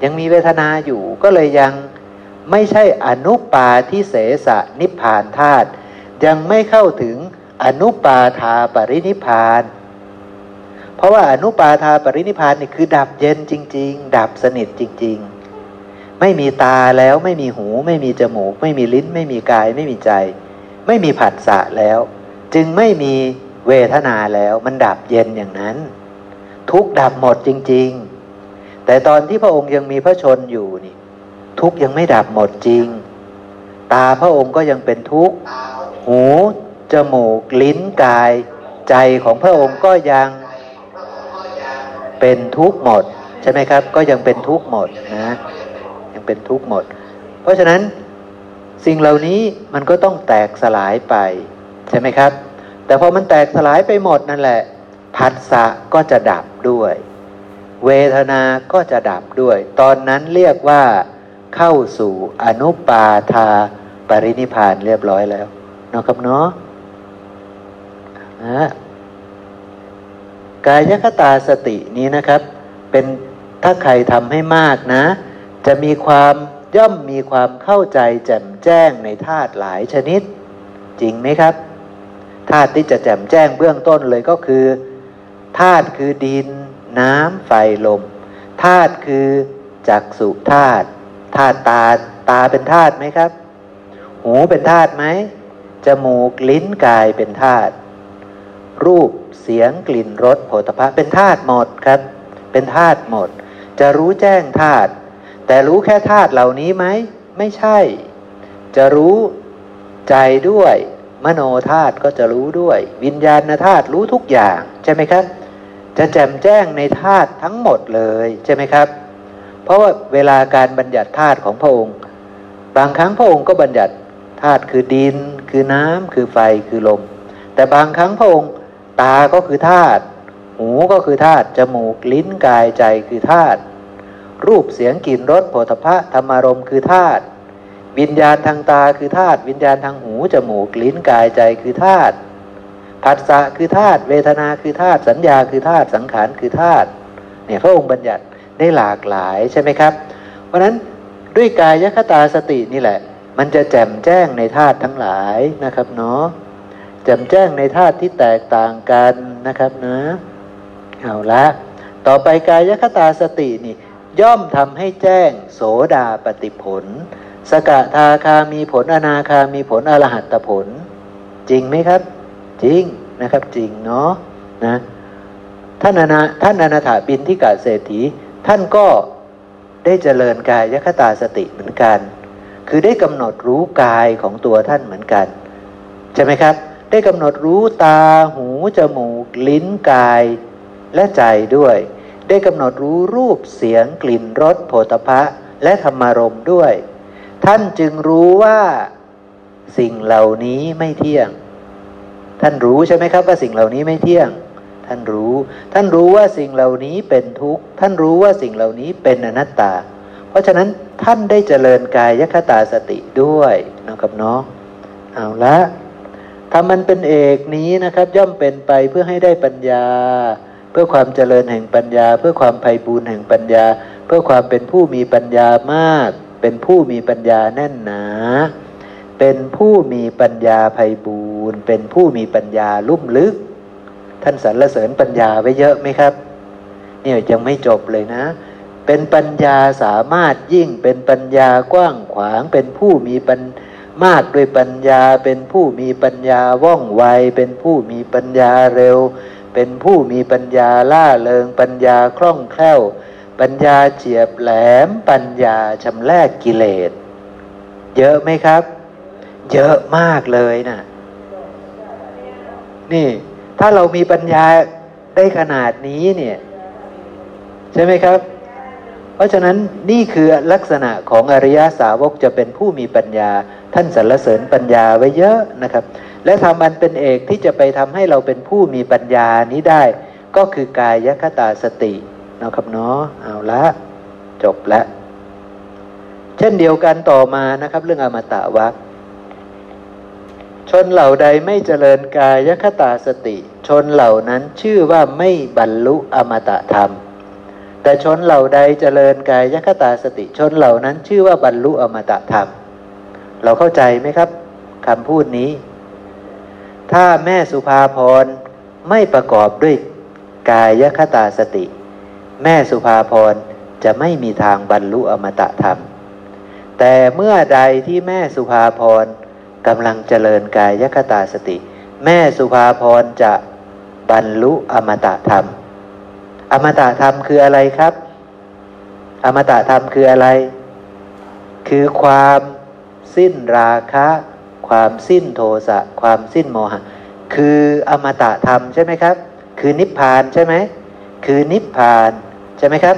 ยังมีเวทนาอยู่ก็เลยยังไม่ใช่อนุปาทิเสสนิพพานธาตุยังไม่เข้าถึงอนุปาทาปรินิพาน เพราะว่าอนุปาทาปรินิพพานนี่คือดับเย็นจริง ๆ ดับสนิทจริง ๆ ไม่มีตาแล้วไม่มีหู ไม่มีจมูก ไม่มีลิ้น ไม่มีกาย ไม่มีใจ ไม่มีผัสสะแล้ว จึงไม่มีเวทนาแล้วมันดับเย็นอย่างนั้น ทุกดับหมดจริง ๆ แต่ตอนที่พระองค์ยังมีพระชนอยู่นี่ ทุกยังไม่ดับหมดจริง ตาพระองค์ก็ยังเป็นทุกข์หูจมูกลิ้นกาย ใจของพระองค์ก็ยังเป็นทุกข์หมด ใช่ไหมครับ ก็ยังเป็นทุกข์หมดนะยังเป็นทุกข์หมด เพราะฉะนั้นสิ่งเหล่านี้มันก็ต้องแตกสลายไป ใช่ไหมครับ แต่พอมันแตกสลายไปหมดนั่นแหละ ผัสสะก็จะดับด้วย เวทนาก็จะดับด้วย ตอนนั้นเรียกว่า เข้าสู่อนุปาทาปรินิพานเรียบร้อยแล้วนะครับเนาะนะกายคตาสตินี้นะครับ เป็นถ้าใครทำให้มากนะ จะมีความย่อมมีความเข้าใจแจ่มแจ้งในธาตุหลายชนิด จริงไหมครับธาตุที่จะแจ่มแจ้งเบื้องต้นเลยก็คือ ธาตุคือดิน น้ำไฟลมธาตุคือจักสุธาตุธาตุตาตาเป็นธาตุไหมครับ หูเป็นธาตุไหมจมูกลิ้นกายเป็นธาตุรูปเสียงกลิ่นรสโผฏฐัพพะเป็นธาตุหมดครับ เป็นธาตุหมด จะรู้แจ้งธาตุแต่รู้แค่ธาตุเหล่านี้ไหมไม่ใช่ จะรู้ใจด้วย มโนธาตุก็จะรู้ด้วย วิญญาณธาตุรู้ทุกอย่างใช่ไหมครับ จะแจ่มแจ้งในธาตุทั้งหมดเลยใช่ไหมครับ เพราะว่าเวลาการบัญญัติธาตุของพระองค์ บางครั้งพระองค์ก็บัญญัติธาตุคือดิน คือน้ำคือไฟคือลม แต่บางครั้งพระองค์ตาก็คือธาตุหูก็คือธาตุจมูกลิ้นกายใจคือธาตุรูปเสียงกลิ่นรสโผฏฐะธรรมารมคือธาตุวิญญาณทางตาคือธาตุวิญญาณทางหูจมูกลิ้นกายใจคือธาตุ ผัสสะคือธาตุเวทนาคือธาตุสัญญาคือธาตุสังขารคือธาตุเนี่ยพระองค์บัญญัติได้หลากหลายใช่ไหมครับ เพราะฉะนั้นด้วยกายคตาสตินี่แหละ มันจะแจ่มแจ้งในธาตุทั้งหลายนะครับเนาะแจ่มแจ้งในธาตุที่แตกต่างกันนะครับนะเอาละต่อไปกายคตาสตินี่ย่อมทำให้แจ้งโสดาปฏิผล สกทาคามีผลอนาคามีผลอรหัตผล จริงไหมครับ จริงนะครับจริงเนาะนะท่านอนาท่านอนาถาบินที่กาเศรษฐี ท่านก็ได้เจริญกายยคตาสติเหมือนกัน คือได้กำหนดรู้กายของตัวท่านเหมือนกันใช่ไหมครับ ได้กำหนดรู้ตาหูจมูก ลิ้นกายและใจด้วย ได้กำหนดรู้รูปเสียงกลิ่นรสโผฏฐะและธรรมารมณ์ด้วย ท่านจึงรู้ว่าสิ่งเหล่านี้ไม่เที่ยง ท่านรู้ใช่ไหมครับว่าสิ่งเหล่านี้ไม่เที่ยง ท่านรู้ ท่านรู้ว่าสิ่งเหล่านี้เป็นทุกข์ ท่านรู้ว่าสิ่งเหล่านี้เป็นอนัตตา เพราะฉะนั้นท่านได้เจริญกายยคตาสติด้วยนะครับเนาะเอาละทำมันเป็นเอกนี้นะครับ ย่อมเป็นไปเพื่อให้ได้ปัญญา เพื่อความเจริญแห่งปัญญา เพื่อความไพ่บูรณ์แห่งปัญญา เพื่อความเป็นผู้มีปัญญามาก เป็นผู้มีปัญญาแน่นหนา เป็นผู้มีปัญญาไพ่บูรณ์เป็นผู้มีปัญญาลุ่มลึก ท่านสรรเสริญปัญญาไว้เยอะไหมครับเนี่ยยังไม่จบเลยนะ เป็นปัญญาสามารถยิ่งเป็นปัญญากว้างขวาง เป็นผู้มีปัญมากด้วยปัญญา เป็นผู้มีปัญญาว่องไว เป็นผู้มีปัญญาเร็ว เป็นผู้มีปัญญาล่าเริง ปัญญาคล่องแคล่ว ปัญญาเฉียบแหลม ปัญญาชำแรกกิเลส เยอะไหมครับ เยอะมากเลยนะนี่ ถ้าเรามีปัญญาได้ขนาดนี้เนี่ย ใช่ไหมครับ เพราะฉะนั้นนี่คือลักษณะของอริยสาวกจะเป็นผู้มีปัญญา ท่านสรรเสริญปัญญาไว้เยอะนะครับ และทำมันเป็นเอกที่จะไปทำให้เราเป็นผู้มีปัญญานี้ได้ ก็คือกายคตาสตินะครับเนาะเอาละจบละ เช่นเดียวกันต่อมานะครับ เรื่องอมตะวัค ชนเหล่าใดไม่เจริญกายคตาสติ ชนเหล่านั้นชื่อว่าไม่บรรลุอมตะธรรม แต่ชนเหล่าใดเจริญกายคตาสติ ชนเหล่านั้นชื่อว่าบรรลุอมตะธรรม เราเข้าใจไหมครับคำพูดนี้ ถ้าแม่สุภาพรไม่ประกอบด้วยกายคตาสติ แม่สุภาพรจะไม่มีทางบรรลุอมตะธรรม แต่เมื่อใดที่แม่สุภาพร กำลังเจริญกายยคตาสติ แม่สุภาพรจะบรรลุอมตะธรรม อมตะธรรมคืออะไรครับ อมตะธรรมคืออะไร คือความสิ้นราคะ ความสิ้นโทสะ ความสิ้นโมหะ คืออมตะธรรมใช่ไหมครับ คือนิพพานใช่ไหม คือนิพพานใช่ไหมครับ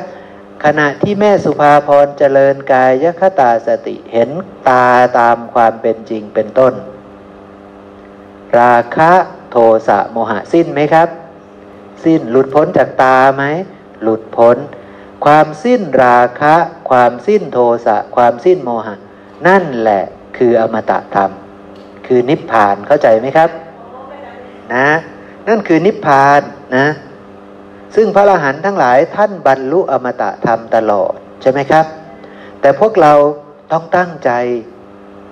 ขณะที่แม่สุภาพรเจริญกายยคตาสติเห็นตาตามความเป็นจริงเป็นต้น ราคะโทสะโมหะสิ้นไหมครับ สิ้นหลุดพ้นจากตาไหม หลุดพ้น ความสิ้นราคะ ความสิ้นโทสะ ความสิ้นโมหะ นั่นแหละคืออมตะธรรม คือนิพพานเข้าใจไหมครับ นะ นั่นคือนิพพานนะ ซึ่งพระอรหันต์ทั้งหลายท่านบรรลุอมตะธรรมตลอดใช่ไหมครับ แต่พวกเราต้องตั้งใจ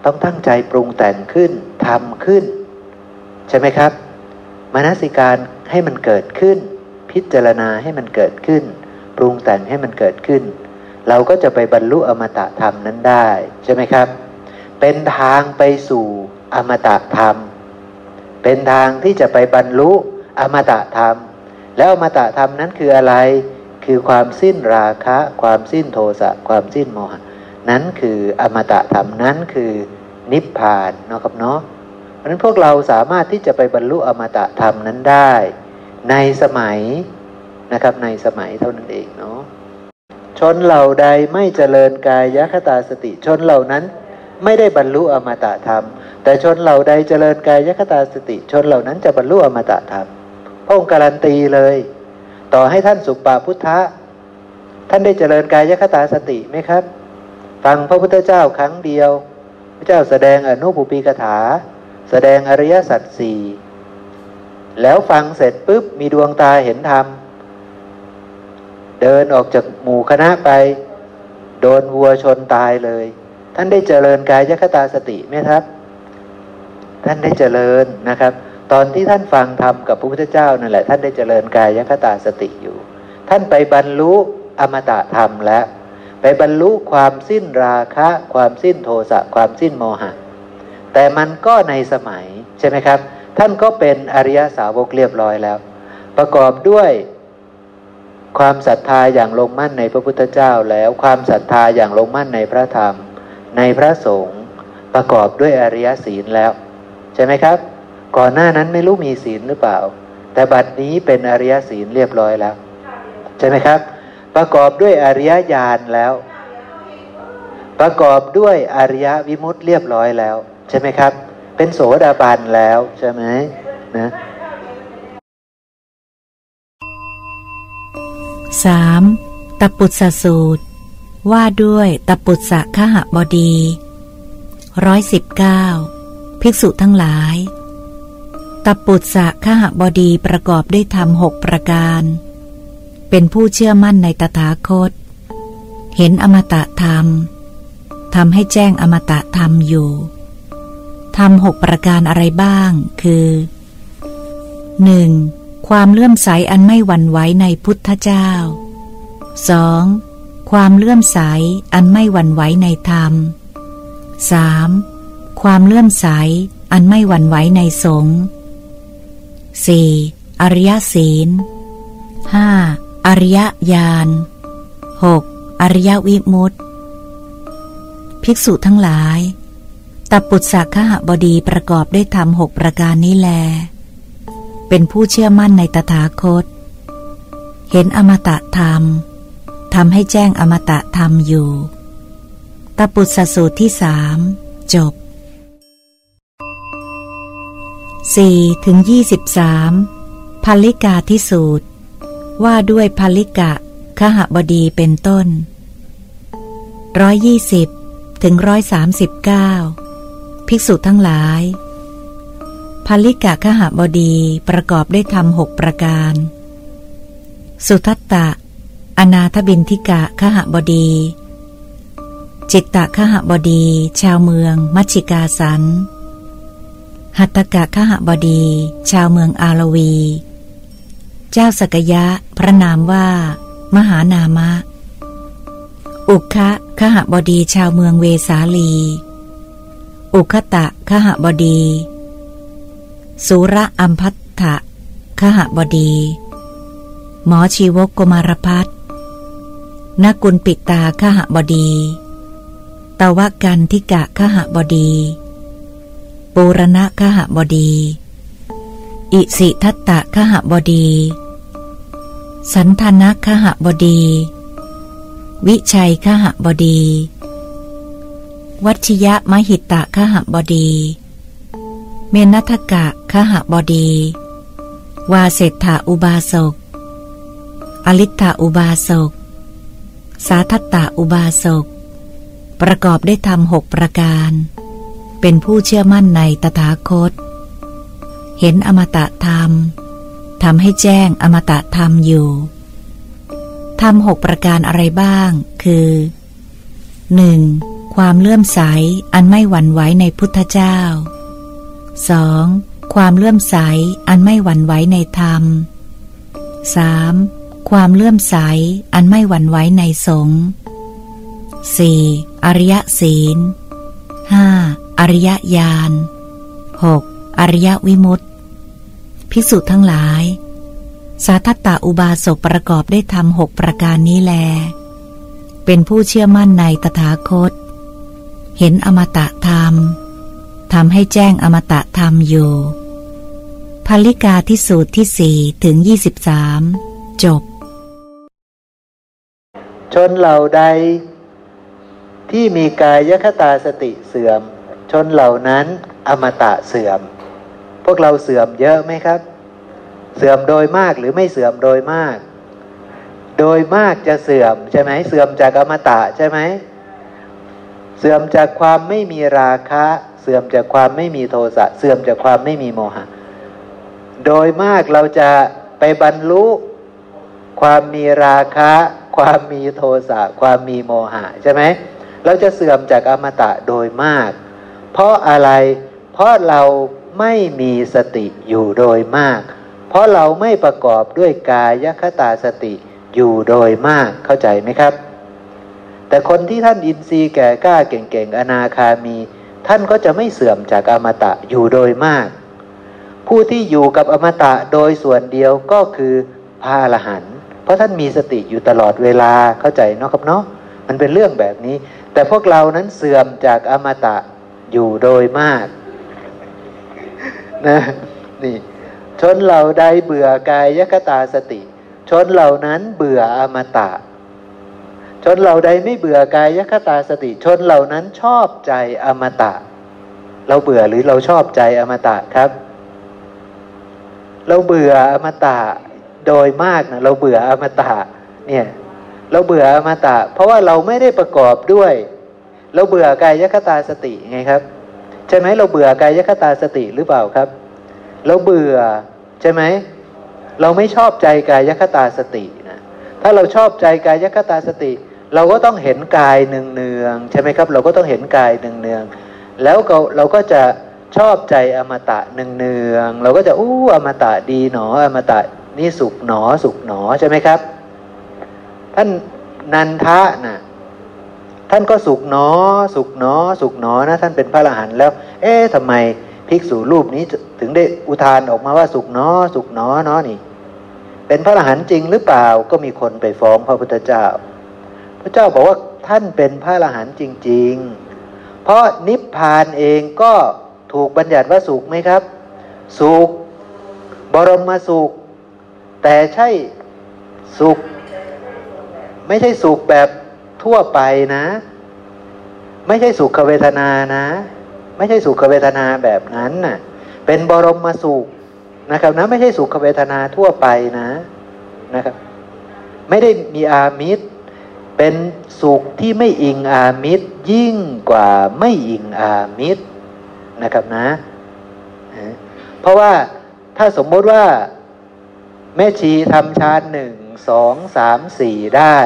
ต้องตั้งใจปรุงแต่งขึ้นทำขึ้น ใช่ไหมครับมนสิการให้มันเกิดขึ้น พิจารณาให้มันเกิดขึ้น ปรุงแต่งให้มันเกิดขึ้น เราก็จะไปบรรลุอมตะธรรมนั้นได้ใช่ไหมครับ เป็นทางไปสู่อมตะธรรม เป็นทางที่จะไปบรรลุอมตะธรรม แล้วอมตะธรรมนั้นคืออะไร คือความสิ้นราคะ ความสิ้นโทสะ ความสิ้นโมหะ นั้นคืออมตะธรรมนั้นคือนิพพานเนาะครับเนาะเพราะฉะนั้นพวกเราสามารถที่จะไปบรรลุอมตะธรรมนั้นได้ ในสมัยนะครับในสมัยเท่านั้นเองเนาะชนเหล่าใดไม่เจริญกายคตาสติ ชนเหล่านั้นไม่ได้บรรลุอมตะธรรม แต่ชนเหล่าใดเจริญกายคตาสติ ชนเหล่านั้นจะบรรลุอมตะธรรม พระองค์การันตีเลย ต่อให้ท่านสุปปาพุทธะท่านได้เจริญกายคตาสติไหมครับ ฟังพระพุทธเจ้าครั้งเดียว พระเจ้าแสดงอนุปุปีกถา แสดงอริยสัจสี่แล้วฟังเสร็จปุ๊บมีดวงตาเห็นธรรม เดินออกจากหมู่คณะไป โดนวัวชนตายเลย ท่านได้เจริญกายคตาสติไหมครับ ท่านได้เจริญนะครับ ตอนที่ท่านฟังธรรมกับพระพุทธเจ้านั่นแหละ ท่านได้เจริญกายคตาสติอยู่ ท่านไปบรรลุอมตะธรรมแล้ว ไปบรรลุความสิ้นราคะ ความสิ้นโทสะความสิ้นโมหะ แต่มันก็ในสมัยใช่ไหมครับ ท่านก็เป็นอริยสาวกเรียบร้อยแล้ว ประกอบด้วยความศรัทธาอย่างลงมั่นในพระพุทธเจ้าแล้วความศรัทธาอย่างลงมั่นในพระธรรม ในพระสงฆ์ประกอบด้วยอริยศีลแล้ว ใช่ไหมครับ ก่อนหน้านั้นไม่รู้มีศีลหรือเปล่า แต่บัดนี้เป็นอริยศีลเรียบร้อยแล้ว ใช่ไหมครับ ประกอบด้วยอริยญาณแล้ว ประกอบด้วยอริยวิมุตติเรียบร้อยแล้ว ใช่ไหมครับ เป็นโสดาบันแล้วใช่ไหมนะ 3. ตปุตสสูตร ว่าด้วยตปุตสะขหบดีร้อยสิบเก้าภิกษุทั้งหลาย ตปุตสะขหบดีประกอบด้วยธรรมหกประการ เป็นผู้เชื่อมั่นในตถาคต เห็นอมตะธรรมทำให้แจ้งอมตะธรรมอยู่ทำหกประการอะไรบ้าง คือ 1. ความเลื่อมใสอันไม่หวั่นไหวในพุทธเจ้า 2. ความเลื่อมใสอันไม่หวั่นไหวในธรรม 3. ความเลื่อมใสอันไม่หวั่นไหวในสงฆ์ 4. อริยศีล 5. อริยญาณ 6. อริยวิมุตติ ภิกษุทั้งหลายตปุตสะขหบดีประกอบด้วยธรรมหกประการนี้แล เป็นผู้เชื่อมั่นในตถาคต เห็นอมตะธรรมทำให้แจ้งอมตะธรรมอยู่ ตปุตสสูตรที่สามจบ 4ถึง23พัลลิกาที่สูตร ว่าด้วยพัลลิกะขหบดีเป็นต้น 120ถึง139 ภิกษุทั้งหลายพัลลิกะขหบดีประกอบด้วยธรรมหกประการ สุทัตตะ อนาถบินทิกะขหบดี จิตตะขหบดี ชาวเมือง มัชชิกาสัน หัตถกะขหบดี ชาวเมืองอาลวี เจ้าสกยะ พระนามว่า มหานามะ อุคะขหบดีชาวเมืองเวสาลี อุคตะขหบดี สุระอัมพัตถะขหบดี หมอชีวกกมารพัฒนกุลปิตาขหบดี ตวกันทิกะขหบดี ปูรณะขหบดี อิสิทัตตะขหบดี สันทนะขหบดี วิชัยขหบดี วัชยะมหิตะขหบดี เมนัทกะขหบดี วาเศรษฐาอุบาสก อลิทธาอุบาสก สาทัตตาอุบาสก ประกอบได้ทำหกประการ เป็นผู้เชื่อมั่นในตถาคต เห็นอมตะธรรมทำให้แจ้งอมตะธรรมอยู่ทำหกประการอะไรบ้าง คือ 1. ความเลื่อมใสอันไม่หวั่นไหวในพุทธเจ้า 2. ความเลื่อมใสอันไม่หวั่นไหวในธรรม 3. ความเลื่อมใสอันไม่หวั่นไหวในสงฆ์ 4. อริยศีล 5. อริยญาณ 6. อริยวิมุตติภิกษุทั้งหลาย สาทัตตาอุบาสกประกอบได้ทำหกประการนี้แล เป็นผู้เชื่อมั่นในตถาคต เห็นอมตะธรรมทำให้แจ้งอมตะธรรมอยู่พลิกาที่สูตรที่สี่ถึงยี่สิบสามจบ ชนเหล่าใด ที่มีกายคตาสติเสื่อม ชนเหล่านั้นอมตะเสื่อม พวกเราเสื่อมเยอะไหมครับ เสื่อมโดยมากหรือไม่เสื่อมโดยมาก โดยมากจะเสื่อมใช่ไหมเสื่อมจากอมตะใช่ไหมเสื่อมจากความไม่มีราคะ เสื่อมจากความไม่มีโทสะเสื่อมจากความไม่มีโมหะ โดยมากเราจะไปบรรลุ ความมีราคะ ความมีโทสะความมีโมหะใช่ไหมเราจะเสื่อมจากอมตะโดยมาก เพราะอะไร เพราะเราไม่มีสติอยู่โดยมาก เพราะเราไม่ประกอบด้วยกายคตาสติอยู่โดยมากเข้าใจไหมครับ แต่คนที่ท่านอินทรีย์แก่กล้าเก่งๆ อนาคามี ท่านก็จะไม่เสื่อมจากอมตะอยู่โดยมาก ผู้ที่อยู่กับอมตะโดยส่วนเดียวก็คือพระอรหันต์เพราะท่านมีสติอยู่ตลอดเวลาเข้าใจเนาะครับเนาะมันเป็นเรื่องแบบนี้ แต่พวกเรานั้นเสื่อมจากอมตะ อยู่โดยมากนะนี่ ชนเหล่าใดเบื่อกายยคตาสติ ชนเหล่านั้นเบื่ออมตะ ชนเหล่าใดไม่เบื่อกายยคตาสติ ชนเหล่านั้นชอบใจอมตะ เราเบื่อหรือเราชอบใจอมตะครับ เราเบื่ออมตะโดยมากนะเราเบื่ออมตะเนี่ยเราเบื่ออมตะ เพราะว่าเราไม่ได้ประกอบด้วย เราเบื่อกายยคตาสติไงครับ ใช่ไหมเราเบื่อกายยคตาสติหรือเปล่าครับ เราเบื่อใช่ไหมเราไม่ชอบใจกายยคตาสตินะถ้าเราชอบใจกายยคตาสติ เราก็ต้องเห็นกายเนืองๆใช่ไหมครับ เราก็ต้องเห็นกายเนืองๆแล้วเราเราก็จะชอบใจอมตะเนืองๆเราก็จะอู้อมตะดีหนออมตะนี่สุขหนอสุขหนอใช่ไหมครับ ท่านนันทะนะ ท่านก็สุขหนอสุขหนอสุขหนอนะท่านเป็นพระอรหันต์แล้ว เอ๊ะทำไมภิกษุรูปนี้ถึงได้อุทานออกมาว่าสุขหนอสุขหนอเนาะนี่ เป็นพระอรหันต์จริงหรือเปล่าก็มีคนไปฟ้องพระพุทธเจ้า พระเจ้าบอกว่าท่านเป็นพระอรหันต์จริง ๆ เพราะนิพพานเองก็ถูกบัญญัติว่าสุขไหมครับ สุข บรมสุข แต่ใช่สุข ไม่ใช่สุขแบบ ทั่วไปนะ ไม่ใช่สุขเวทนานะ ไม่ใช่สุขเวทนาแบบนั้นน่ะ เป็นบรมสุขนะครับนะไม่ใช่สุขเวทนาทั่วไปนะนะครับ ไม่ได้มีอามิตร เป็นสุขที่ไม่อิงอามิตร ยิ่งกว่าไม่อิงอามิตรนะครับนะ เพราะว่าถ้าสมมติว่าแม่ชีทำฌานหนึ่งสองสามสี่ได้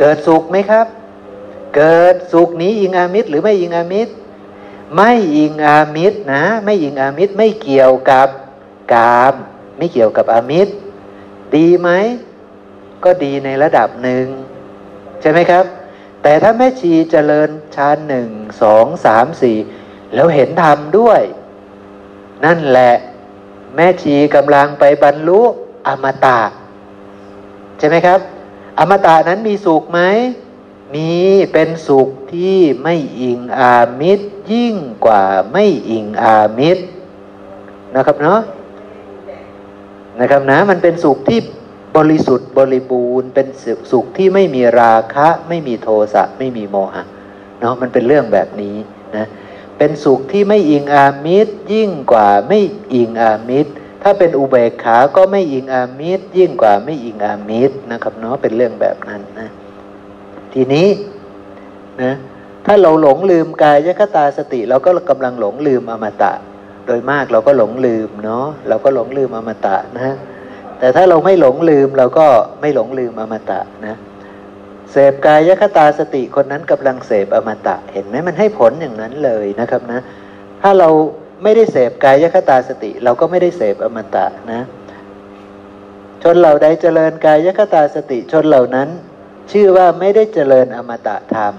เกิดสุขไหมครับ เกิดสุขนี้อิงอามิตรหรือไม่อิงอามิตร ไม่อิงอามิตรนะ ไม่อิงอามิตรไม่เกี่ยวกับกาม ไม่เกี่ยวกับอามิตร ดีไหม ก็ดีในระดับหนึ่งใช่ไหมครับ แต่ถ้าแม่ชีเจริญฌานหนึ่งสองสามสี่แล้วเห็นธรรมด้วย นั่นแหละ แม่ชีกำลังไปบรรลุอมตะ ใช่ไหมครับ อมตะนั้นมีสุขไหม มีเป็นสุขที่ไม่อิงอามิตรยิ่งกว่าไม่อิงอามิตรนะครับเนาะนะครับนะมันเป็นสุขที่บริสุทธิ์บริบูรณ์ เป็นสุขที่ไม่มีราคะ ไม่มีโทสะไม่มีโมหะเนาะมันเป็นเรื่องแบบนี้นะเป็นสุขที่ไม่อิงอามิตรยิ่งกว่าไม่อิงอามิตร ถ้าเป็นอุเบกขาก็ไม่อิงอามิตรยิ่งกว่าไม่อิงอามิตรนะครับเนาะเป็นเรื่องแบบนั้นนะทีนี้นะถ้าเราหลงลืมกายยคตาสติ เราก็กำลังหลงลืมอมตะ โดยมากเราก็หลงลืมเนาะเราก็หลงลืมอมตะนะ แต่ถ้าเราไม่หลงลืมเราก็ไม่หลงลืมอมตะนะเสพกายคตาสติคนนั้นกำลังเสพอมตะ เห็นไหมมันให้ผลอย่างนั้นเลยนะครับนะ ถ้าเรา ไม่ได้เสพกายคตาสติ เราก็ไม่ได้เสพอมตะนะ ชนเหล่าใดเจริญกายคตาสติ ชนเหล่านั้น ชื่อว่าไม่ได้เจริญอมตะธรรม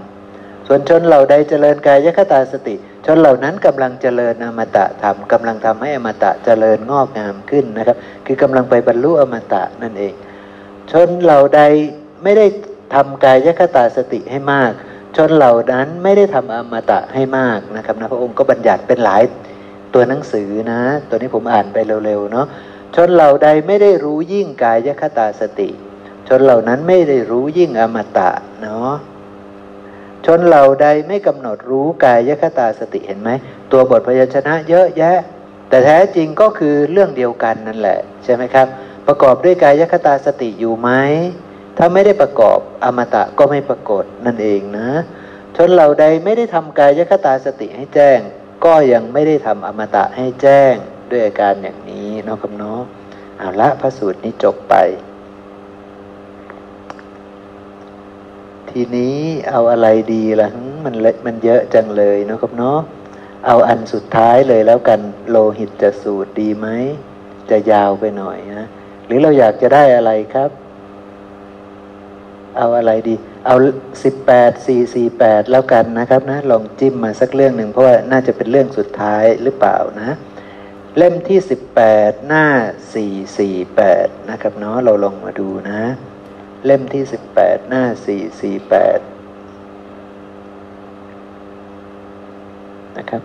ส่วนชนเหล่าใดเจริญกายคตาสติ ชนเหล่านั้นกำลังเจริญอมตะธรรมกำลังทำให้อมตะเจริญงอกงามขึ้นนะครับ คือกำลังไปบรรลุอมตะนั่นเอง ชนเหล่าใดไม่ได้ทำกายคตาสติให้มากชนเหล่านั้นไม่ได้ทำอมตะให้มากนะครับนะพระองค์ก็บัญญัติเป็นหลาย ตัวหนังสือนะ ตัวนี้ผมอ่านไปเร็วๆเนาะชนเหล่าใดไม่ได้รู้ยิ่งกายคตาสติ ชนเหล่านั้นไม่ได้รู้ยิ่งอมตะเนาะชนเหล่าใดไม่กำหนดรู้กายคตาสติเห็นไหม ตัวบทพยัญชนะเยอะแยะ แต่แท้จริงก็คือเรื่องเดียวกันนั่นแหละ ใช่ไหมครับ ประกอบด้วยกายคตาสติอยู่ไหมถ้าไม่ได้ประกอบอมตะก็ไม่ปรากฏนั่นเองนะ ชนเหล่าใดไม่ได้ทำกายคตาสติให้แจ้ง ก็ยังไม่ได้ทำอมตะให้แจ้งด้วยอาการอย่างนี้เนาะครับเนาะเอาละพระสูตรนี้จบไป ทีนี้เอาอะไรดีล่ะมันมันเยอะจังเลยเนาะครับเนาะเอาอันสุดท้ายเลยแล้วกันโลหิตจะสูตรดีไหม จะยาวไปหน่อยนะ หรือเราอยากจะได้อะไรครับ เอาอะไรดี เอาสิบแปดสี่สี่แปดแล้วกันนะครับนะลองจิ้มมาสักเรื่องหนึ่งเพราะว่าน่าจะเป็นเรื่องสุดท้ายหรือเปล่านะ เล่มที่สิบแปดหน้าสี่สี่แปดนะครับเนาะเราลองมาดูนะ เล่มที่สิบแปดหน้าสี่สี่แปดนะครับ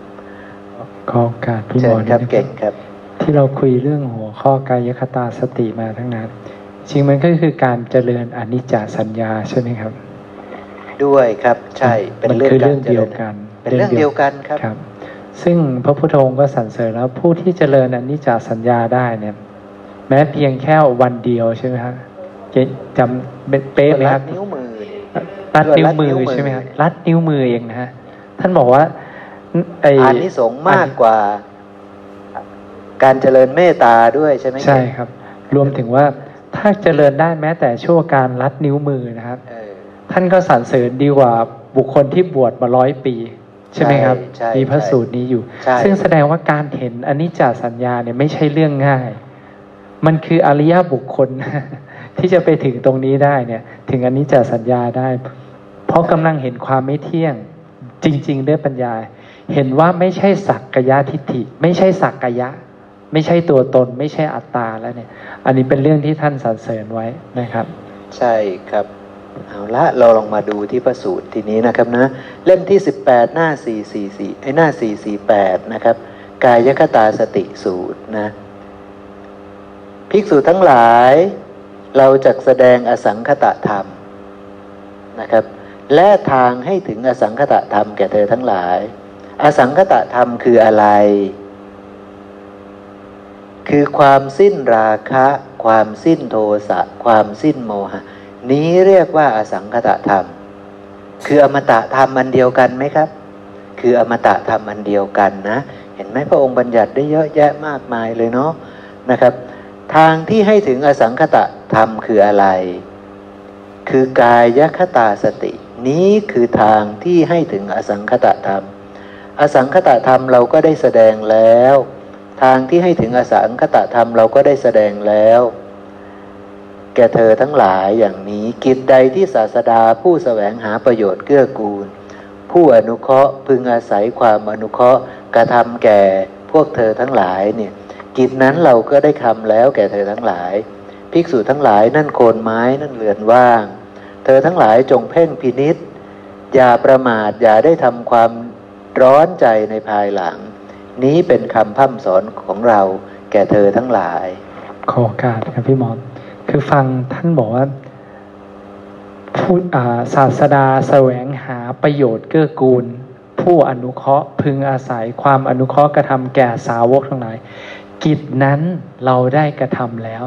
ขอโอกาสพี่หเชิมอญนิดครับนึงเก่งครับ ที่เราคุยเรื่องหัวข้อกายคตาสติมาทั้งนั้น จริงมันก็คือการเจริญอนิจจสัญญาใช่ไหมครับ ด้วยครับใช่เป็นมันเรื่องคือการเรื่องเจเดียริวญกัน เป็นเรื่องเดียวกันครับครับ ซึ่งพระพุทธองค์ก็สรรเสริญแล้วผู้ที่เจริญอนิจจสัญญาได้เนี่ย แม้เพียงแค่วันเดียวใช่ไหมครับจำเป๊ะไหมครับนิ้วมือนี่รัดนิ้วมือรัดนิ้วมือใช่ไหมครับรัดนิ้วมือเองนะฮะท่านบอกว่าไออานิสงส์มากกว่า การเจริญเมตตาด้วยใช่ไหมใช่ครับ รวมถึงว่าถ้าเจริญได้แม้แต่ชั่วการรัดนิ้วมือนะครับเออ ท่านก็สรรเสริญดีกว่าบุคคลที่บวชมาร้อยปี ใช่ไหมครับ ใช่มีพระใช่สูตรนี้อยู่ ใช่ ซึ่งแสดงว่าการเห็นอนิจจสัญญาเนี่ยไม่ใช่เรื่องง่าย มันคืออริยบุคคล ที่จะไปถึงตรงนี้ได้เนี่ย ถึงอนิจจสัญญาได้ เพราะกำลังเห็นความไม่เที่ยงจริง ๆ ด้วยปัญญา เห็นว่าไม่ใช่สักกายทิฏฐิ ไม่ใช่สักกายะ ไม่ใช่ตัวตน ไม่ใช่อัตตาแล้วเนี่ย อันนี้เป็นเรื่องที่ท่านสรรเสริญไว้นะครับ ใช่ครับ เอาละเราลองมาดูที่พระสูตรทีนี้นะครับนะเล่มที่ 18 หน้า 444ไอ้หน้า 448 นะครับ กายคตาสติสูตรนะภิกษุทั้งหลาย เราจะแสดงอสังคตะธรรมนะครับ และทางให้ถึงอสังคตะธรรมแก่เธอทั้งหลาย อสังคตะธรรมคืออะไร คือความสิ้นราคะ ความสิ้นโทสะ ความสิ้นโมหะ นี้เรียกว่าอสังคตะธรรม คืออมตะธรรมอันเดียวกันไหมครับ คืออมตะธรรมอันเดียวกันนะ เห็นไหมพระองค์บัญญัติได้เยอะแยะมากมายเลยเนาะนะครับ ทางที่ให้ถึงอสังคตะธรรมคืออะไร คือกายคตาสติ นี้คือทางที่ให้ถึงอสังคตะธรรม อสังคตธรรมเราก็ได้แสดงแล้ว ทางที่ให้ถึงอสังคตธรรมเราก็ได้แสดงแล้ว แก่เธอทั้งหลายอย่างนี้กิจใดที่ศาสดาผู้สแสวงหาประโยชน์เกื้อกูล ผู้อนุเคราะห์พึงอาศัยความอนุเคราะห์กระทำแก่พวกเธอทั้งหลายเนี่ยกิจนั้นเราก็ได้ทำแล้วแก่เธอทั้งหลาย ภิกษุทั้งหลายนั่นโคนไม้นั่นเรือนว่าง เธอทั้งหลายจงเพ่งพินิษอย่าประมาทอย่าได้ทำความร้อนใจในภายหลัง นี้เป็นคำพั่มสอนของเราแก่เธอทั้งหลาย ขอกาสครับพี่มอ คือฟังท่านบอกว่าผู้ศาสดาแสวงหาประโยชน์เกื้อกูล ผู้อนุเคราะห์พึงอาศัยความอนุเคราะห์กระทำแก่สาวกทั้งหลาย กิจนั้นเราได้กระทำแล้ว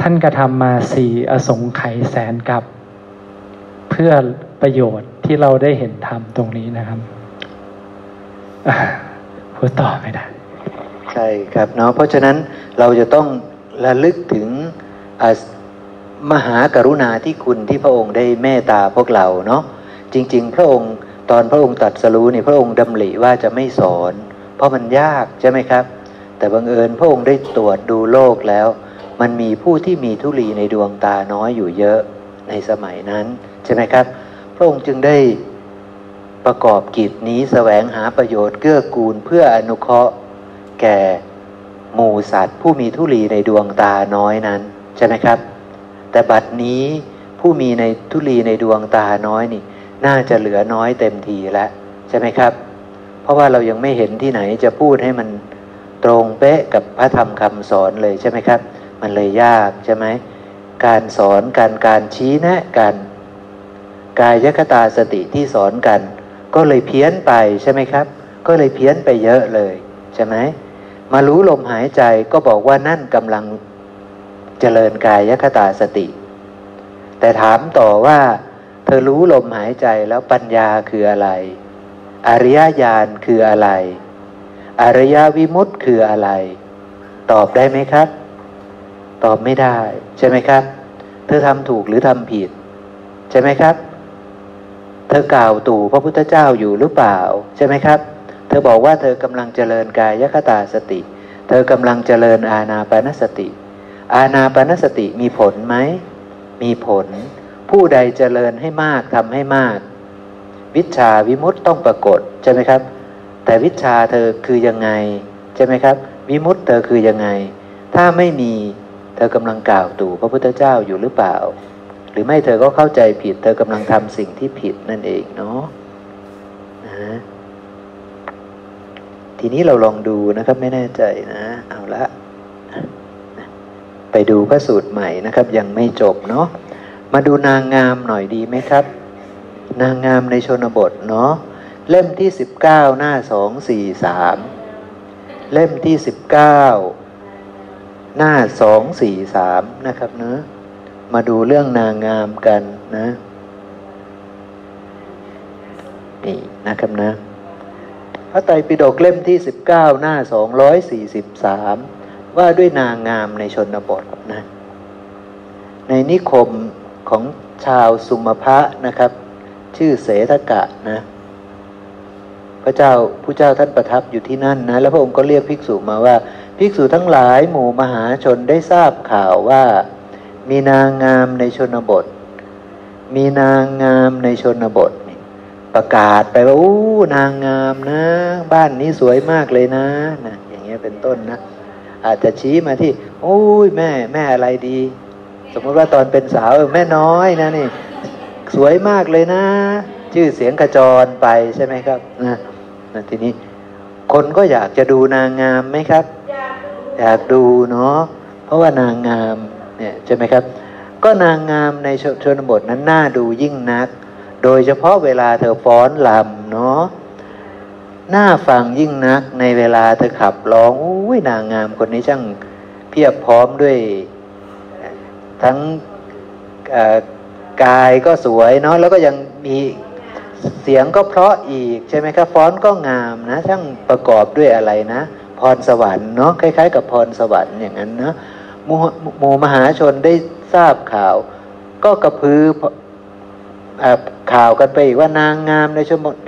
ท่านกระทำมาสี่อสงไขยแสนกับ เพื่อประโยชน์ที่เราได้เห็นธรรมตรงนี้นะครับพูดต่อไม่ได้ ใช่ครับเนาะเพราะฉะนั้นเราจะต้องระลึกถึง มหากรุณาที่คุณที่พระองค์ได้เมตตาพวกเราเนาะจริง ๆ พระองค์ตอนพระองค์ตัดสรู้นี่พระองค์ดำริว่าจะไม่สอน เพราะมันยากใช่ไหมครับ แต่บังเอิญพระองค์ได้ตรวจดูโลกแล้ว มันมีผู้ที่มีทุลีในดวงตาน้อยอยู่เยอะในสมัยนั้นใช่ไหมครับ พระองค์จึงได้ประกอบกิจนี้สแสวงหาประโยชน์เกื้อกูลเพื่ออนุเคราะห์ แก่หมู่สัตว์ ผู้มีทุลีในดวงตาน้อยนั้น ใช่ไหมครับ แต่บัดนี้ผู้มีในทุลีในดวงตาน้อยนี่ น่าจะเหลือน้อยเต็มทีแล้วใช่ไหมครับ เพราะว่าเรายังไม่เห็นที่ไหนจะพูดให้มันตรงเป๊ะกับพระธรรมคำสอนเลยใช่ไหมครับ มันเลยยากใช่ไหมการสอนการการชี้แนะกันกายคตาสติที่สอนกัน ก็เลยเพี้ยนไปใช่ไหมครับ ก็เลยเพี้ยนไปเยอะเลยใช่ไหมมารู้ลมหายใจก็บอกว่านั่นกำลัง เจริญกายคตาสติ แต่ถามต่อว่า เธอรู้ลมหายใจแล้วปัญญาคืออะไร อริยญาณคืออะไร อริยวิมุตต์คืออะไร ตอบได้ไหมครับ ตอบไม่ได้ ใช่ไหมครับ เธอทำถูกหรือทำผิด ใช่ไหมครับ เธอกล่าวตู่พระพุทธเจ้าอยู่หรือเปล่า ใช่ไหมครับ เธอบอกว่าเธอกำลังเจริญกายคตาสติ เธอกำลังเจริญอาณาปณสติ อาณาปณสติมีผลไหม มีผล ผู้ใดเจริญให้มากทำให้มาก วิชาวิมุตต้องปรากฏใช่ไหมครับ แต่วิชาเธอคือยังไงใช่ไหมครับ วิมุตเธอคือยังไง ถ้าไม่มีเธอกำลังกล่าวตู่พระพุทธเจ้าอยู่หรือเปล่า หรือไม่เธอก็เข้าใจผิด เธอกำลังทำสิ่งที่ผิดนั่นเองเนาะนะทีนี้เราลองดูนะครับไม่แน่ใจนะ เอาละ ไปดูพระสูตรใหม่นะครับ ยังไม่จบเนาะมาดูนางงามหน่อยดีไหมครับ นางงามในชนบทเนาะเล่มที่ 19 หน้า 243 เล่มที่ 19 หน้า 243 นะครับเนะมาดูเรื่องนางงามกันนะนี่นะครับนะพระไตรปิฎกเล่มที่ 19 หน้า 243 ว่าด้วยนางงามในชนบทนะ ในนิคมของชาวสุมาพะนะครับ ชื่อเสธกะนะ พระเจ้าผู้เจ้าท่านประทับอยู่ที่นั่นนะ แล้วพระองค์ก็เรียกภิกษุมาว่า ภิกษุทั้งหลายหมู่มหาชนได้ทราบข่าวว่า มีนางงามในชนบท มีนางงามในชนบทประกาศไปว่าอู้นางงามนะ บ้านนี้สวยมากเลยนะนะอย่างเงี้ยเป็นต้นนะ อาจจะชี้มาที่ โอ้ยแม่แม่อะไรดี สมมติว่าตอนเป็นสาวแม่น้อยนะนี่ สวยมากเลยนะ ชื่อเสียงกระจรไปใช่ไหมครับนะนะทีนี้ คนก็อยากจะดูนางงามไหมครับ อยากดูเนาะเพราะว่านางงามเนี่ยใช่ไหมครับ ก็นางงามในชนบทนั้นน่าดูยิ่งนัก โดยเฉพาะเวลาเธอฟ้อนลำเนาะ น่าฟังยิ่งนักในเวลาเธอขับร้องอุ้ยนางงามคนนี้ช่างเพียบพร้อมด้วยทั้งกายก็สวยเนาะแล้วก็ยังมีเสียงก็เพราะอีกใช่ไหมครับฟ้อนก็งามนะช่างประกอบด้วยอะไรนะ พรสวรรค์เนาะคล้าย ๆ กับพรสวรรค์อย่างนั้นนะหมู่มหาชนได้ทราบข่าว ก็กระพือ ข่าวกันไปอีกว่านางงามใน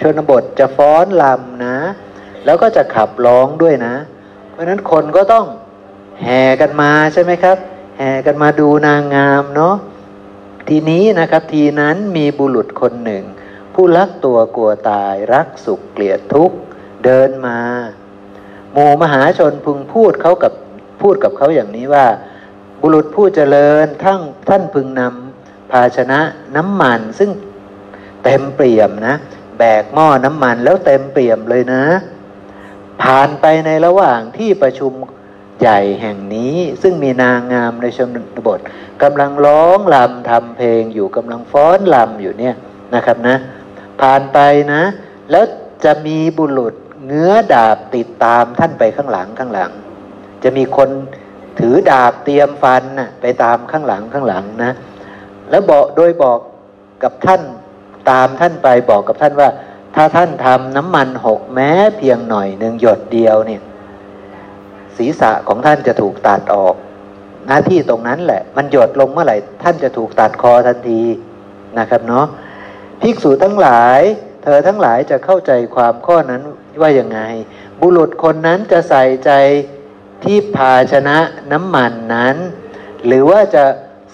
ชนบทจะฟ้อนลำนะ แล้วก็จะขับร้องด้วยนะ เพราะฉะนั้นคนก็ต้องแห่กันมาใช่ไหมครับ แห่กันมาดูนางงามเนาะทีนี้นะครับทีนั้นมีบุรุษคนหนึ่ง ผู้รักตัวกลัวตายรักสุขเกลียดทุกข์เดินมาหมู่มหาชนพึงพูดเขากับพูดกับเขาอย่างนี้ว่า บุรุษผู้เจริญทั้งท่านพึงนำ ภาชนะน้ำมันซึ่งเต็มเปี่ยมนะ แบกหม้อน้ำมันแล้วเต็มเปี่ยมเลยนะ ผ่านไปในระหว่างที่ประชุมใหญ่แห่งนี้ซึ่งมีนางงามในชนบทกำลังร้องลำทำเพลงอยู่กำลังฟ้อนลำอยู่เนี่ยนะครับนะ ผ่านไปนะ แล้วจะมีบุรุษเงื้อดาบติดตามท่านไปข้างหลังข้างหลัง จะมีคนถือดาบเตรียมฟันนะไปตามข้างหลังข้างหลังนะ แล้วบอกโดยบอกกับท่านตามท่านไปบอกกับท่านว่า ถ้าท่านทำน้ำมันหกแม้เพียงหน่อยหนึ่งหยดเดียวเนี่ยศีรษะของท่านจะถูกตัดออก หน้าที่ตรงนั้นแหละ มันหยดลงเมื่อไหร่ ท่านจะถูกตัดคอทันทีนะครับเนาะภิกษุทั้งหลาย เธอทั้งหลายจะเข้าใจความข้อนั้นว่ายังไง บุรุษคนนั้นจะใส่ใจที่ภาชนะน้ำมันนั้น หรือว่าจะ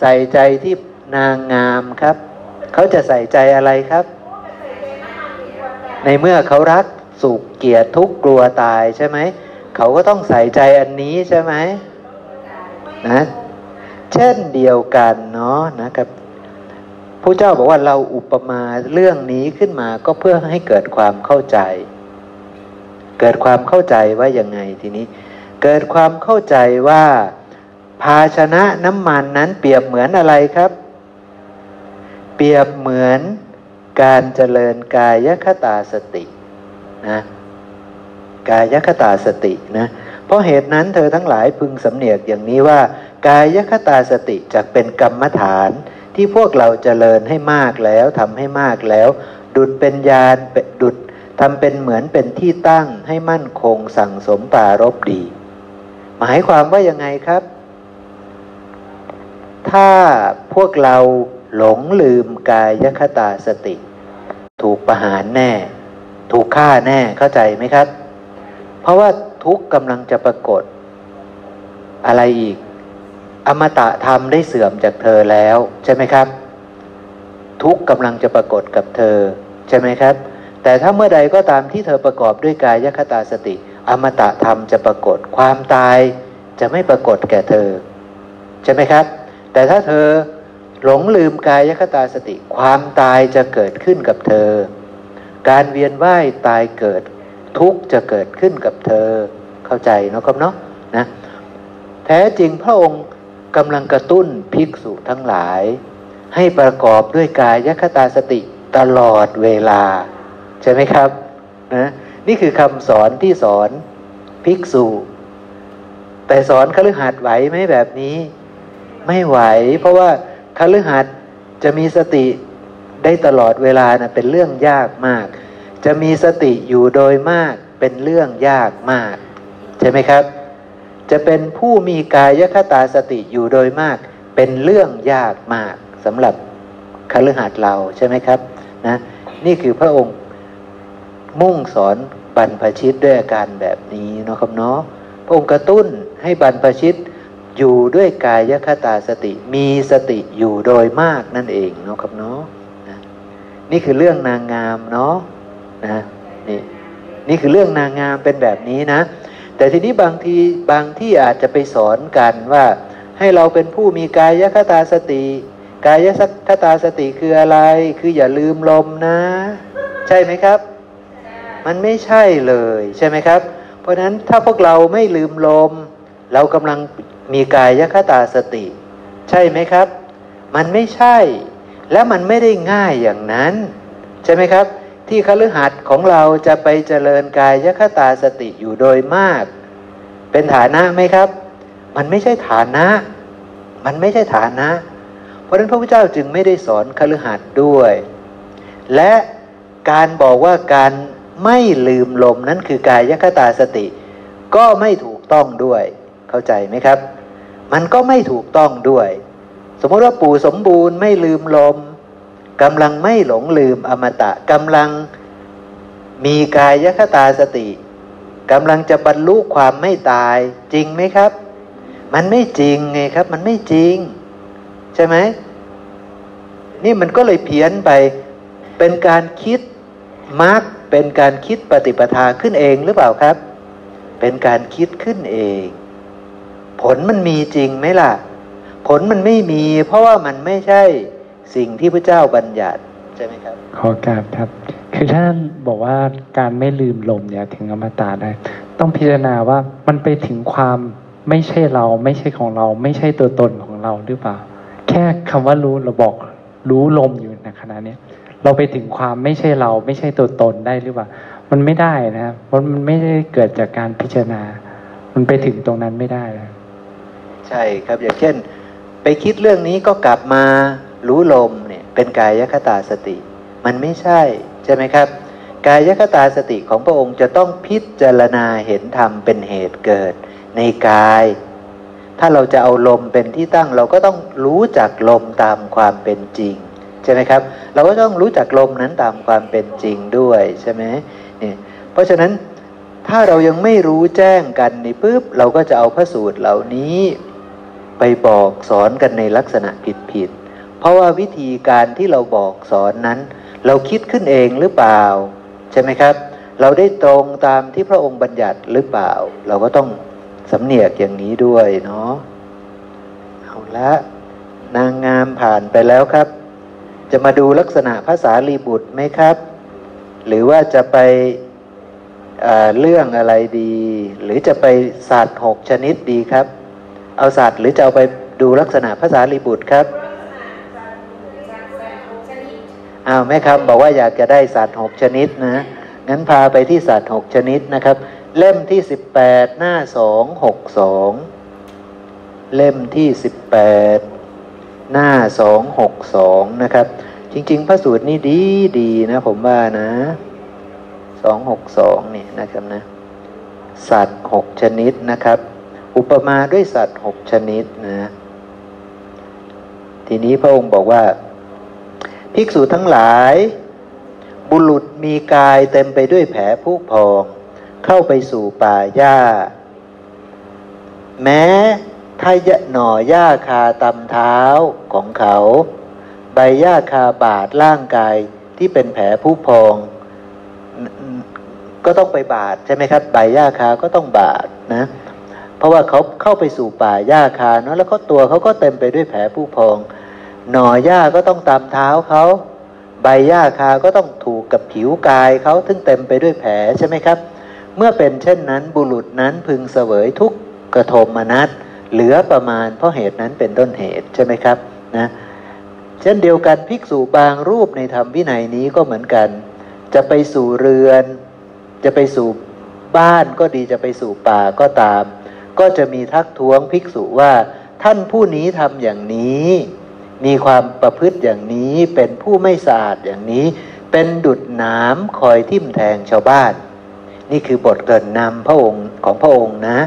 ใส่ใจที่ นางงามครับ เขาจะใส่ใจอะไรครับ ในเมื่อเขารักสุขเกลียดทุกข์กลัวตายใช่ไหม เขาก็ต้องใส่ใจอันนี้ใช่ไหมนะเช่นเดียวกันเนาะนะครับผู้เจ้าบอกว่าเราอุปมาเรื่องนี้ขึ้นมาก็เพื่อให้เกิดความเข้าใจ เกิดความเข้าใจว่ายังไงทีนี้ เกิดความเข้าใจว่า ภาชนะน้ำมันนั้นเปรียบเหมือนอะไรครับ รียบเหมือนการเจริญกายคตาสตินะกายคตาสตินะเพราะเหตุนั้นเธอทั้งหลายพึงสำเนียกอย่างนี้ว่า กายคตาสติจะเป็นกรรมฐานที่พวกเราเจริญให้มากแล้วทำให้มากแล้ว ดุดเป็นญาณดุดทำเป็นเหมือนเป็นที่ตั้งให้มั่นคงสั่งสมปารบดี หมายความว่ายังไงครับ ถ้าพวกเรา หลงลืมกายคตาสติ ถูกประหารแน่ ถูกฆ่าแน่เข้าใจไหมครับ เพราะว่าทุกกำลังจะปรากฏ อะไรอีก อมตะธรรมได้เสื่อมจากเธอแล้วใช่ไหมครับ ทุกกำลังจะปรากฏกับเธอ ใช่ไหมครับ แต่ถ้าเมื่อใดก็ตามที่เธอประกอบด้วยกายคตาสติ อมตะธรรมจะปรากฏความตายจะไม่ปรากฏแก่เธอ ใช่ไหมครับ แต่ถ้าเธอ หลงลืมกายคตาสติ ความตายจะเกิดขึ้นกับเธอ การเวียนว่ายตายเกิด ทุกจะเกิดขึ้นกับเธอ เข้าใจเนาะครับเนาะนะแท้จริงพระองค์กำลังกระตุ้นภิกษุทั้งหลาย ให้ประกอบด้วยกายคตาสติตลอดเวลา ใช่ไหมครับนะนี่คือคำสอนที่สอนภิกษุ แต่สอนคฤหัสถ์ไหวไหมแบบนี้ ไม่ไหว เพราะว่า คฤหัสถ์จะมีสติได้ตลอดเวลานะเป็นเรื่องยากมาก จะมีสติอยู่โดยมากเป็นเรื่องยากมาก ใช่ไหมครับ จะเป็นผู้มีกายคตาสติอยู่โดยมาก เป็นเรื่องยากมากสำหรับคฤหัสถ์เราใช่ไหมครับนะนี่คือพระองค์มุ่งสอนบรรพชิตด้วยอาการแบบนี้เนาะครับเนาะพระองค์กระตุ้นให้บรรพชิต อยู่ด้วยกายคตาสติ มีสติอยู่โดยมากนั่นเองเนาะครับเนาะนะนี่คือเรื่องนางงามเนาะนะนี่นี่คือเรื่องนางงามเป็นแบบนี้นะ แต่ทีนี้บางทีบางที่อาจจะไปสอนกันว่าให้เราเป็นผู้มีกายคตาสติ กายคตาสติคืออะไร คืออย่าลืมลมนะ ใช่ไหมครับ มันไม่ใช่เลยใช่ไหมครับ เพราะฉะนั้นถ้าพวกเราไม่ลืมลม เรากำลัง มีกายคตาสติ ใช่ไหมครับ มันไม่ใช่ และมันไม่ได้ง่ายอย่างนั้น ใช่ไหมครับ ที่คฤหัสถ์ของเราจะไปเจริญกายคตาสติอยู่โดยมาก เป็นฐานะไหมครับ มันไม่ใช่ฐานะ มันไม่ใช่ฐานะ เพราะนั้นพระพุทธเจ้าจึงไม่ได้สอนคฤหัสถ์ด้วย และการบอกว่าการไม่ลืมลมนั้นคือกายคตาสติ ก็ไม่ถูกต้องด้วย เข้าใจไหมครับ มันก็ไม่ถูกต้องด้วย สมมติว่าปู่สมบูรณ์ไม่ลืมลมกำลังไม่หลงลืมอมตะกำลังมีกายคตาสติกำลังจะบรรลุความไม่ตายจริงไหมครับ มันไม่จริงไงครับ มันไม่จริง ใช่ไหมนี่มันก็เลยเพี้ยนไปเป็นการคิดมาร์กเป็นการคิดปฏิปทาขึ้นเองหรือเปล่าครับ เป็นการคิดขึ้นเอง ผลมันมีจริงไหมล่ะ ผลมันไม่มี เพราะว่ามันไม่ใช่สิ่งที่พระเจ้าบัญญัติใช่ไหมครับ ขอการครับ คือท่านบอกว่าการไม่ลืมลมเนี่ยถึงอมตะได้ ต้องพิจารณาว่ามันไปถึงความไม่ใช่เรา ไม่ใช่ของเรา ไม่ใช่ตัวตนของเราหรือเปล่า แค่คำว่ารู้เราบอกรู้ลมอยู่ในขณะนี้เราไปถึงความไม่ใช่เรา ไม่ใช่ตัวตนได้หรือเปล่า มันไม่ได้นะครับเพราะมันไม่ได้เกิดจากการพิจารณา มันไปถึงตรงนั้นไม่ได้นะ ใช่ครับอย่างเช่น ไปคิดเรื่องนี้ก็กลับมารู้ลมเนี่ยเป็นกายคตาสติ มันไม่ใช่ใช่ไหมครับ กายคตาสติของพระองค์จะต้องพิจารณาเห็นธรรมเป็นเหตุเกิด ในกาย ถ้าเราจะเอาลมเป็นที่ตั้งเราก็ต้องรู้จักลมตามความเป็นจริงใช่ไหมครับ เราก็ต้องรู้จักลมนั้นตามความเป็นจริงด้วยใช่ไหมเนี่ยเพราะฉะนั้นถ้าเรายังไม่รู้แจ้งกันนี่ปุ๊บเราก็จะเอาพระสูตรเหล่านี้ ไปบอกสอนกันในลักษณะผิดๆเพราะว่าวิธีการที่เราบอกสอนนั้น เราคิดขึ้นเองหรือเปล่า ใช่ไหมครับ เราได้ตรงตามที่พระองค์บัญญัติหรือเปล่า เราก็ต้องสำเนียกอย่างนี้ด้วยเนาะเอาละนางงามผ่านไปแล้วครับ จะมาดูลักษณะภาษาลีบุตรไหมครับ หรือว่าจะไปเรื่องอะไรดี หรือจะไปศาสตร์หกชนิดดีครับ เอาสัตว์หรือจะเอาไปดูลักษณะภาษาลีบุตรครับอ้าวแม่ครับ บอกว่าอยากจะได้สัตว์หกชนิดนะงั้นพาไปที่สัตว์หกชนิดนะครับ เล่มที่สิบแปดหน้าสองหกสองเล่มที่สิบแปดหน้าสองหกสองนะครับ จริง ๆ พระสูตรนี่ดีดีนะผมว่านะสองหกสองนี่นะครับนะสัตว์หกชนิดนะครับ อุปมาด้วยสัตว์หกชนิดนะทีนี้พระองค์บอกว่า ภิกษุทั้งหลาย บุรุษมีกายเต็มไปด้วยแผลผู้พอง เข้าไปสู่ป่าหญ้า แม้ถ้ายะหน่อหญ้าคาตำเท้าของเขา ใบหญ้าคาบาดร่างกายที่เป็นแผลผู้พอง ก็ต้องไปบาดใช่ไหมครับ ใบหญ้าคาก็ต้องบาดนะ เพราะว่าเขาเข้าไปสู่ป่าหญ้าคาเนาะแล้วก็ตัวเขาก็เต็มไปด้วยแผลผู้พอง หน่อหญ้าก็ต้องตามเท้าเขาใบหญ้าคาก็ต้องถูกกับผิวกายเขาซึ่งเต็มไปด้วยแผลใช่ไหมครับ เมื่อเป็นเช่นนั้นบุรุษนั้นพึงเสวยทุกกระทมนัสเหลือประมาณเพราะเหตุนั้นเป็นต้นเหตุใช่ไหมครับนะเช่นเดียวกันภิกษุบางรูปในธรรมวินัยนี้ก็เหมือนกัน จะไปสู่เรือน จะไปสู่บ้านก็ดีจะไปสู่ป่าก็ตาม ก็จะมีทักท้วงภิกษุว่าท่านผู้นี้ทำอย่างนี้ มีความประพฤติอย่างนี้เป็นผู้ไม่สะอาดอย่างนี้ เป็นดุดหนามคอยทิ่มแทงชาวบ้าน นี่คือบทเกินนำพระองค์ของพระองค์นะ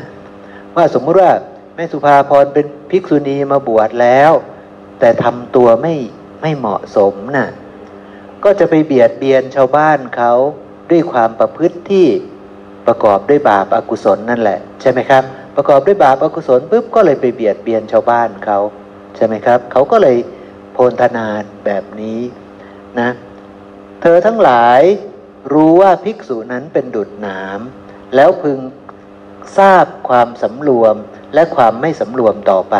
ว่าสมมติว่าแม่สุภาพรเป็นภิกษุณีมาบวชแล้ว แต่ทำตัวไม่ไม่เหมาะสมนะ่ะก็จะไปเบียดเบียนชาวบ้านเขาด้วยความประพฤติที่ประกอบด้วยบาปอากุศลนั่นแหละ ใช่ไหมครับ ประกอบด้วยบาปอกุศลปุ๊บก็เลยไปเบียดเบียนชาวบ้านเขาใช่ไหมครับเขาก็เลยโพลธนาแบบนี้นะเธอทั้งหลายรู้ว่าภิกษุนั้นเป็นดุจหนามแล้วพึงทราบความสำรวมและความไม่สำรวมต่อไป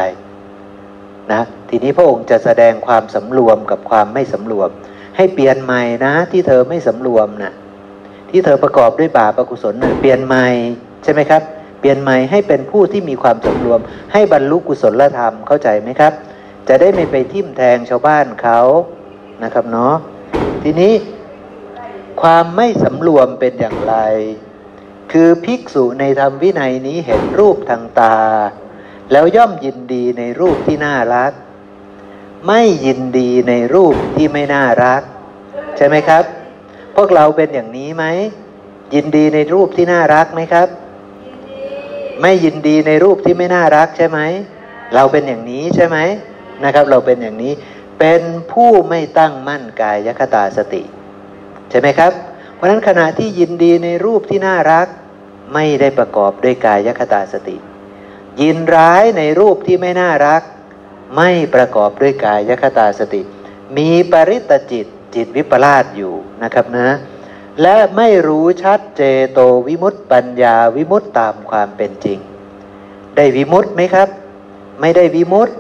นะทีนี้พระองค์จะแสดงความสำรวมกับความไม่สำรวม ให้เปลี่ยนใหม่นะ ที่เธอไม่สำรวมนะที่เธอประกอบด้วยบาปอกุศลนะเปลี่ยนใหม่ใช่ไหมครับ ปลี่ยนใหม่ให้เป็นผู้ที่มีความสำรวม ให้บรรลุกุศลธรรมเข้าใจไหมครับ จะได้ไม่ไปทิ่มแทงชาวบ้านเขานะครับเนาะทีนี้ความไม่สำรวมเป็นอย่างไร คือภิกษุในธรรมวินัยนี้เห็นรูปทางตา แล้วย่อมยินดีในรูปที่น่ารัก ไม่ยินดีในรูปที่ไม่น่ารัก ใช่ไหมครับ พวกเราเป็นอย่างนี้ไหมยินดีในรูปที่น่ารักไหมครับ ไม่ยินดีในรูปที่ไม่น่ารักใช่ไหม เราเป็นอย่างนี้ใช่ไหมนะครับ เราเป็นอย่างนี้เป็นผู้ไม่ตั้งมั่นกายยคตาสติ ใช่ไหมครับ เพราะนั้นขณะที่ยินดีในรูปที่น่ารัก ไม่ได้ประกอบด้วยกายยคตาสติ ยินร้ายในรูปที่ไม่น่ารัก ไม่ประกอบด้วยกายคตาสติ มีปริตจิตจิตวิปลาสอยู่นะครับนะ และไม่รู้ชัดเจโตวิมุตติปัญญาวิมุตติตามความเป็นจริง ได้วิมุตติไหมครับ ไม่ได้วิมุตติ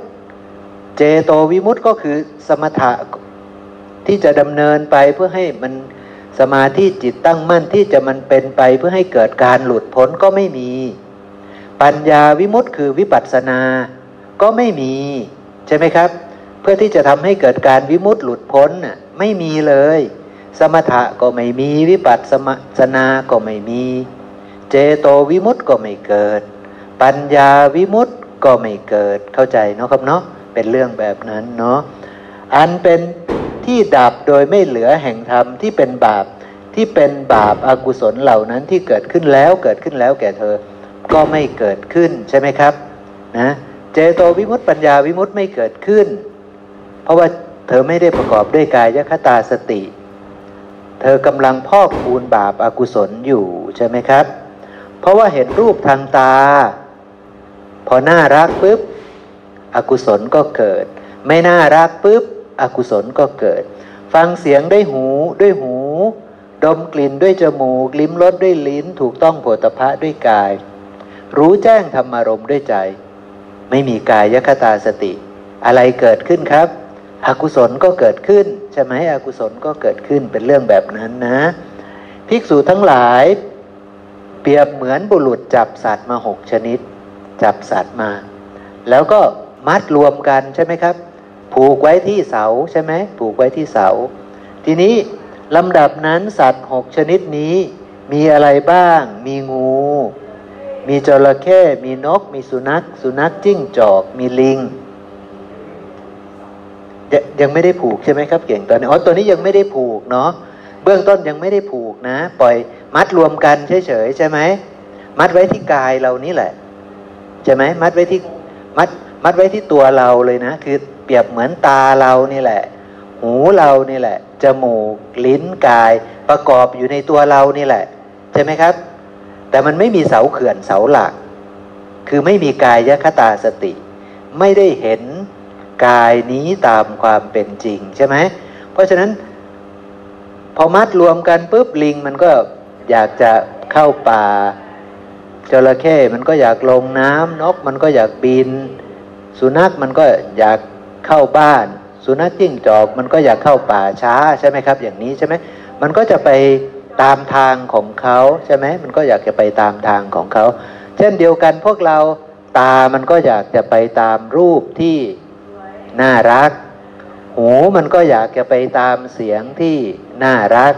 เจโตวิมุตติก็คือสมถะที่จะดำเนินไปเพื่อให้มันสมาธิจิตตั้งมั่นที่จะมันเป็นไปเพื่อให้เกิดการหลุดพ้นก็ไม่มี ปัญญาวิมุตติคือวิปัสสนา ก็ไม่มี ใช่ไหมครับ เพื่อที่จะทำให้เกิดการวิมุตติหลุดพ้นน่ะไม่มีเลย สมถะก็ไม่มีวิปัสสนาก็ไม่มี เจโตวิมุตติก็ไม่เกิด ปัญญาวิมุตติก็ไม่เกิดเข้าใจเนาะครับเนาะเป็นเรื่องแบบนั้นเนาะอันเป็นที่ดับโดยไม่เหลือแห่งธรรมที่เป็นบาปที่เป็นบาปอากุศลเหล่านั้นที่เกิดขึ้นแล้วเกิดขึ้นแล้วแก่เธอ ก็ไม่เกิดขึ้นใช่ไหมครับนะเจโตวิมุตติปัญญาวิมุตติไม่เกิดขึ้น เพราะว่าเธอไม่ได้ประกอบด้วยกายคตาสติ ธอกำลังพอกคูณบาปอากุศลอยู่ใช่ไหมครับ เพราะว่าเห็นรูปทางตา พอน่ารักปุ๊บอกุศลก็เกิด ไม่น่ารักปุ๊บอกุศลก็เกิด ฟังเสียงด้วยหูด้วยหู ดมกลิ่นด้วยจมูก ลิ้มรสด้วยลิ้น ถูกต้องโผฏฐะด้วยกาย รู้แจ้งธรรมารมณ์ด้วยใจ ไม่มีกายยคตาสติ อะไรเกิดขึ้นครับ อกุศลก็เกิดขึ้น ใช่ไหมอกุศลก็เกิดขึ้นเป็นเรื่องแบบนั้นนะ ภิกษุทั้งหลาย เปรียบเหมือนบุรุษจับสัตว์มาหกชนิด จับสัตว์มา แล้วก็มัดรวมกันใช่ไหมครับ ผูกไว้ที่เสาใช่ไหมผูกไว้ที่เสา ทีนี้ลำดับนั้นสัตว์หกชนิดนี้มีอะไรบ้าง มีงู มีจระเข้ มีนก มีสุนัข สุนัขจิ้งจอก มีลิง ยังไม่ได้ผูกใช่ไหมครับเก่งตอนนี้อ๋อตัวนี้ยังไม่ได้ผูกเนาะเบื้องต้นยังไม่ได้ผูกนะ ปล่อยมัดรวมกันเฉยๆใช่ไหมมัดไว้ที่กายเรานี่แหละใช่ไหมมัดไว้ที่มัดมัดไว้ที่ตัวเราเลยนะ คือเปรียบเหมือนตาเรานี่แหละ หูเรานี่แหละจมูกลิ้นกาย ประกอบอยู่ในตัวเรานี่แหละ ใช่ไหมครับ แต่มันไม่มีเสาเขื่อนเสาหลัก คือไม่มีกายยคตาสติ ไม่ได้เห็น กายนี้ตามความเป็นจริงใช่ไหม เพราะฉะนั้น พอมัดรวมกันปุ๊บลิงมันก็อยากจะเข้าป่าจระเข้มันก็อยากลงน้ำนกมันก็อยากบิน สุนัขมันก็อยากเข้าบ้าน สุนัขจิ้งจอกมันก็อยากเข้าป่าช้าใช่ไหมครับ อย่างนี้ใช่ไหมมันก็จะไปตามทางของเขาใช่ไหมมันก็อยากจะไปตามทางของเขา เช่นเดียวกันพวกเราตามันก็อยากจะไปตามรูปที่ น่ารัก หูมันก็อยากจะไปตามเสียงที่น่ารัก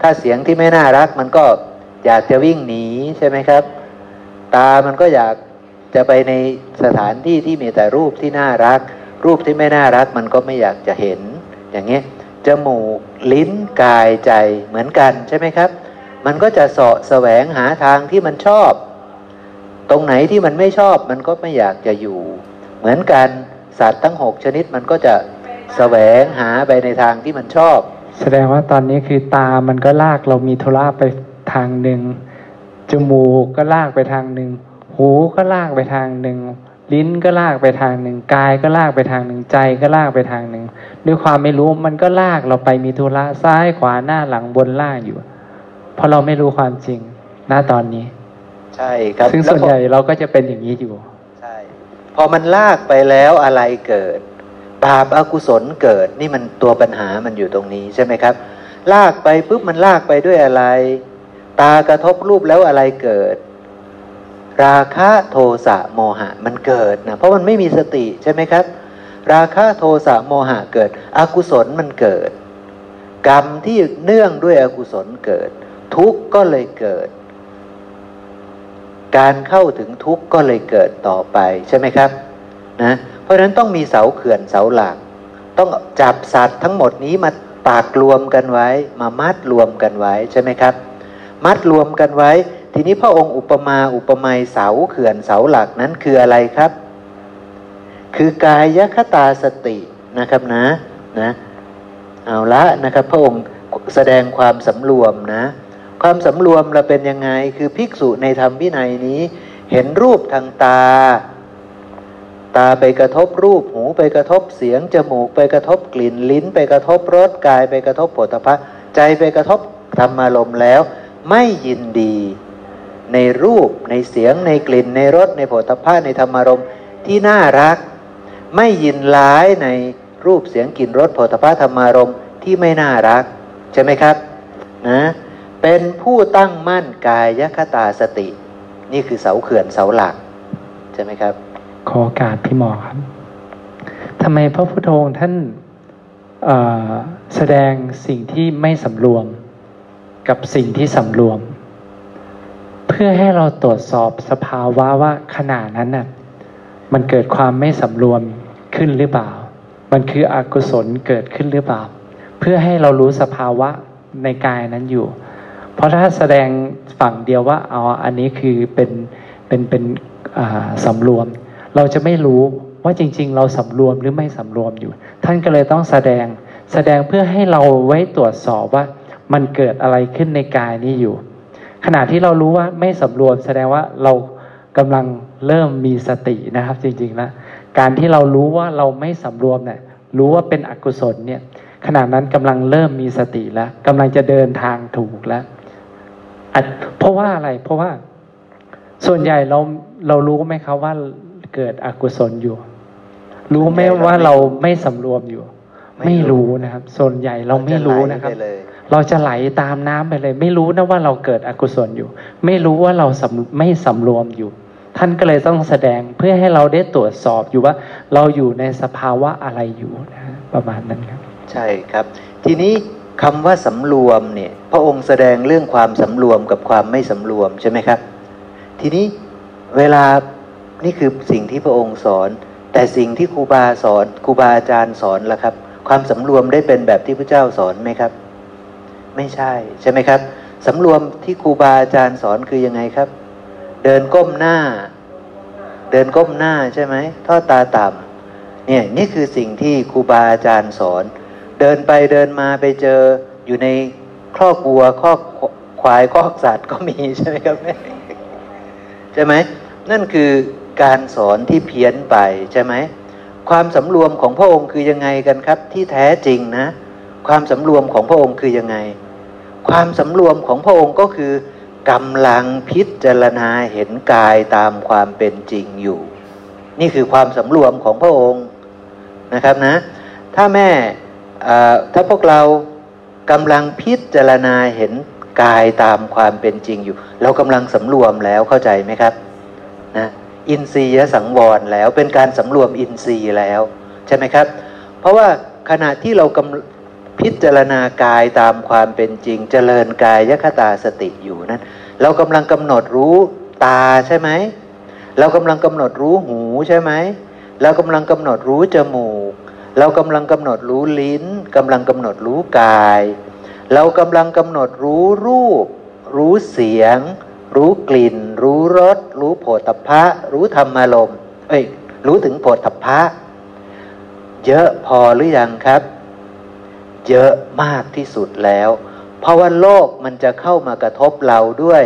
ถ้าเสียงที่ไม่น่ารักมันก็อยากจะวิ่งหนีใช่ไหมครับ ตามันก็อยากจะไปในสถานที่ที่มีแต่รูปที่น่ารัก รูปที่ไม่น่ารักมันก็ไม่อยากจะเห็น อย่างนี้จมูกลิ้นกายใจเหมือนกันใช่ไหมครับ มันก็จะเสาะแสวงหาทางที่มันชอบ ตรงไหนที่มันไม่ชอบมันก็ไม่อยากจะอยู่ เหมือนกัน สัตว์ทั้งหกชนิดมันก็จะแสวงหาไปในทางที่มันชอบ แสดงว่าตอนนี้คือตามันก็ลากเรามีธุระไปทางหนึ่งจมูกก็ลากไปทางหนึ่งหูก็ลากไปทางหนึ่งลิ้นก็ลากไปทางหนึ่งกายก็ลากไปทางหนึ่งใจก็ลากไปทางหนึ่งด้วยความไม่รู้มันก็ลากเราไปมีธุระซ้ายขวาหน้าหลังบนล่างอยู่ เพราะเราไม่รู้ความจริงณตอนนี้ ใช่ครับซึ่งส่วนใหญ่เราก็จะเป็นอย่างนี้อยู่ใช่ พอมันลากไปแล้วอะไรเกิด บาปอากุศลเกิดนี่มันตัวปัญหามันอยู่ตรงนี้ใช่ไหมครับ ลากไปปุ๊บมันลากไปด้วยอะไร ตากระทบรูปแล้วอะไรเกิด ราคะโทสะโมหะมันเกิดนะเพราะมันไม่มีสติใช่ไหมครับ ราคะโทสะโมหะเกิด อกุศลมันเกิด กรรมที่เนื่องด้วยอกุศลเกิด ทุกข์ก็เลยเกิด การเข้าถึงทุกข์ก็เลยเกิดต่อไปใช่ไหมครับนะเพราะฉะนั้นต้องมีเสาเขื่อนเสาหลัก ต้องจับสัตว์ทั้งหมดนี้มาปากรวมกันไว้ มามัดรวมกันไว้ใช่ไหมครับ มัดรวมกันไว้ ทีนี้พระองค์อุปมาอุปไมยเสาเขื่อนเสาหลักนั้นคืออะไรครับ คือกายคตาสตินะครับนะนะเอาละนะครับพระองค์แสดงความสำรวมนะ ความสำรวมเราเป็นยังไง คือภิกษุในธรรมวินัยนี้ เห็นรูปทางตา ตาไปกระทบรูปหูไปกระทบเสียง จมูกไปกระทบกลิ่นลิ้น ไปกระทบรสกายไปกระทบผฏฐัพพะใจไปกระทบธรรมารมณ์แล้ว ไม่ยินดี ในรูปในเสียงในกลิ่นในรสในผฏฐัพพะในธรรมารมณ์ที่น่ารัก ไม่ยินร้ายในรูปเสียงกลิ่นรสผฏฐัพพะธรรมารมณ์ที่ไม่น่ารัก ใช่ไหมครับ นะ เป็นผู้ตั้งมั่นกายคตาสติ นี่คือเสาเขื่อนเสาหลัก ใช่ไหมครับ ขอกาสพี่หมอครับทำไมพระพุทธองค์ท่านแสดงสิ่งที่ไม่สำรวมกับสิ่งที่สำรวม เพื่อให้เราตรวจสอบสภาวะว่าขณะนั้นน่ะมันเกิดความไม่สำรวมขึ้นหรือเปล่า มันคืออกุศลเกิดขึ้นหรือเปล่า เพื่อให้เรารู้สภาวะในกายนั้นอยู่ เพราะถ้าแสดงฝั่งเดียวว่าอ๋ออันนี้คือเป็นเป็นเป็นอ่าสำรวม เราจะไม่รู้ว่าจริง ๆ เราสำรวมหรือไม่สำรวมอยู่ ท่านก็เลยต้องแสดงแสดงเพื่อให้เราไว้ตรวจสอบว่ามันเกิดอะไรขึ้นในกายนี้อยู่ ขณะที่เรารู้ว่าไม่สำรวม แสดงว่าเรากำลังเริ่มมีสตินะครับ จริงๆแล้วการที่เรารู้ว่าเราไม่สำรวมเนี่ยรู้ว่าเป็นอกุศลเนี่ยขณะนั้นกำลังเริ่มมีสติแล้วกำลังจะเดินทางถูกแล้ว เพราะว่าอะไร เพราะว่าส่วนใหญ่เราเรารู้ไหมครับว่าเกิดอกุศลอยู่ รู้ไหมว่าเราไม่สำรวมอยู่ ไม่ไม่รู้รู้นะครับ ส่วนใหญ่เราไม่รู้นะครับจไหลไปเลยเราจะไหลตามน้ำไปเลย ไม่รู้นะว่าเราเกิดอกุศลอยู่ ไม่รู้ว่าเราสำไม่สำรวมอยู่ ท่านก็เลยต้องแสดงเพื่อให้เราได้ตรวจสอบอยู่ว่า เราอยู่ในสภาวะอะไรอยู่นะฮะประมาณนั้นครับ ใช่ครับ ทีนี้ คำว่าสำรวมเนี่ยพระองค์แสดงเรื่องความสำรวมกับความไม่สำรวมใช่ไหมครับ ทีนี้เวลานี่คือสิ่งที่พระองค์สอน แต่สิ่งที่ครูบาสอนครูบาอาจารย์สอนล่ะครับ ความสำรวมได้เป็นแบบที่พระเจ้าสอนไหมครับ ไม่ใช่ใช่ไหมครับสำรวมที่ครูบาอาจารย์สอนคือยังไงครับ เดินก้มหน้า เดินก้มหน้าใช่ไหมทอดตาต่ำเนี่ยนี่คือสิ่งที่ครูบาอาจารย์สอน เดินไปเดินมาไปเจออยู่ในครอบวัวครอบควายครอบสัตว์ก็มีใช่ไหมครับแม่ใช่ไหมนั่นคือการสอนที่เพี้ยนไปใช่ไหมความสำรวมของพระองค์คือยังไงกันครับ ที่แท้จริงนะ ความสำรวมของพระองค์คือยังไง ความสำรวมของพระองค์ก็คือกำลังพิจารณาเห็นกายตามความเป็นจริงอยู่ นี่คือความสำรวมของพระองค์นะครับนะ ถ้าแม่ ถ้าพวกเรากำลังพิจารณาเห็นกายตามความเป็นจริงอยู่ เรากำลังสำรวมแล้วเข้าใจไหมครับนะอินทรียสังวรแล้วเป็นการสำรวมอินทรีย์แล้ว ใช่ไหมครับ เพราะว่าขณะที่เรากำพิจารณากายตามความเป็นจริง เจริญกายยคตาสติอยู่นั้น เรากำลังกำหนดรู้ตาใช่ไหมเรากำลังกำหนดรู้หูใช่ไหมเรากำลังกำหนดรู้จมูก เรากำลังกำหนดรู้ลิ้นกำลังกำหนดรู้กาย เรากำลังกำหนดรู้รูป รู้เสียง รู้กลิ่น รู้รส รู้โผฏฐัพพะรู้ธรรมารมณ์เอ้ยรู้ถึงโผฏฐัพพะเยอะพอหรือยังครับ เยอะมากที่สุดแล้ว เพราะว่าโลกมันจะเข้ามากระทบเราด้วย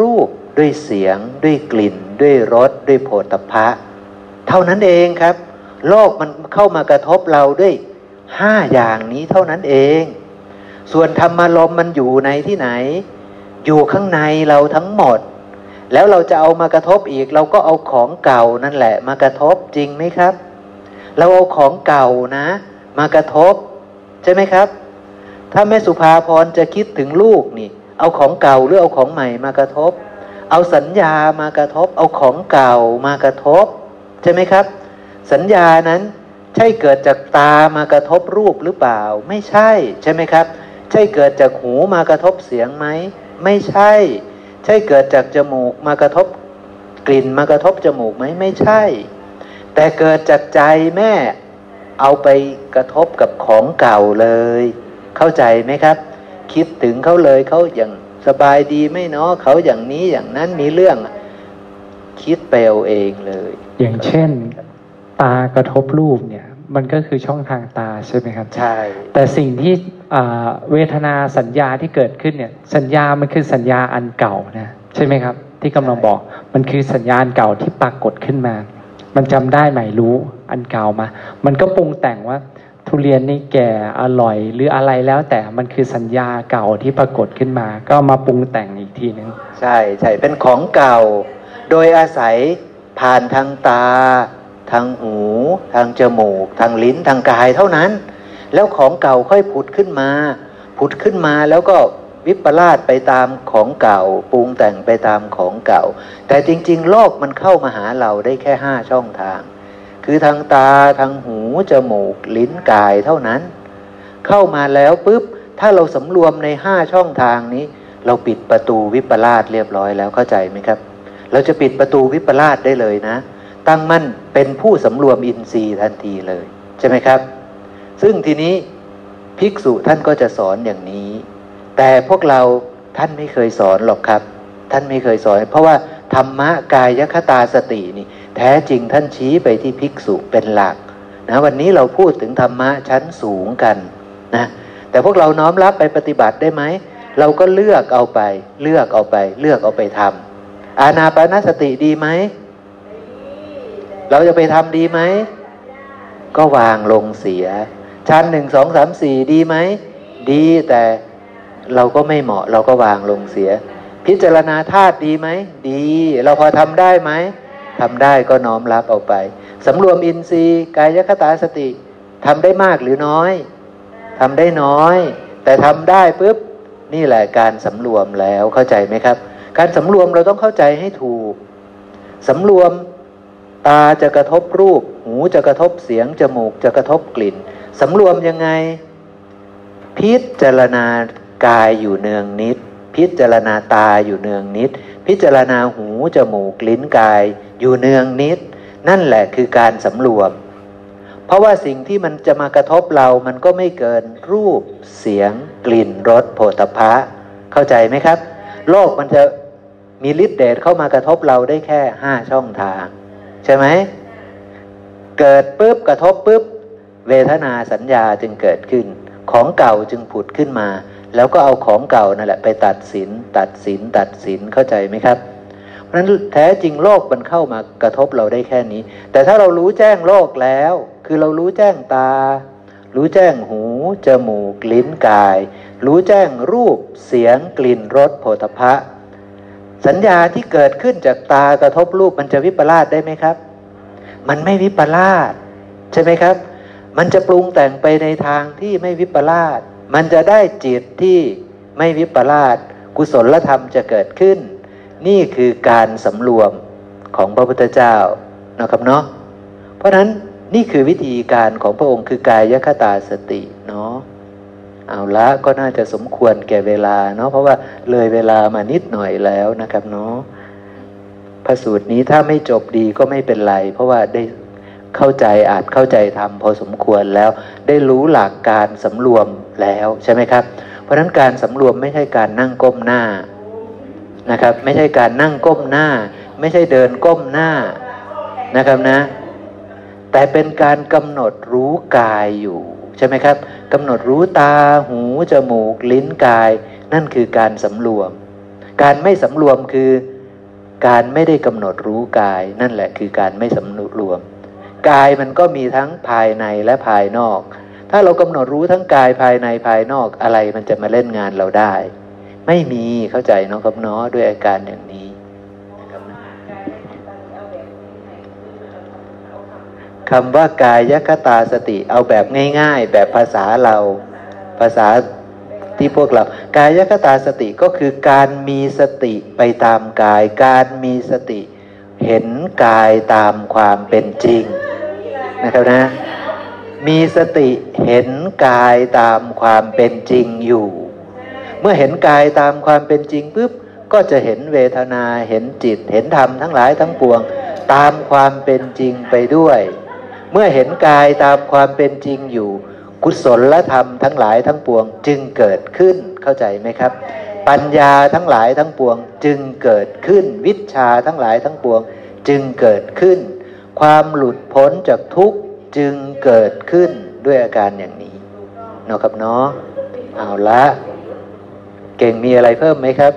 รูปด้วยเสียง ด้วยกลิ่น ด้วยรส ด้วยโผฏฐัพพะเท่านั้นเองครับ โลกมันเข้ามากระทบเราด้วยห้าอย่างนี้เท่านั้นเอง ส่วนธรรมารมมันอยู่ในที่ไหน อยู่ข้างในเราทั้งหมด แล้วเราจะเอามากระทบอีก เราก็เอาของเก่านั่นแหละ มากระทบจริงไหมครับ เราเอาของเก่านะ มากระทบ ใช่ไหมครับ ถ้าแม่สุภาพรจะคิดถึงลูกนี่ เอาของเก่าหรือเอาของใหม่มากระทบ เอาสัญญามากระทบ เอาของเก่ามากระทบ ใช่ไหมครับ สัญญานั้นใช่เกิดจากตามากระทบรูปหรือเปล่า ไม่ใช่ใช่ไหมครับ ใช่เกิดจากหูมากระทบเสียงไหมไม่ใช่ ใช่เกิดจากจมูกมากระทบกลิ่นมากระทบจมูกไหมไม่ใช่ แต่เกิดจากใจแม่เอาไปกระทบกับของเก่าเลย เข้าใจไหมครับ คิดถึงเขาเลยเขาอย่างสบายดีไม่เนาะเขาอย่างนี้อย่างนั้นมีเรื่องคิดไปเอาเองเลย อย่างเช่น ตากระทบรูปเนี่ยมันก็คือช่องทางตาใช่ไหมครับใช่ แต่สิ่งที่เวทนาสัญญาที่เกิดขึ้นเนี่ยสัญญามันคือสัญญาอันเก่านะใช่ไหมครับ ที่กำลังบอกมันคือสัญญาณเก่าที่ปรากฏขึ้นมา มันจำได้ไหมรู้อันเก่ามา มันก็ปรุงแต่งว่าทุเรียนนี่แก่อร่อยหรืออะไรแล้วแต่มันคือสัญญาเก่าที่ปรากฏขึ้นมา ก็มาปรุงแต่งอีกทีนึงใช่ใช่เป็นของเก่า โดยอาศัยผ่านทางตา ทางหู ทางจมูก ทางลิ้นทางกายเท่านั้น แล้วของเก่าค่อยผุดขึ้นมา ผุดขึ้นมาแล้วก็วิปลาสไปตามของเก่า ปรุงแต่งไปตามของเก่า แต่จริง ๆ โลกมันเข้ามาหาเราได้แค่ห้าช่องทาง คือทางตาทางหู จมูก ลิ้นกายเท่านั้น เข้ามาแล้วปุ๊บ ถ้าเราสำรวมในห้าช่องทางนี้ เราปิดประตูวิปลาสเรียบร้อยแล้วเข้าใจไหมครับ เราจะปิดประตูวิปลาสได้เลยนะ ตั้งมั่นเป็นผู้สำรวมอินทรีย์ทันทีเลย ใช่ไหมครับ ซึ่งทีนี้ภิกษุท่านก็จะสอนอย่างนี้ แต่พวกเราท่านไม่เคยสอนหรอกครับ ท่านไม่เคยสอน เพราะว่าธรรมะกายคตาสตินี่แท้จริงท่านชี้ไปที่ภิกษุเป็นหลักนะวันนี้เราพูดถึงธรรมะชั้นสูงกันนะแต่พวกเราน้อมรับไปปฏิบัติได้ไหมเราก็เลือกเอาไป เลือกเอาไป เลือกเอาไปทำอาณาปณสติดีไหม เราจะไปทำดีไหม ก็วางลงเสีย ชั้นหนึ่งสองสามสี่ดีไหม ดีแต่เราก็ไม่เหมาะ เราก็วางลงเสีย พิจารณาธาตุดีไหม ดี เราพอทำได้ไหมทำได้ก็น้อมรับเอาไปสำรวมอินทรีย์กายคตาสติทำได้มากหรือน้อยทำได้น้อย แต่ทำได้ปุ๊บนี่แหละการสำรวมแล้วเข้าใจไหมครับ การสำรวมเราต้องเข้าใจให้ถูกสำรวม ตาจะกระทบรูป หูจะกระทบเสียง จมูกจะกระทบกลิ่นสำรวมยังไง พิจารณากายอยู่เนืองนิด พิจารณาตาอยู่เนืองนิด พิจารณาหู จมูก ลิ้นกาย อยู่เนืองนิด นั่นแหละคือการสำรวม เพราะว่าสิ่งที่มันจะมากระทบเรามันก็ไม่เกินรูปเสียง กลิ่นรสโผฏฐะเข้าใจไหมครับ โลกมันจะมีฤทธิ์เดชเข้ามากระทบเราได้แค่ห้าช่องทาง ใช่ไหมเกิดปุ๊บกระทบปุ๊บเวทนาสัญญาจึงเกิดขึ้น ของเก่าจึงผุดขึ้นมา แล้วก็เอาของเก่านั่นแหละไปตัดสิน ตัดสิน ตัดสินเข้าใจไหมครับ เพราะนั้นแท้จริงโลกมันเข้ามากระทบเราได้แค่นี้ แต่ถ้าเรารู้แจ้งโลกแล้ว คือเรารู้แจ้งตา รู้แจ้งหูจมูกลิ้นกาย รู้แจ้งรูปเสียงกลิ่นรสโผฏฐะ สัญญาที่เกิดขึ้นจากตากระทบรูปมันจะวิปลาสได้ไหมครับ มันไม่วิปลาสใช่ไหมครับ มันจะปรุงแต่งไปในทางที่ไม่วิปลาสมันจะได้จิตที่ไม่วิปลาสกุศลธรรมจะเกิดขึ้น นี่คือการสำรวมของพระพุทธเจ้านะครับเนาะเพราะนั้นนี่คือวิธีการของพระองค์คือกายคตาสติเนาะ เอาละก็น่าจะสมควรแก่เวลาเนาะเพราะว่าเลยเวลามานิดหน่อยแล้วนะครับเนาะพระสูตรนี้ถ้าไม่จบดีก็ไม่เป็นไร เพราะว่าได้เข้าใจอาจเข้าใจทำพอสมควรแล้ว ได้รู้หลักการสำรวมแล้วใช่ไหมครับ เพราะนั้นการสำรวมไม่ใช่การนั่งก้มหน้านะครับ ไม่ใช่การนั่งก้มหน้า ไม่ใช่เดินก้มหน้านะครับนะ แต่เป็นการกำหนดรู้กายอยู่ ใช่ไหมครับกำหนดรู้ตาหูจมูก ลิ้นกาย นั่นคือการสำรวม การไม่สำรวมคือ การไม่ได้กำหนดรู้กาย นั่นแหละคือการไม่สำรวม กายมันก็มีทั้งภายในและภายนอก ถ้าเรากำหนดรู้ทั้งกายภายในภายนอกอะไรมันจะมาเล่นงานเราได้ ไม่มีเข้าใจเนาะครับเนาะด้วยอาการอย่างนี้ คำว่ากายคตาสติเอาแบบง่าย ๆ แบบภาษาเราภาษาที่พวกเรา กายคตาสติก็คือการมีสติไปตามกาย การมีสติ เห็นกายตามความเป็นจริงนะครับนะ มีสติเห็นกายตามความเป็นจริงอยู่ เมื่อเห็นกายตามความเป็นจริงปุ๊บก็จะเห็นเวทนาเห็นจิต เห็นธรรมทั้งหลายทั้งปวง ตามความเป็นจริงไปด้วย มื่อเห็นกายตามความเป็นจริงอยู่ กุศลธรรมทั้งหลายทั้งปวงจึงเกิดขึ้นเข้าใจไหมครับ ปัญญาทั้งหลายทั้งปวงจึงเกิดขึ้น วิชาทั้งหลายทั้งปวงจึงเกิดขึ้น ความหลุดพ้นจากทุกข์จึงเกิดขึ้นด้วยอาการอย่างนี้เนาะครับเนาะเอาละเก่งมีอะไรเพิ่มไหมครับ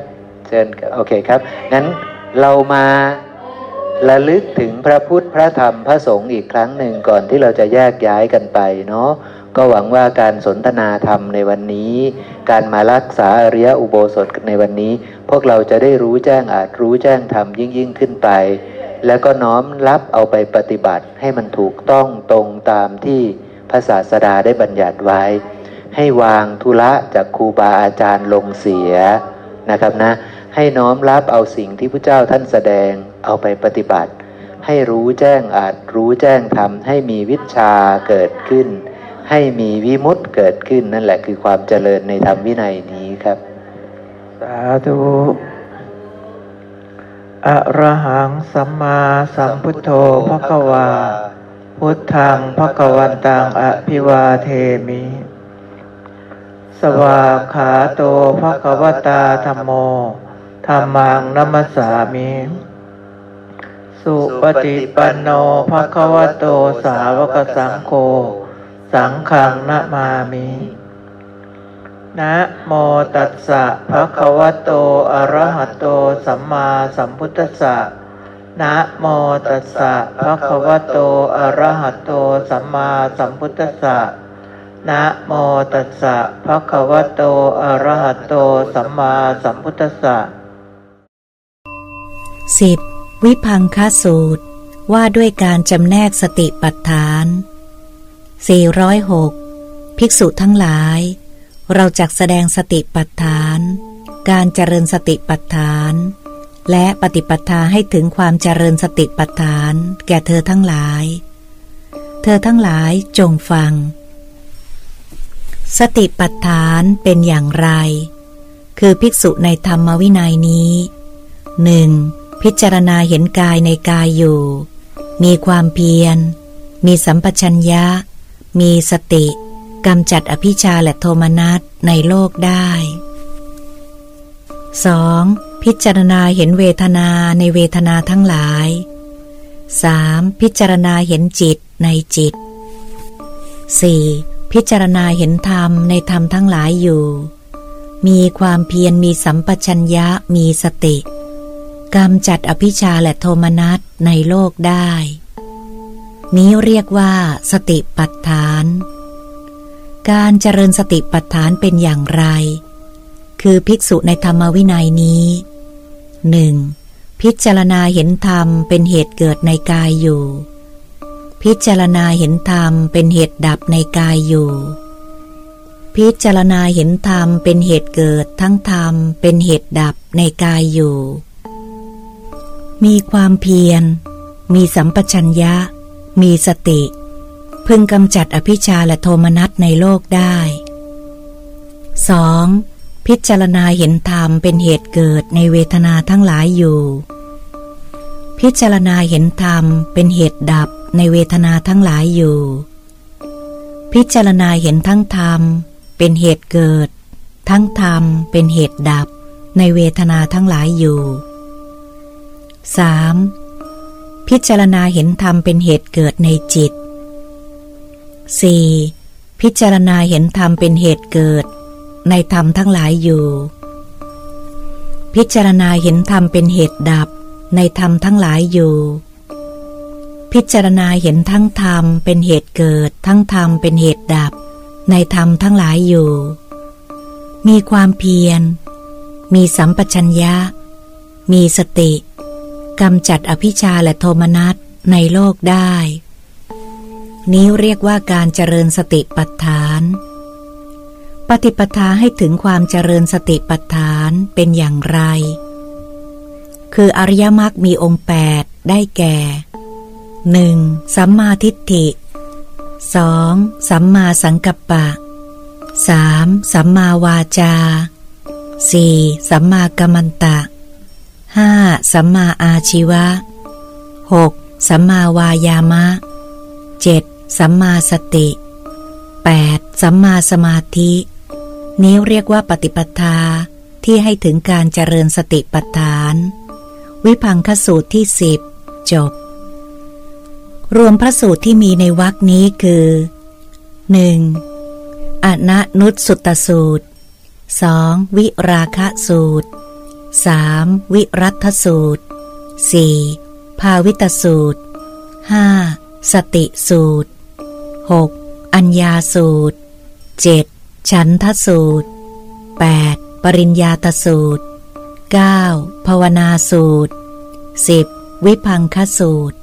เชิญโอเคครับงั้นเรามา ระลึกถึงพระพุทธพระธรรมพระสงฆ์อีกครั้งหนึ่งก่อนที่เราจะแยกย้ายกันไปเนาะก็หวังว่าการสนทนาธรรมในวันนี้ การมารักษาอริยอุโบสถในวันนี้ พวกเราจะได้รู้แจ้งอาจรู้แจ้งธรรมยิ่งยิ่งขึ้นไป แล้วก็น้อมรับเอาไปปฏิบัติให้มันถูกต้องตรงตามที่พระศาสดาได้บัญญัติไว้ ให้วางธุระจากครูบาอาจารย์ลงเสียนะครับนะให้น้อมรับเอาสิ่งที่พระเจ้าท่านแสดง เอาไปปฏิบัติ ให้รู้แจ้งอาจรู้แจ้งธรรมให้มีวิชาเกิดขึ้น ให้มีวิมุตติเกิดขึ้นนั่นแหละคือความเจริญในธรรมวินัยนี้ครับ สาธุอะระหังสัมมาสัมพุทโธภควา พุทธังภควันตังอภิวาเทมิ สวากขาโตภควตาธรรมโมธรรมังนัมสสามิ สุปฏิปันโนภควโตสาวกสังโฆ สังฆังนะมามินะโมตัสสะภะคะวะโต อะระหะโต สัมมาสัมพุทธัสสะนะโมตัสสะภะคะวะโต อะระหะโต สัมมาสัมพุทธัสสะนะโมตัสสะภะคะวะโต อะระหะโต สัมมาสัมพุทธัสสะสิบ วิพังคสูตรว่าด้วยการจำแนกสติปัฏฐาน 406 ภิกษุทั้งหลาย เราจักแสดงสติปัฏฐาน การเจริญสติปัฏฐาน และปฏิปทาให้ถึงความเจริญสติปัฏฐาน แก่เธอทั้งหลาย เธอทั้งหลายจงฟัง สติปัฏฐานเป็นอย่างไร คือภิกษุในธรรมวินัยนี้หนึ่ง พิจารณาเห็นกายในกายอยู่ มีความเพียร มีสัมปชัญญะ มีสติกำจัดอภิชาและโทมนัสในโลกได้ 2. พิจารณาเห็นเวทนาในเวทนาทั้งหลาย 3. พิจารณาเห็นจิตในจิต 4. พิจารณาเห็นธรรมในธรรมทั้งหลายอยู่ มีความเพียรมีสัมปชัญญะมีสติ กำจัดอภิชาและโทมนัสในโลกได้ นี้เรียกว่า สติปัฏฐาน การเจริญสติปัฏฐานเป็นอย่างไร คือภิกษุในธรรมวินัยนี้หนึ่งพิจารณาเห็นธรรมเป็นเหตุเกิดในกายอยู่ พิจารณาเห็นธรรมเป็นเหตุดับในกายอยู่ พิจารณาเห็นธรรมเป็นเหตุเกิดทั้งธรรมเป็นเหตุดับในกายอยู่ มีความเพียร มีสัมปชัญญะ มีสติ พึงกำจัดอภิชาและโทมนัสในโลกได้ 2. พิจารณาเห็นธรรมเป็นเหตุเกิดในเวทนาทั้งหลายอยู่ พิจารณาเห็นธรรมเป็นเหตุดับในเวทนาทั้งหลายอยู่ พิจารณาเห็นทั้งธรรมเป็นเหตุเกิด ทั้งธรรมเป็นเหตุดับในเวทนาทั้งหลายอยู่ 3. พิจารณาเห็นธรรมเป็นเหตุเกิดในจิต 4. พิจารณาเห็นธรรมเป็นเหตุเกิด ในธรรมทั้งหลายอยู่ พิจารณาเห็นธรรมเป็นเหตุดับ ในธรรมทั้งหลายอยู่ พิจารณาเห็นทั้งธรรมเป็นเหตุเกิด ทั้งธรรมเป็นเหตุดับ ในธรรมทั้งหลายอยู่ มีความเพียร มีสัมปชัญญะ มีสติ กำจัดอภิชาและโทมนัสในโลกได้ นี้เรียกว่าการเจริญสติปัฏฐาน ปฏิปทาให้ถึงความเจริญสติปัฏฐานเป็นอย่างไร คืออริยมรรคมีองค์แปดได้แก่ 1. สัมมาทิฏฐิ 2. สัมมาสังกัปปะ 3. สัมมาวาจา 4. สัมมากัมมันตะ ห้าสัมมาอาชีวะหกสัมมาวายามะเจ็ดสัมมาสติแปดสัมมาสมาธิ นี้เรียกว่าปฏิปทาที่ให้ถึงการเจริญสติปัฏฐาน วิพังคสูตรที่สิบจบ รวมพระสูตรที่มีในวรคนี้คือ 1. อนะนุตสุตสูตรสองวิราคะสูตร สามวิรัตสูตรสี่ภาวิตสูตรห้าสติสูตรหกอัญญาสูตรเจ็ดฉันทสูตรแปดปริญญาตสูตรเก้าภาวนาสูตรสิบวิพังคสูตร